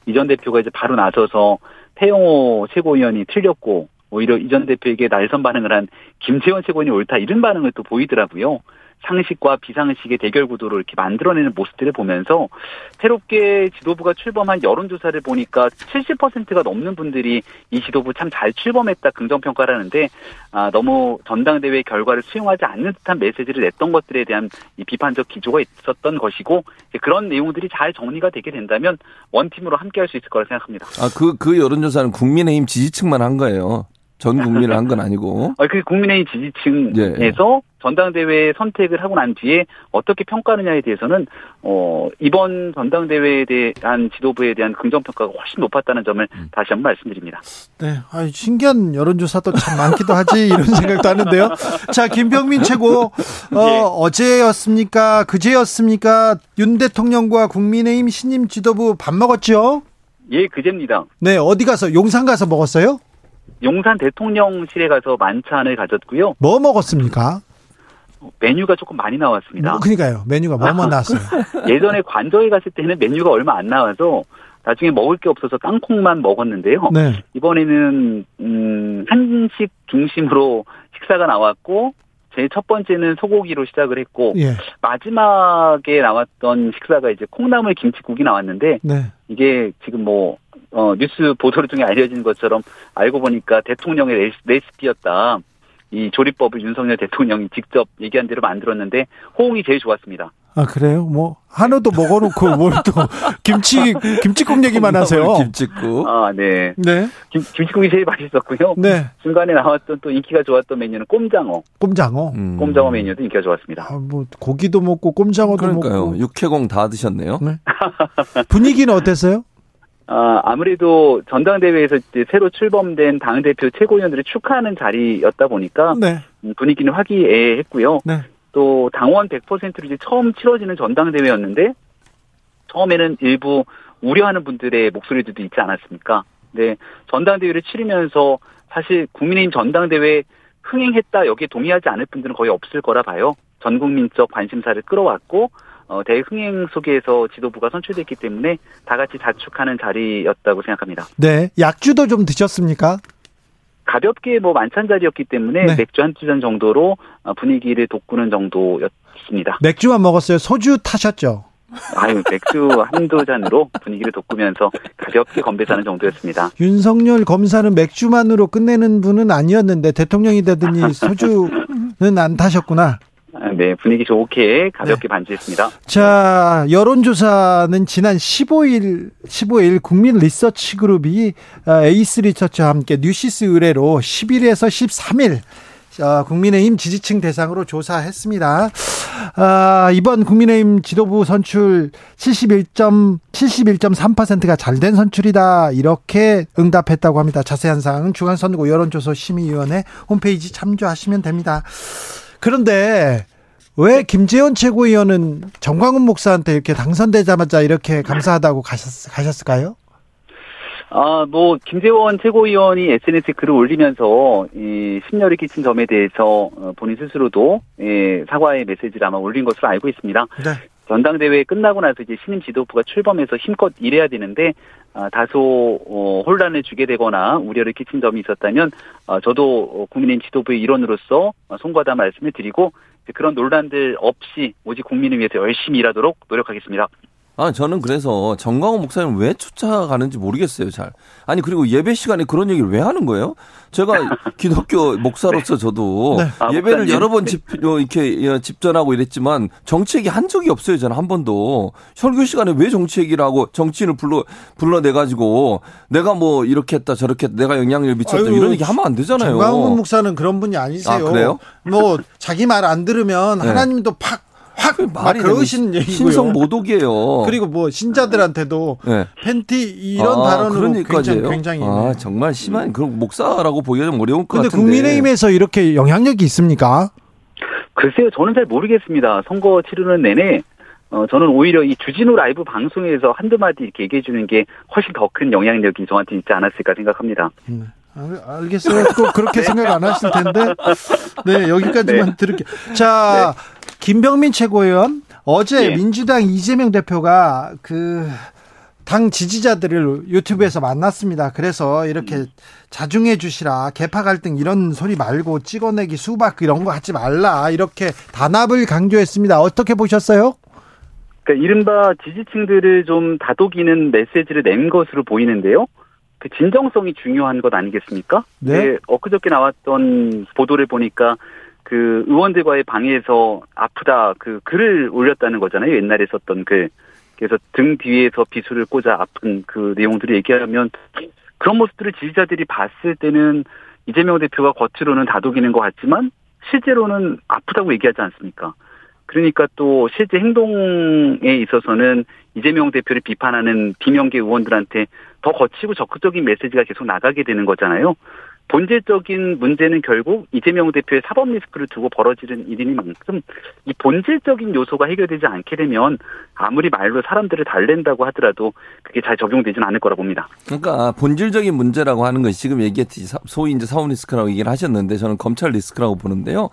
이 전 대표가 이제 바로 나서서 태용호 최고위원이 틀렸고 오히려 이 전 대표에게 날선 반응을 한 김재원 최고위원이 옳다 이런 반응을 또 보이더라고요. 상식과 비상식의 대결 구도를 이렇게 만들어내는 모습들을 보면서 새롭게 지도부가 출범한 여론조사를 보니까 70%가 넘는 분들이 이 지도부 참 잘 출범했다 긍정평가를 하는데 아, 너무 전당대회 결과를 수용하지 않는 듯한 메시지를 냈던 것들에 대한 이 비판적 기조가 있었던 것이고 그런 내용들이 잘 정리가 되게 된다면 원팀으로 함께할 수 있을 거라 생각합니다. 아, 그, 그 여론조사는 국민의힘 지지층만 한 거예요. 전 국민을 한 건 아니고. 어, 그 국민의힘 지지층에서 전당대회 선택을 하고 난 뒤에 어떻게 평가하느냐에 대해서는 어 이번 전당대회에 대한 지도부에 대한 긍정 평가가 훨씬 높았다는 점을 다시 한번 말씀드립니다. 네, 아 신기한 여론조사도 참 많기도 하지 이런 생각도 하는데요. 자, 김병민 최고 어, 어제였습니까? 그제였습니까? 윤 대통령과 국민의힘 신임 지도부 밥 먹었죠? 예, 그제입니다. 네, 어디 가서 용산 가서 먹었어요? 용산 대통령실에 가서 만찬을 가졌고요. 뭐 먹었습니까? 메뉴가 조금 많이 나왔습니다. 뭐, 그러니까요. 메뉴가 뭐뭐 나왔어요? 예전에 관저에 갔을 때는 메뉴가 얼마 안 나와서 나중에 먹을 게 없어서 땅콩만 먹었는데요. 네. 이번에는 음, 한식 중심으로 식사가 나왔고 제 첫 번째는 소고기로 시작을 했고 예. 마지막에 나왔던 식사가 이제 콩나물 김치국이 나왔는데 네. 이게 지금 뭐 어, 뉴스 보도 중에 알려진 것처럼 알고 보니까 대통령의 레시- 레시피였다. 이 조리법을 윤석열 대통령이 직접 얘기한 대로 만들었는데 호응이 제일 좋았습니다. 아, 그래요? 뭐 한우도 먹어놓고 뭘 또 김치 김치국 얘기만 하세요? 김치국. 아, 네. 네. 김, 김치국이 제일 맛있었고요. 네. 중간에 나왔던 또 인기가 좋았던 메뉴는 꼼장어. 꼼장어. 음. 꼼장어 메뉴도 인기가 좋았습니다. 아, 뭐 고기도 먹고 꼼장어도 그러니까요. 먹고 육회공 다 드셨네요. 네. 분위기는 어땠어요? 아, 아무래도 전당대회에서 새로 출범된 당대표 최고위원들을 축하하는 자리였다 보니까 네. 음, 분위기는 화기애애했고요. 네. 또 당원 100%로 이제 처음 치러지는 전당대회였는데 처음에는 일부 우려하는 분들의 목소리들도 있지 않았습니까? 네, 전당대회를 치르면서 사실 국민의힘 전당대회 흥행했다 여기에 동의하지 않을 분들은 거의 없을 거라 봐요. 전 국민적 관심사를 끌어왔고 어, 대흥행 속에서 지도부가 선출됐기 때문에 다 같이 자축하는 자리였다고 생각합니다. 네, 약주도 좀 드셨습니까? 가볍게 뭐 만찬 자리였기 때문에 네. 맥주 한두 잔 정도로 어, 분위기를 돋구는 정도였습니다. 맥주만 먹었어요. 소주 타셨죠? 아유, 맥주 한두 잔으로 분위기를 돋구면서 가볍게 건배사는 정도였습니다. 윤석열 검사는 맥주만으로 끝내는 분은 아니었는데 대통령이 되더니 소주는 안 타셨구나. 아, 네, 분위기 좋게 가볍게 반주했습니다. 자, 여론조사는 지난 15일, 15일 국민 리서치 그룹이 아, 에이스 리서치와 함께 뉴시스 의뢰로 10일에서 13일 어, 국민의힘 지지층 대상으로 조사했습니다. 아, 이번 국민의힘 지도부 선출 71점, 71.3%가 잘된 선출이다. 이렇게 응답했다고 합니다. 자세한 사항은 중앙선거 여론조사 심의위원회 홈페이지 참조하시면 됩니다. 그런데 왜 김재원 최고위원은 전광훈 목사한테 이렇게 당선되자마자 이렇게 감사하다고 가셨, 가셨을까요? 아, 뭐, 김재원 최고위원이 SNS에 글을 올리면서, 이, 심려를 끼친 점에 대해서, 어, 본인 스스로도, 예, 사과의 메시지를 아마 올린 것으로 알고 있습니다. 네. 전당대회 끝나고 나서 이제 신임 지도부가 출범해서 힘껏 일해야 되는데, 아, 다소, 어, 혼란을 주게 되거나 우려를 끼친 점이 있었다면, 어, 저도 어, 국민의힘 지도부의 일원으로서 어, 송구하다 말씀을 드리고, 그런 논란들 없이 오직 국민을 위해서 열심히 일하도록 노력하겠습니다. 아, 저는 그래서 정광훈 목사님 왜 쫓아가는지 모르겠어요, 잘. 아니, 그리고 예배 시간에 그런 얘기를 왜 하는 거예요? 제가 기독교 목사로서 저도 네. 아, 예배를. 여러 번 집, 어, 이렇게 어, 집전하고 이랬지만 정치 얘기 한 적이 없어요, 저는 한 번도. 설교 시간에 왜 정치 얘기를 하고 정치인을 불러, 불러내가지고 내가 뭐 이렇게 했다 저렇게 했다 내가 영향력을 미쳤다 아유, 이런 얘기 하면 안 되잖아요. 정광훈 목사는 그런 분이 아니세요. 아, 그래요? 뭐 자기 말 안 들으면 네. 하나님도 팍 확 말이 막 그러신 얘기고요. 신성 모독이에요. 그리고 뭐 신자들한테도 네. 팬티 이런 아, 발언으로 굉장히? 굉장히 아, 정말 심한 그런 목사라고 보기가 좀 어려울 것 근데 같은데. 국민의힘에서 이렇게 영향력이 있습니까? 글쎄요, 저는 잘 모르겠습니다. 선거 치르는 내내, 어, 저는 오히려 이 주진우 라이브 방송에서 한두 마디 이렇게 얘기해 주는 게 훨씬 더 큰 영향력이 저한테 있지 않았을까 생각합니다. 알- 알겠어요. 꼭 그렇게 생각 안 하실 텐데. 네, 여기까지만 네. 들을게요. 자, 김병민 최고위원. 어제 예. 민주당 이재명 대표가 그, 당 지지자들을 유튜브에서 만났습니다. 그래서 이렇게 자중해 주시라. 개파 갈등 이런 소리 말고 찍어내기 수박 이런 거 하지 말라. 이렇게 단합을 강조했습니다. 어떻게 보셨어요? 그러니까 이른바 지지층들을 좀 다독이는 메시지를 낸 것으로 보이는데요. 그 진정성이 중요한 것 아니겠습니까? 네. 엊그저께 나왔던 보도를 보니까 그 의원들과의 방에서 아프다 그 글을 올렸다는 거잖아요. 옛날에 썼던 글. 그래서 등 뒤에서 비수를 꽂아 아픈 그 내용들을 얘기하면 그런 모습들을 지지자들이 봤을 때는 이재명 대표가 겉으로는 다독이는 것 같지만 실제로는 아프다고 얘기하지 않습니까? 그러니까 또 실제 행동에 있어서는 이재명 대표를 비판하는 비명계 의원들한테 더 거치고 적극적인 메시지가 계속 나가게 되는 거잖아요. 본질적인 문제는 결국 이재명 대표의 사법 리스크를 두고 벌어지는 일이니만큼 이 본질적인 요소가 해결되지 않게 되면 아무리 말로 사람들을 달랜다고 하더라도 그게 잘 적용되지는 않을 거라 봅니다. 그러니까 본질적인 문제라고 하는 것이 지금 얘기했듯이 사- 소위 이제 사원 리스크라고 얘기를 하셨는데 저는 검찰 리스크라고 보는데요.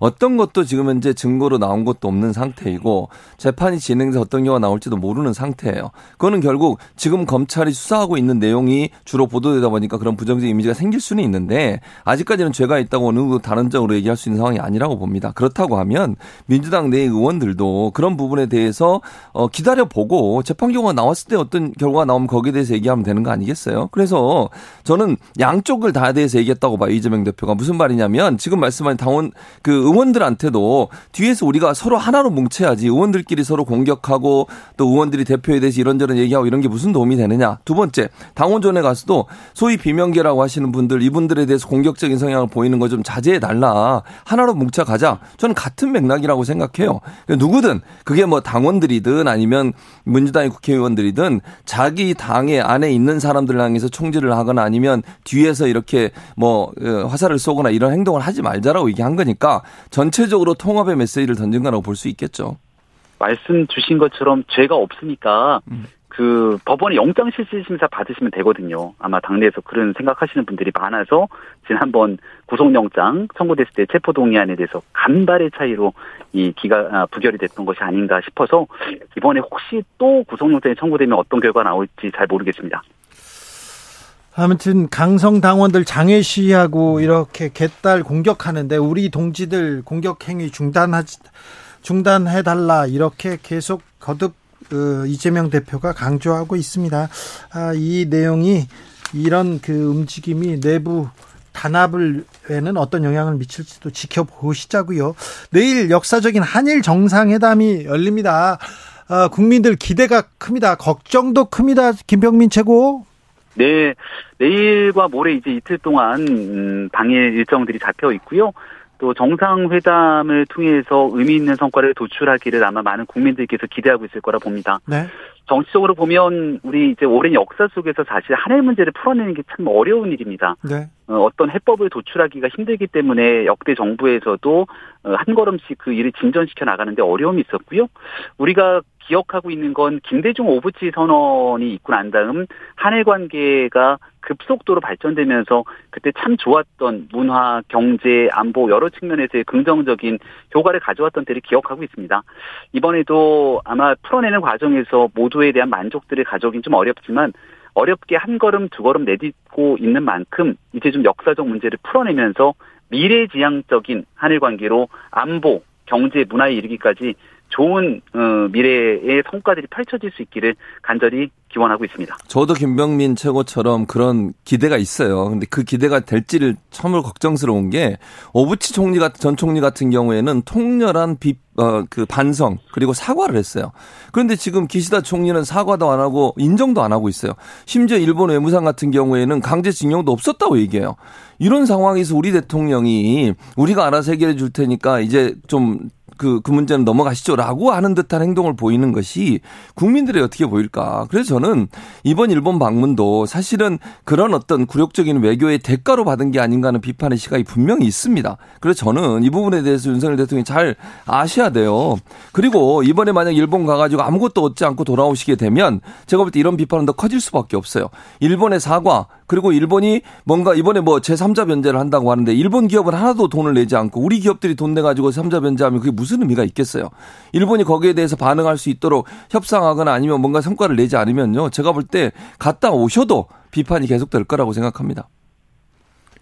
어떤 것도 지금 현재 증거로 나온 것도 없는 상태이고 재판이 진행돼서 어떤 경우가 나올지도 모르는 상태예요. 그거는 결국 지금 검찰이 수사하고 있는 내용이 주로 보도되다 보니까 그런 부정적 이미지가 생길 수는 있는데 아직까지는 죄가 있다고 어느 다른 적으로 얘기할 수 있는 상황이 아니라고 봅니다. 그렇다고 하면 민주당 내 의원들도 그런 부분에 대해서 어, 기다려 보고 재판 결과가 나왔을 때 어떤 결과가 나오면 거기에 대해서 얘기하면 되는 거 아니겠어요? 그래서 저는 양쪽을 다 대해서 얘기했다고 봐요. 이재명 대표가 무슨 말이냐면 지금 말씀하신 당원 그 의원들한테도 뒤에서 우리가 서로 하나로 뭉쳐야지 의원들끼리 서로 공격하고 또 의원들이 대표에 대해서 이런저런 얘기하고 이런 게 무슨 도움이 되느냐. 두 번째 당원전에 가서도 소위 비명계라고 하시는 분들 이분들에 대해서 공격적인 성향을 보이는 거 좀 자제해 달라. 하나로 뭉쳐 가자. 저는 같은 맥락이라고 생각해요. 누구든 그게 뭐 당원들이든 아니면 민주당의 국회의원들이든 자기 당의 안에 있는 사람들 향해서 총질을 하거나 아니면 뒤에서 이렇게 뭐 어, 화살을 쏘거나 이런 행동을 하지 말자라고 얘기한 거니까 전체적으로 통합의 메시지를 던진 거라고 볼 수 있겠죠. 말씀 주신 것처럼 죄가 없으니까 그그 법원의 영장 실질 심사 받으시면 되거든요. 아마 당내에서 그런 생각하시는 분들이 많아서 지난번 구속영장 청구됐을 때 체포 동의안에 대해서 간발의 차이로 이 기가 아, 부결이 됐던 것이 아닌가 싶어서 이번에 혹시 또 구속영장이 청구되면 어떤 결과 가 나올지 잘 모르겠습니다. 아무튼 강성 당원들 장애 시위하고 이렇게 개딸 공격하는데 우리 동지들 공격 행위 중단하지 중단해 달라 이렇게 계속 거듭 그 이재명 대표가 강조하고 있습니다. 아, 이 내용이 이런 그 움직임이 내부 단합을 에는 어떤 영향을 미칠지도 지켜보시자고요. 내일 역사적인 한일 정상회담이 열립니다. 아, 국민들 기대가 큽니다. 걱정도 큽니다. 김병민 최고. 네, 내일과 모레 이제 이틀 동안 음, 당일 일정들이 잡혀 있고요. 또 정상회담을 통해서 의미 있는 성과를 도출하기를 아마 많은 국민들께서 기대하고 있을 거라 봅니다. 네. 정치적으로 보면 우리 이제 오랜 역사 속에서 사실 한일 문제를 풀어내는 게 참 어려운 일입니다. 네. 어, 어떤 해법을 도출하기가 힘들기 때문에 역대 정부에서도 어, 한 걸음씩 그 일을 진전시켜 나가는데 어려움이 있었고요. 우리가 기억하고 있는 건 김대중 오부치 선언이 있고 난 다음 한일 관계가 급속도로 발전되면서 그때 참 좋았던 문화, 경제, 안보 여러 측면에서의 긍정적인 효과를 가져왔던 때를 기억하고 있습니다. 이번에도 아마 풀어내는 과정에서 모두에 대한 만족들을 가져오긴 좀 어렵지만 어렵게 한 걸음 두 걸음 내딛고 있는 만큼 이제 좀 역사적 문제를 풀어내면서 미래지향적인 한일 관계로 안보, 경제, 문화에 이르기까지 좋은 어, 미래의 성과들이 펼쳐질 수 있기를 간절히 기원하고 있습니다. 저도 김병민 최고처럼 그런 기대가 있어요. 근데 그 기대가 될지를 처음으로 걱정스러운 게 오부치 총리 같은 전 총리 같은 경우에는 통렬한 비, 어, 그 반성 그리고 사과를 했어요. 그런데 지금 기시다 총리는 사과도 안 하고 인정도 안 하고 있어요. 심지어 일본 외무상 같은 경우에는 강제징용도 없었다고 얘기해요. 이런 상황에서 우리 대통령이 우리가 알아서 해결해 줄 테니까 이제 좀 그, 그 문제는 넘어가시죠 라고 하는 듯한 행동을 보이는 것이 국민들이 어떻게 보일까. 그래서 저는 이번 일본 방문도 사실은 그런 어떤 굴욕적인 외교의 대가로 받은 게 아닌가 하는 비판의 시각이 분명히 있습니다. 그래서 저는 이 부분에 대해서 윤석열 대통령이 잘 아셔야 돼요. 그리고 이번에 만약 일본 가가지고 아무것도 얻지 않고 돌아오시게 되면 제가 볼 때 이런 비판은 더 커질 수밖에 없어요. 일본의 사과, 그리고 일본이 뭔가 이번에 뭐 제3자 변제를 한다고 하는데 일본 기업은 하나도 돈을 내지 않고 우리 기업들이 돈 내가지고 3자 변제하면 그게 무슨 의미가 있겠어요. 일본이 거기에 대해서 반응할 수 있도록 협상하거나 아니면 뭔가 성과를 내지 않으면요. 제가 볼 때 갔다 오셔도 비판이 계속될 거라고 생각합니다.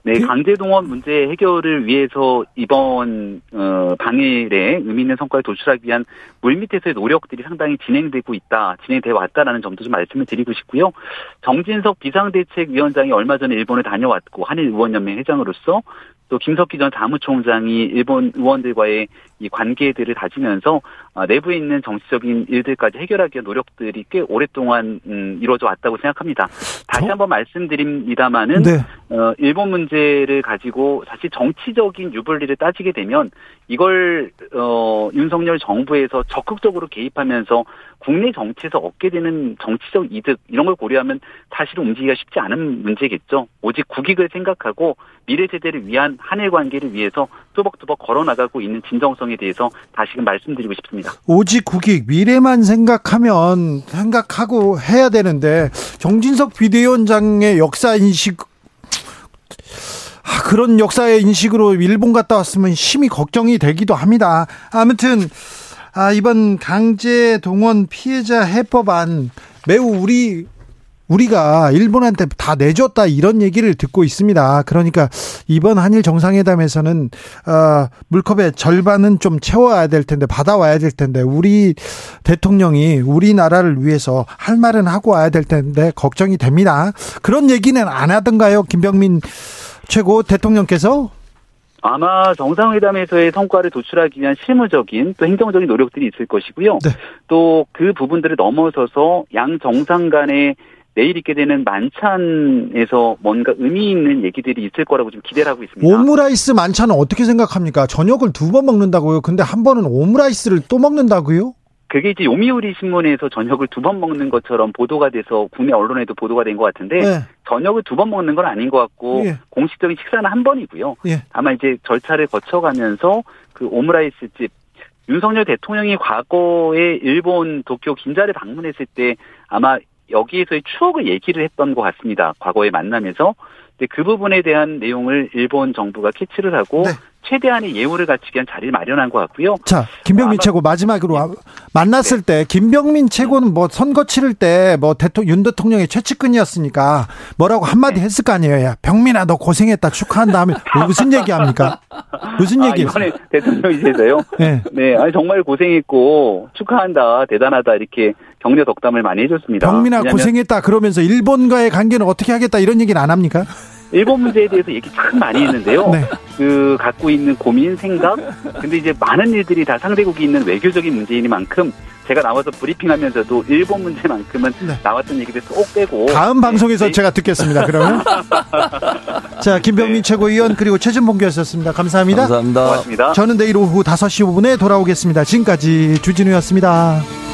네, 강제 동원 문제 해결을 위해서 이번 어, 당일에 의미 있는 성과를 도출하기 위한 물밑에서의 노력들이 상당히 진행되고 있다, 진행돼 왔다라는 점도 좀 말씀을 드리고 싶고요. 정진석 비상대책위원장이 얼마 전에 일본에 다녀왔고 한일 의원연맹 회장으로서 또 김석기 전 사무총장이 일본 의원들과의 이 관계들을 다지면서 어, 내부에 있는 정치적인 일들까지 해결하기 위한 노력들이 꽤 오랫동안 음, 이루어져 왔다고 생각합니다. 다시 한번 말씀드립니다마는 네. 어, 일본 문제를 가지고 사실 정치적인 유불리를 따지게 되면 이걸 어, 윤석열 정부에서 적극적으로 개입하면서 국내 정치에서 얻게 되는 정치적 이득 이런 걸 고려하면 사실은 움직이기가 쉽지 않은 문제겠죠. 오직 국익을 생각하고 미래 세대를 위한 한일 관계를 위해서 뚜벅뚜벅 걸어나가고 있는 진정성에 대해서 다시금 말씀드리고 싶습니다. 오직 국익 미래만 생각하면 생각하고 해야 되는데 정진석 비대위원장의 역사 인식 아, 그런 역사의 인식으로 일본 갔다 왔으면 심히 걱정이 되기도 합니다. 아무튼 아, 이번 강제 동원 피해자 해법안 매우 우리 우리가 일본한테 다 내줬다 이런 얘기를 듣고 있습니다. 그러니까 이번 한일 정상회담에서는 어, 물컵의 절반은 좀 채워야 될 텐데 받아와야 될 텐데 우리 대통령이 우리나라를 위해서 할 말은 하고 와야 될 텐데 걱정이 됩니다. 그런 얘기는 안 하던가요, 김병민 최고 대통령께서? 아마 정상회담에서의 성과를 도출하기 위한 실무적인 또 행정적인 노력들이 있을 것이고요. 네. 또그 부분들을 넘어서서 양 정상 간의 내일 있게 되는 만찬에서 뭔가 의미 있는 얘기들이 있을 거라고 좀 기대를 하고 있습니다. 오므라이스 만찬은 어떻게 생각합니까? 저녁을 두 번 먹는다고요. 근데 한 번은 오므라이스를 또 먹는다고요? 그게 이제 요미우리 신문에서 저녁을 두 번 먹는 것처럼 보도가 돼서 국내 언론에도 보도가 된 것 같은데 네. 저녁을 두 번 먹는 건 아닌 것 같고 예. 공식적인 식사는 한 번이고요. 예. 다만 이제 절차를 거쳐가면서 그 오므라이스 집 윤석열 대통령이 과거에 일본 도쿄 긴자를 방문했을 때 아마 여기에서의 추억을 얘기를 했던 것 같습니다. 과거에 만나면서. 근데 그 부분에 대한 내용을 일본 정부가 캐치를 하고 네. 최대한의 예우를 갖추기 위한 자리를 마련한 것 같고요. 자, 김병민 최고 마지막으로 와- 네. 만났을 때 김병민 최고는 뭐 선거 치를 때 뭐 대통령 윤 대통령의 최측근이었으니까 뭐라고 한마디 네. 했을 거 아니에요. 야, 병민아 너 고생했다 축하한다 하면 뭐 무슨 얘기합니까? 무슨 아, 얘기했어요? 이번에 대통령이세요? 네. 네, 아니 정말 고생했고 축하한다, 대단하다 이렇게 격려 덕담을 많이 해줬습니다. 병민아 왜냐하면 고생했다 그러면서 일본과의 관계는 어떻게 하겠다 이런 얘기는 안 합니까? 일본 문제에 대해서 얘기 참 많이 했는데요. 네. 그 갖고 있는 고민, 생각. 근데 이제 많은 일들이 다 상대국이 있는 외교적인 문제이니만큼 제가 나와서 브리핑하면서도 일본 문제만큼은 나왔던 얘기를 꼭 빼고 네. 다음 방송에서 네. 제가 듣겠습니다. 그러면 자 김병민 최고위원 그리고 최진봉 교수였습니다. 감사합니다. 감사합니다. 고맙습니다. 저는 내일 오후 5시 5분에 돌아오겠습니다. 지금까지 주진우였습니다.